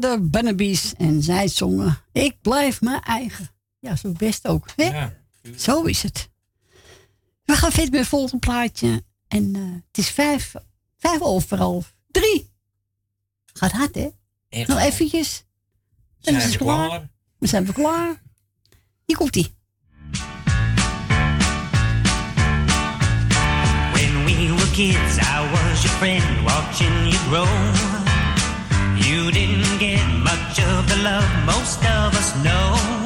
Speaker 4: waren de Bunnabies en zij zongen Ik blijf mijn eigen. Ja, zo best ook. Hè? zo is het. We gaan verder met het volgende plaatje. En eh, het is vijf, vijf over half drie. Gaat hard, hè?
Speaker 5: Echt
Speaker 4: Nog eventjes.
Speaker 5: Zijn
Speaker 4: En dan is
Speaker 5: we
Speaker 4: het
Speaker 5: klaar?
Speaker 4: We zijn we klaar. Hier komt ie.
Speaker 31: When we were kids, I was your friend, watching you grow. You didn't get much of the love most of us know.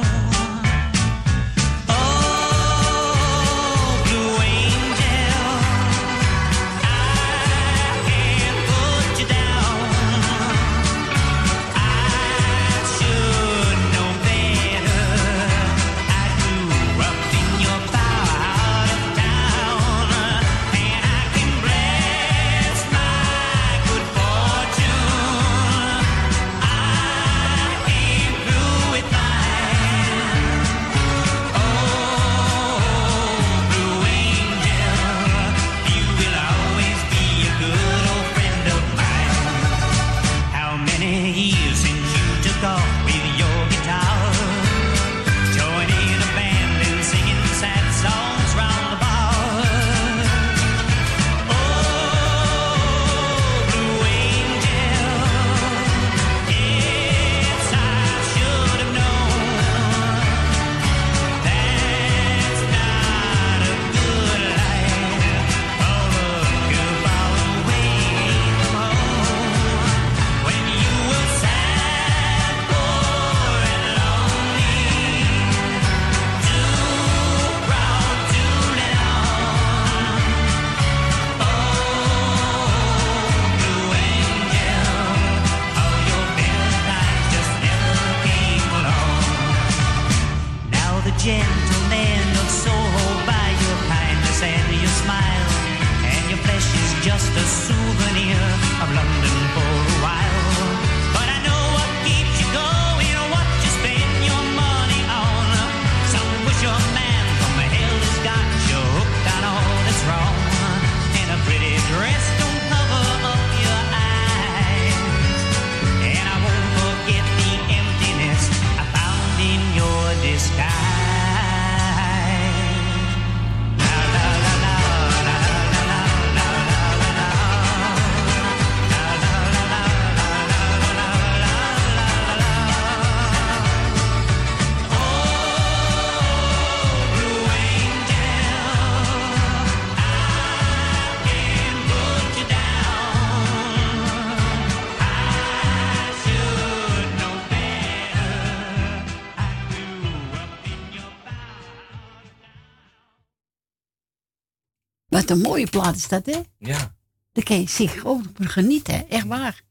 Speaker 4: Een mooie plaat is dat, hè?
Speaker 5: Ja.
Speaker 4: Daar kan je zich ook van genieten, hè? echt waar.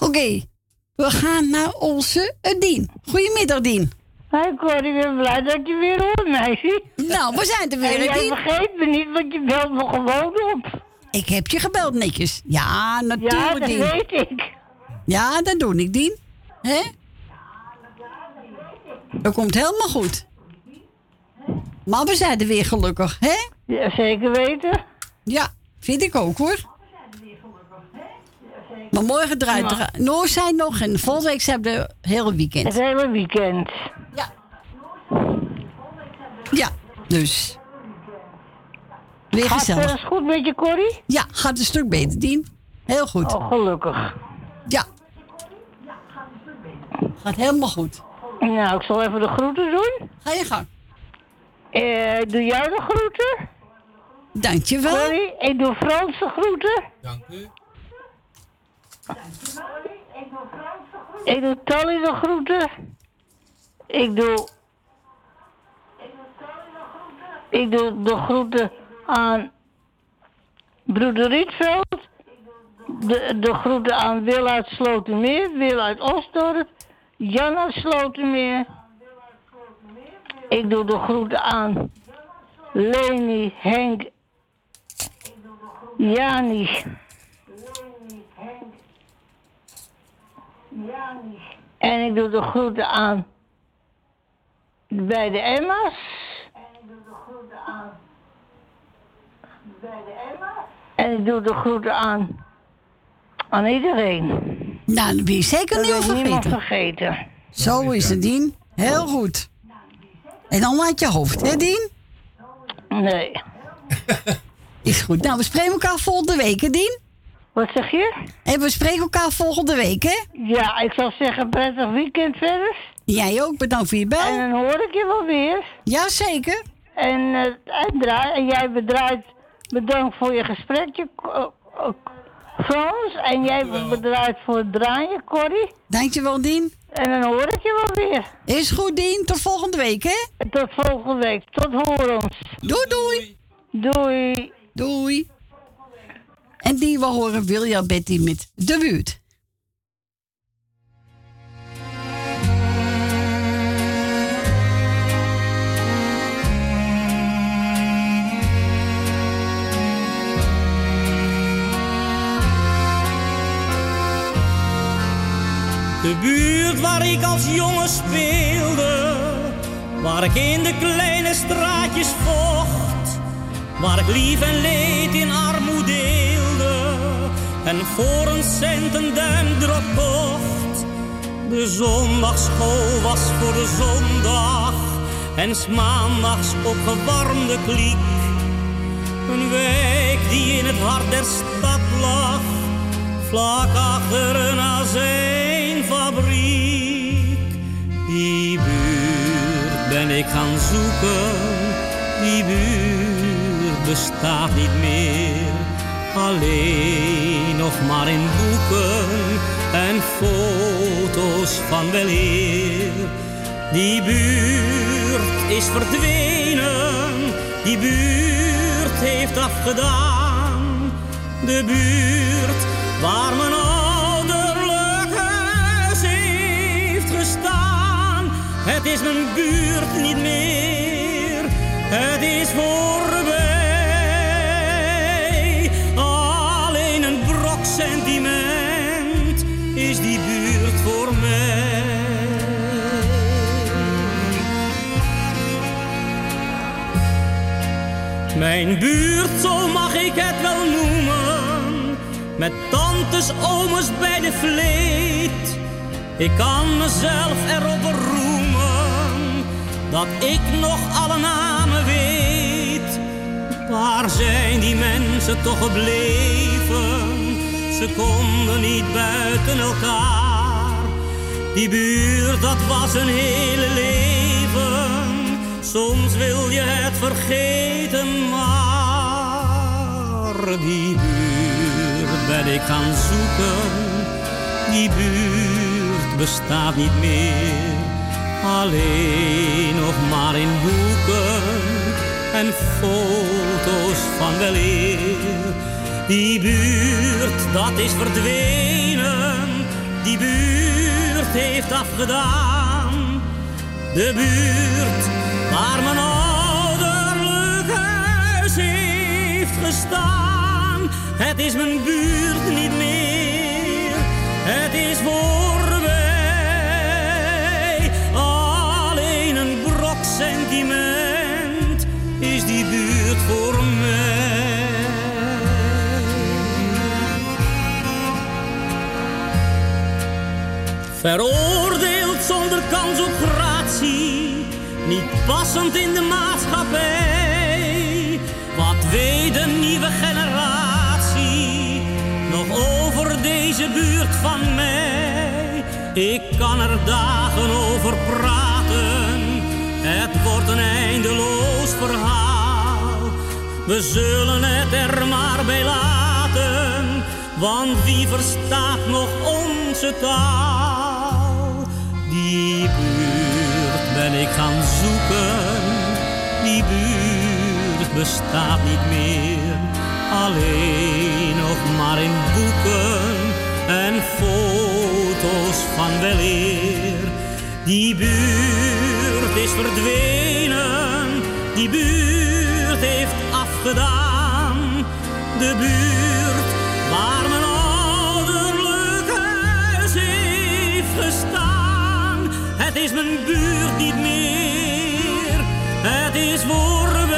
Speaker 4: Oké, we gaan naar onze eh, Dien. Goedemiddag, Dien.
Speaker 32: Hoi Cor, ik ben blij dat je weer hoort, meisje.
Speaker 4: Nou, we zijn er weer,
Speaker 32: En jij
Speaker 4: Dien.
Speaker 32: vergeet me niet, want je belt me gewoon op.
Speaker 4: Ik heb je gebeld netjes. Ja,
Speaker 32: Ja,
Speaker 4: natuurlijk,
Speaker 32: dat
Speaker 4: Dien.
Speaker 32: weet ik.
Speaker 4: Ja, dat doe ik, Dien. Hè? Dat komt helemaal goed. Maar we zijn er weer gelukkig, hè?
Speaker 32: Ja, zeker weten.
Speaker 4: Ja, vind ik ook, hoor. Maar morgen draait
Speaker 32: Ja.
Speaker 4: er... Noor zijn nog en volgende week zijn we het hele weekend.
Speaker 32: Het hele weekend.
Speaker 4: Ja, dus. Weer
Speaker 32: Gaat
Speaker 4: gezellig.
Speaker 32: het goed met je, Corrie?
Speaker 4: Ja, gaat een stuk beter, Dien. Heel goed.
Speaker 32: Oh, gelukkig.
Speaker 4: Ja. Gaat helemaal goed.
Speaker 32: Nou, ik zal even de groeten doen.
Speaker 4: Ga je gang.
Speaker 32: Eh, doe jou de groeten.
Speaker 4: Dankjewel.
Speaker 32: Corrie, ik doe Frans de groeten.
Speaker 5: Dank u.
Speaker 32: Ik doe Tally de groeten. Ik doe... Ik doe de groeten aan broeder Rietveld. De, de groeten aan Wil uit Slotermeer, Wil uit Osdorp, Jan uit Slotermeer. Ik doe de groeten aan Leni, Henk, Jani. En ik doe de groeten aan bij de Emma's. En ik doe de groeten aan, aan iedereen.
Speaker 4: Nou, dan ben je zeker niet
Speaker 32: Dat heb ik niemand
Speaker 4: vergeten.
Speaker 32: vergeten.
Speaker 4: Zo is het, Dien. Heel goed. En dan laat je hoofd, hè, Dien?
Speaker 32: Nee.
Speaker 4: Is goed. Nou, we spreken elkaar volgende week, hè, Dien?
Speaker 32: Wat zeg je?
Speaker 4: En we spreken elkaar volgende week, hè?
Speaker 32: Ja, ik zou zeggen prettig weekend verder.
Speaker 4: Jij ook, bedankt voor je bel.
Speaker 32: En dan hoor ik je wel weer.
Speaker 4: Jazeker.
Speaker 32: En, eh, en, draai, en jij bedraait, bedankt voor je gesprekje, eh, Frans. En jij bedraait voor het draaien, Corrie.
Speaker 4: Dankjewel, Dien.
Speaker 32: En dan hoor ik je wel weer.
Speaker 4: Is goed, Dien. Tot volgende week, hè?
Speaker 32: Tot volgende week. Tot horens.
Speaker 4: Doei, doei.
Speaker 32: Doei.
Speaker 4: Doei. En die we horen William Betty met de buurt.
Speaker 6: De buurt waar ik als jongen speelde, waar ik in de kleine straatjes vocht, waar ik lief en leed in armoede deelde en voor een cent een duimdrop kocht. De zondagschool was voor de zondag en s maandags opgewarmde kliek. Een wijk die in het hart der stad lag, vlak achter een azijnfabriek. Die buurt ben ik gaan zoeken, die buurt bestaat niet meer. Alleen nog maar in boeken en foto's van weleer. Die buurt is verdwenen, die buurt heeft afgedaan. De buurt waar mijn ouderlijk huis heeft gestaan. Het is mijn buurt niet meer, het is voorbij. Is die buurt voor mij. Mijn buurt, zo mag ik het wel noemen. Met tantes, ooms bij de vleet. Ik kan mezelf erop roemen. Dat ik nog alle namen weet. Waar zijn die mensen toch gebleven? Ze konden niet buiten elkaar. Die buurt, dat was een hele leven. Soms wil je het vergeten, maar die buurt ben ik gaan zoeken. Die buurt bestaat niet meer, alleen nog maar in boeken en foto's van weleer. Die buurt, dat is verdwenen, die buurt heeft afgedaan. De buurt waar mijn ouderlijk huis heeft gestaan. Het is mijn buurt niet meer, het is voorbij. Alleen een brok sentiment is die buurt voor mij. Veroordeeld zonder kans op gratie, niet passend in de maatschappij. Wat weet de nieuwe generatie nog over deze buurt van mij? Ik kan er dagen over praten,
Speaker 12: het wordt een eindeloos verhaal. We zullen het er maar bij laten, want wie verstaat nog onze taal? die buurt ben ik gaan zoeken. Die buurt bestaat niet meer, alleen nog maar in boeken en foto's van weleer. Die buurt is verdwenen, die buurt heeft afgedaan. De buurt Het is mijn buurt niet meer, het is voorbij.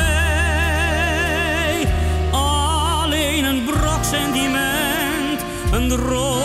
Speaker 12: Alleen een brok sentiment, een droom.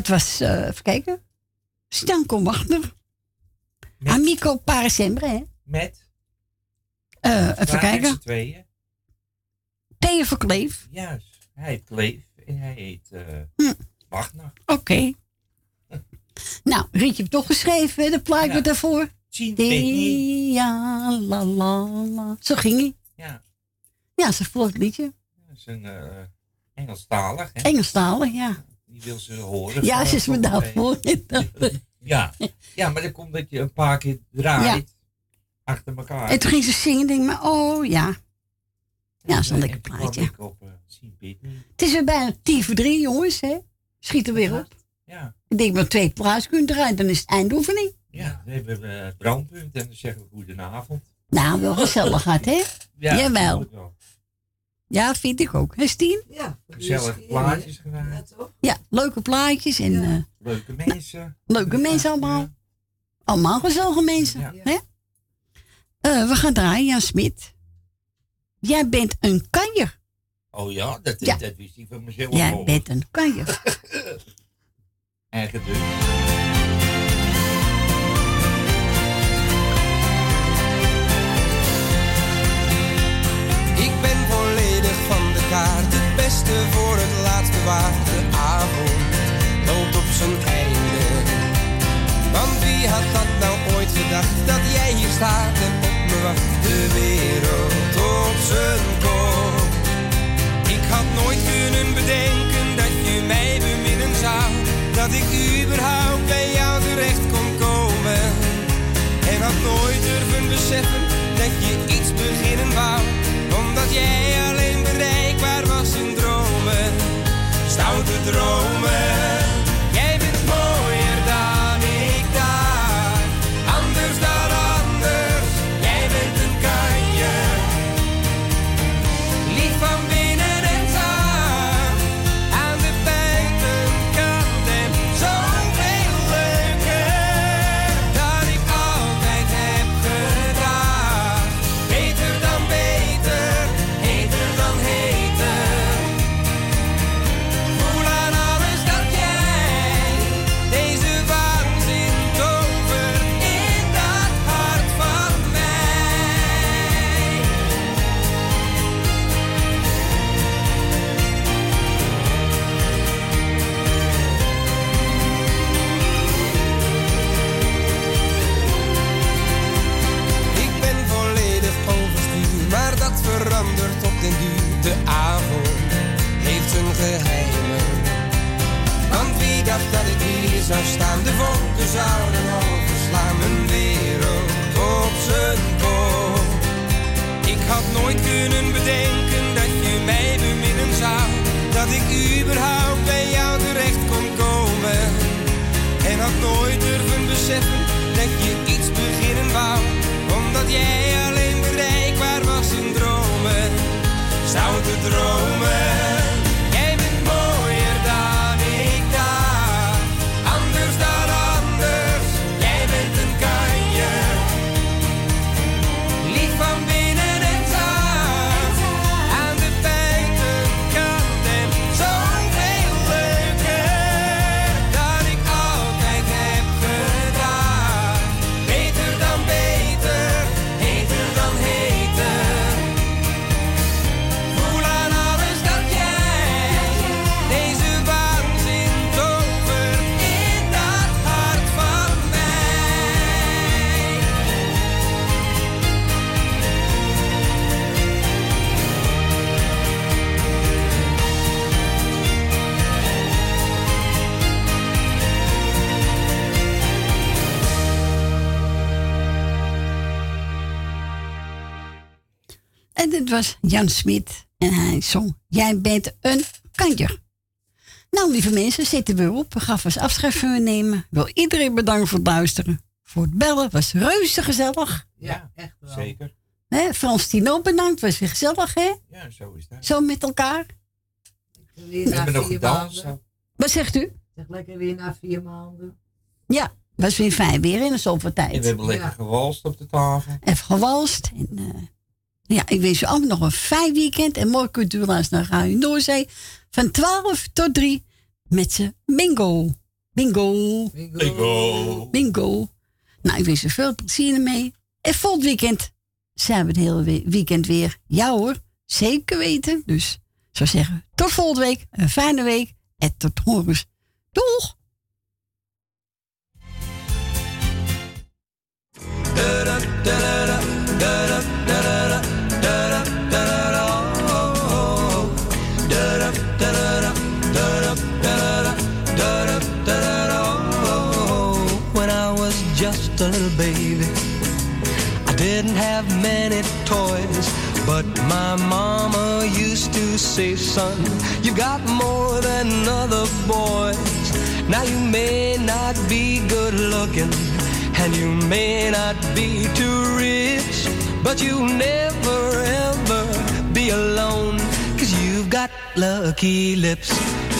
Speaker 4: dat was, uh, even kijken, Stanko Wagner. Amico Parasembre, hè?
Speaker 5: Met?
Speaker 4: Uh, even kijken.
Speaker 5: tweeën.
Speaker 4: Theo Verkleef.
Speaker 5: Juist, hij Kleef en hij heet
Speaker 4: uh.
Speaker 5: Wagner.
Speaker 4: Oké. Nou, Rietje heeft toch geschreven, de
Speaker 5: plaatje
Speaker 4: daarvoor.
Speaker 5: Zien
Speaker 4: Ja, la la la. Zo ging hij.
Speaker 5: Ja.
Speaker 4: Ja, ze is het liedje.
Speaker 5: Dat is een uh, Engelstalig, hè?
Speaker 4: Engelstalig, ja.
Speaker 5: Wil ze horen.
Speaker 4: Ja, ze is me daarvoor.
Speaker 5: Ja. ja, maar dan komt dat je een paar keer draait. Achter elkaar.
Speaker 4: En toen ging ze zingen, denk ik, maar oh ja. Ja, dat is een lekker plaatje.
Speaker 5: Op, uh,
Speaker 4: het is weer bijna tien voor drie, jongens, hè? Schiet er weer op.
Speaker 5: Ja.
Speaker 4: Ik denk maar twee kunnen draaien, dan is het eindoefening.
Speaker 5: Ja, we hebben uh, het brandpunt en dan zeggen we goedenavond.
Speaker 4: Nou, wel gezellig gehad, hè?
Speaker 5: Ja,
Speaker 4: Jawel. Ja, vind ik ook. Hè, Stien?
Speaker 12: Ja.
Speaker 5: Gezellig plaatjes gedaan.
Speaker 12: Ja, toch?
Speaker 4: Ja, leuke plaatjes en...
Speaker 5: Ja.
Speaker 4: Uh,
Speaker 5: leuke mensen.
Speaker 4: Leuke mensen allemaal. Ja. Allemaal gezellige mensen. Ja. Hè? Uh, we gaan draaien, Jan Smit. Jij bent een kanjer.
Speaker 5: Oh ja, dat, ja. dat wist ik van mezelf
Speaker 4: Jij
Speaker 5: al.
Speaker 4: bent een kanjer.
Speaker 5: Eigen dus.
Speaker 25: Voor het laatste waard. De avond loopt op zijn einde. Want wie had dat nou ooit gedacht, dat jij hier staat en op me wacht. De wereld op zijn kop. Ik had nooit kunnen bedenken dat je mij beminnen zou. Dat ik überhaupt bij jou terecht kon komen. En had nooit durven beseffen dat je iets beginnen wou omdat jij alleen stoute dromen. Zou staan? De wolken zouden overslaan, mijn wereld op zijn kop. Ik had nooit kunnen bedenken dat je mij beminnen zou. Dat ik überhaupt bij jou terecht kon komen. En had nooit durven beseffen dat je iets beginnen wou. Omdat jij alleen bereikbaar was in dromen. Stoute dromen.
Speaker 4: Was Jan Smit. En hij zong Jij bent een kanjer. Nou, lieve mensen, zitten we op. We gaan vast afscheid nemen. Ik wil iedereen bedanken voor het luisteren. Voor het bellen. was reuze gezellig.
Speaker 12: Ja, echt wel.
Speaker 5: Zeker.
Speaker 4: Frans Tino bedankt. Was weer gezellig, hè?
Speaker 5: Ja, zo is dat.
Speaker 4: Zo met elkaar.
Speaker 12: Weer
Speaker 5: We
Speaker 12: na
Speaker 5: hebben nog
Speaker 12: vier
Speaker 5: gedanst.
Speaker 12: maanden.
Speaker 4: Wat zegt u?
Speaker 12: Zeg lekker weer na vier maanden.
Speaker 4: Ja, was weer fijn weer in zoveel tijd.
Speaker 5: En we hebben lekker
Speaker 12: Ja.
Speaker 5: gewalst op de tafel.
Speaker 4: Even gewalst. En, eh, ja, ik wens u allemaal nog een fijn weekend. En mooi cultuurlaars naar Radio Noorzee. Van 12 tot 3 met z'n bingo. Bingo.
Speaker 5: Bingo.
Speaker 4: Bingo. Nou, ik wens u veel plezier ermee. En volgend weekend zijn we het hele we- weekend weer. Ja hoor, zeker weten. Dus ik zou zeggen, tot volgende week. Een fijne week. En tot horens. Doeg!
Speaker 25: Didn't have many toys, but my mama used to say, son, you got more than other boys. Now you may not be good looking, and you may not be too rich, but you'll never ever be alone, cause you've got lucky lips.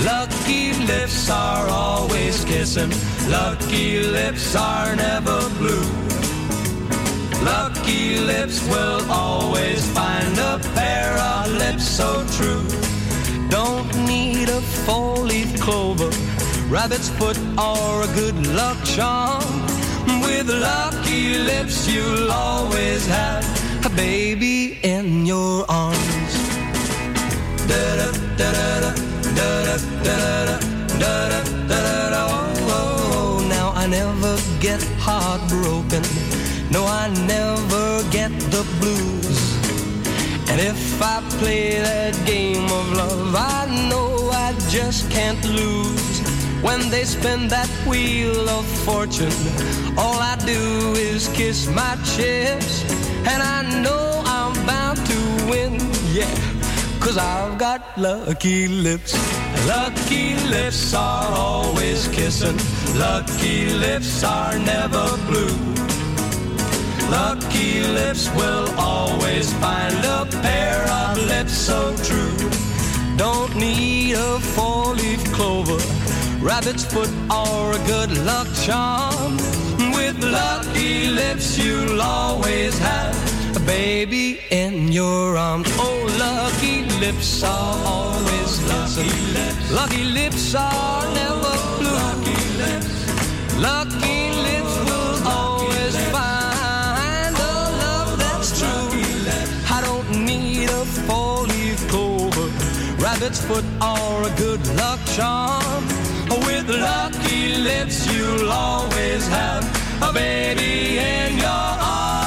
Speaker 25: Lucky lips are always kissing, lucky lips are never blue. Lucky lips will always find a pair of lips so true. Don't need a four-leaf clover, rabbit's foot, or a good luck charm. With lucky lips, you'll always have a baby in your arms. Da-da, da-da-da, da-da, da-da, da-da, da-da, oh, oh, oh. Now I never get heartbroken. No, I never get the blues. And if I play that game of love, I know I just can't lose. When they spin that wheel of fortune, all I do is kiss my chips. And I know I'm bound to win, yeah. Cause I've got lucky lips. Lucky lips are always kissing. Lucky lips are never blue. Lucky lips will always find a pair of lips so true. Don't need a four-leaf clover, rabbit's foot, or a good luck charm. With lucky lips, you'll always have a baby in your arms. Oh, lucky lips are always lucky lips. Lucky lips are never blue. Lucky lips. Lucky rabbit's foot or a good luck charm. With lucky lips, you'll always have a baby in your arms.